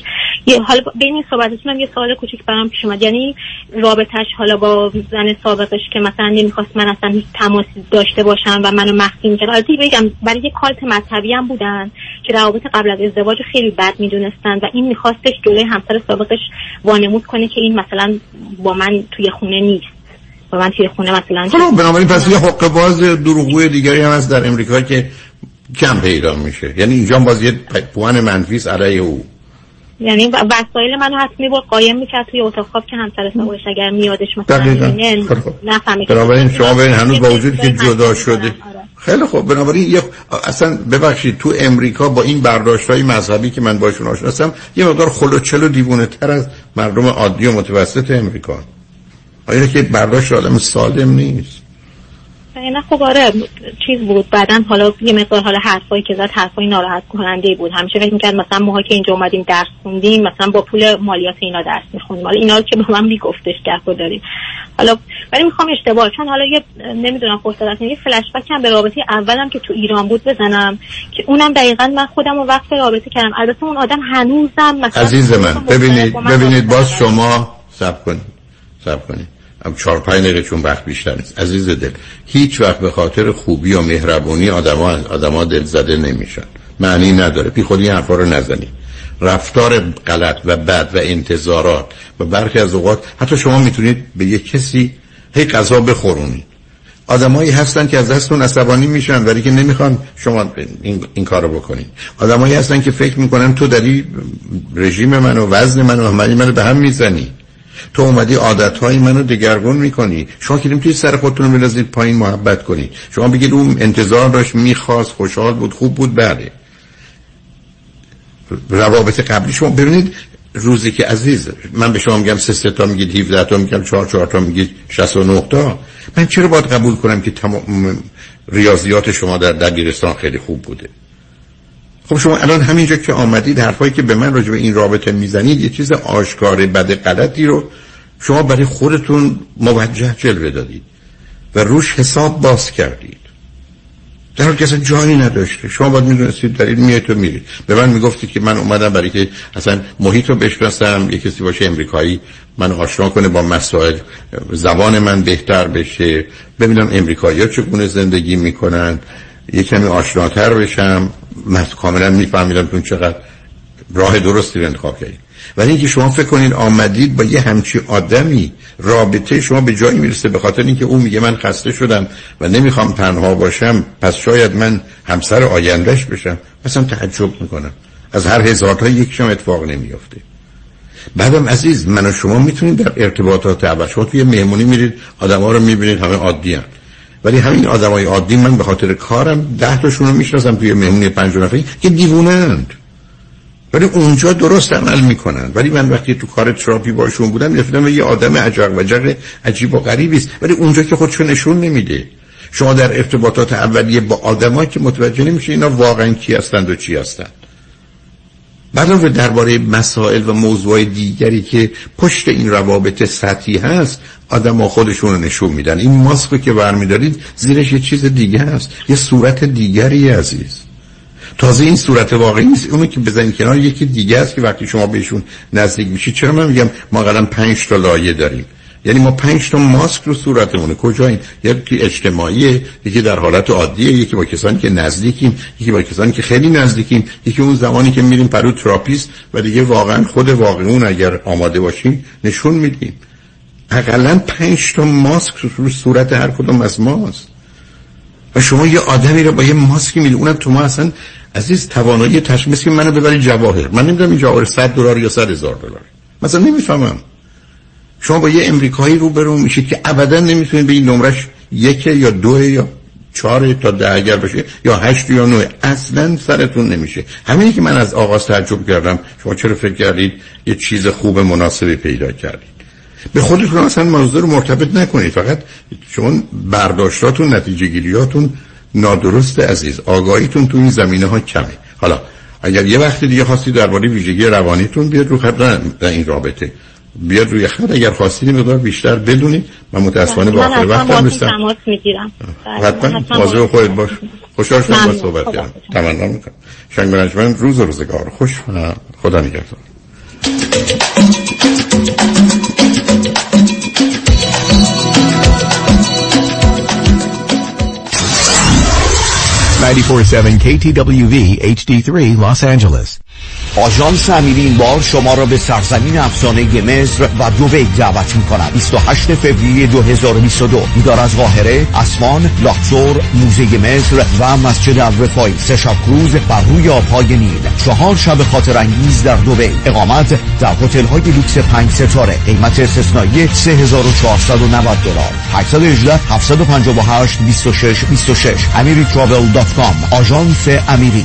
یه حالا بین این صحبتتون یه سوال کوچیک برام پیش اومد. یعنی رابطش حالا با زن سابقش که مثلا نمی‌خواست من اصلا هیچ تماسی داشته باشم و منو مخفی می‌کرد. البته بگم برای یه کالت مذهبی هم بودن که روابط قبل از ازدواج خیلی بد می‌دونستن و این میخواستش جلوی همسر سابقش وانمود کنه که این مثلا با من توی خونه نیست. و من توی خونه مثلا خب بنابراین پس یه حق باز دروغگوی دیگری هم هست در امریکا که کم پیدا میشه. یعنی اینجا باز یه پوان منفیس علیه او. یعنی وسایل منو حتمی با قایم می‌کرد توی اتاق. خواب که همسر سابقش اگر میادش مثلا نفهمه بنابراین شما ببین هنوز با وجودی که جدا شده. آره. خیلی خوب بنابراین یه اصلا ببخشید تو امریکا با این برداشت های مذهبی که من باشون آشناسم یه مقدار خلوچل و دیوونه تر از مردم عادی و متوسط امریکا. آیا که برداشت آدم سالم نیست. نه خب آره چیز بود. بعدا حالا یه مقدار حالا حرفایی که زد حرفای ناراحت کننده بود. همیشه فکر می‌کرد مثلا ماها که اینجا اومدیم درس خوندیم مثلا با پول مالیات اینا درس می‌خونیم حالا اینا که به من میگفتش که داریم. حالا ولی می‌خوام اشتباه چون حالا یه نمی‌دونم فرصت یه فلش بک هم به رابطه اولم که تو ایران بود بزنم که اونم دقیقا من خودم رو وقت رابطه کردم. البته اون آدم هنوزم مثلا عزیز من ببینید ببینید باز شما سب کنید سب کنید. هم چهار پنج دقیقه چون وقت بیشتر نیست. عزیز دل هیچ وقت به خاطر خوبی و مهربونی آدما آدما دل زده نمیشن. معنی نداره. بی خودی حرفا رو نزنی. رفتار غلط و بد و انتظارات و برخی از اوقات حتی شما می‌تونید به یه کسی هی غذا بخورونید. آدمایی هستن که از دستتون عصبانی میشن ولی که نمی‌خوان شما این, این کارو بکنید. آدمایی هستن که فکر می‌کنن تو داری رژیم منو وزن منو و منو به هم می‌زنی. تو اومدی عادت های منو دگرگون می‌کنی. شما که توی سر خودتون رو بلازید پایین محبت کنید شما بگید اون انتظار داشت می‌خواست خوشحال بود خوب بود بله. روابط قبلی شما ببینید روزی که عزیز من به شما میگم سه سه تا میگید 17 تا میگم 4 4 تا میگید 69 تا. من چرا باید قبول کنم که تمام ریاضیات شما در دبیرستان خیلی خوب بوده؟ خب شما الان همینجا که آمدید حرفایی که به من راجع به این رابطه می‌زنید یه چیز آشکار بد غلطی رو شما برای خودتون موجه جلوه دادید و روش حساب باز کردید. در حال اصلا جایی نداشته. شما باید می‌دونستید در این میایید و میرید. به من می‌گفتید که من اومدم برای که اصلا محیط رو بشناسم یه کسی باشه امریکایی من آشنا کنه با مسائل زبان من بهتر بشه ببینم امریکایی ها چگونه زندگی می‌کنن یه کمی آشناتر بشم. من کاملا میفهمیدم که چقدر راه درستی رو انتخاب کردید ولی اینکه شما فکر کنید آمدید با یه همچی آدمی رابطه شما به جایی می‌رسه به خاطر اینکه اون میگه من خسته شدم و نمی‌خوام تنها باشم پس شاید من همسر آیندهش بشم. مثلا تعجب می‌کنم. از هر هزار تا یکشم اتفاق نمیافته. بعدم عزیز من و شما می‌تونید در ارتباطات اول شما توی مهمونی میرید آدم ها رو می‌بینید همه عادی هم. ولی همین آدمای عادی من به خاطر کارم ده تاشون رو می‌شناسم توی مهمونی پنج نفری که دیوونند. ولی اونجا درست عمل می‌کنن. ولی من وقتی تو کار تراپی باشون بودم میفتم یه آدم عجق و عجیب و غریبی است. ولی اونجا که خودشو نشون نمیده. شما در ارتباطات اولیه با آدمایی که متوجه نمیشه اینا واقعا کی هستند و چی هستند. علاوه درباره مسائل و موضوع دیگری که پشت این روابط سطحی هست آدم ها خودشون رو نشون میدن. این ماسک که برمیدارید زیرش یه چیز دیگه هست. یه صورت دیگری عزیز. تازه این صورت واقعی نیست. اونو که بزنید کنار یکی دیگه است که وقتی شما بهشون نزدیک میشید چرا من میگم ما قدم پنج تا لایه داریم؟ یعنی ما پنج تا ماسک رو صورتمونه. کجاییم یکی اجتماعیه یکی در حالت عادیه یکی با کسانی که نزدیکیم یکی با کسانی که خیلی نزدیکیم یکی اون زمانی که میریم پهلو therapist و دیگه واقعا خود واقعیمون اگر آماده باشیم نشون میدیم. اقلا پنج تا ماسک رو صورت هر کدوم از ماست. و شما یه آدمی رو با یه ماسکی می‌دید اونم تو ما اصلا عزیز توانایی تشخیص منو ببری جواهر. من نمی‌دونم این جواهر 100 دلار یا 100 هزار دلار مثلا نمی‌فهمم. شما با یه امریکایی روبرو میشید که ابدا نمی‌تونید به این نمرش یک یا دو یا چهار تا ده اگر بشه یا هشت یا نه اصلا سرتون نمیشه. همینی که من از آغاز تعجب کردم شما چرا فکر کردید یه چیز خوب مناسبی پیدا کردید؟ به خودتون اصلا موضوع رو مرتبط نکنید. فقط شما برداشتاتون نتیجه گیریاتون نادرست عزیز. آگاهیتون تو این زمینه ها کمه. حالا اگر یه وقت دیگه خواستید درباره ویژگی روانیتون بیاد رو خط این رابطه. بیاد روی خط اگر خواستید مقدار بیشتر بدونید من متاسفانه با آخر وقت هم نیستم. حتما. واضح خودت باش. خوشحال شدم با صحبت کردم. تمنا می‌کنم. شنگ برنجمن روز و روزگار. خوش خدا نگهدار. 947 KTWV HD3 Los Angeles. آژانس امیری این بار شما را به سرزمین افسانه مصر و دوبی دعوت می کند 28 فوریه 2022 دار از قاهره اسوان لاکسور موزه مصر و مسجد الرفای سه شب کروز بر روی آبهای نیل. چهار شب خاطر انگیز در دوبی اقامت در هتل های لوکس 5 ستاره. قیمت استثنایی 3490 دلار. 818 758 26 26 amiritravel.com آژانس امیری.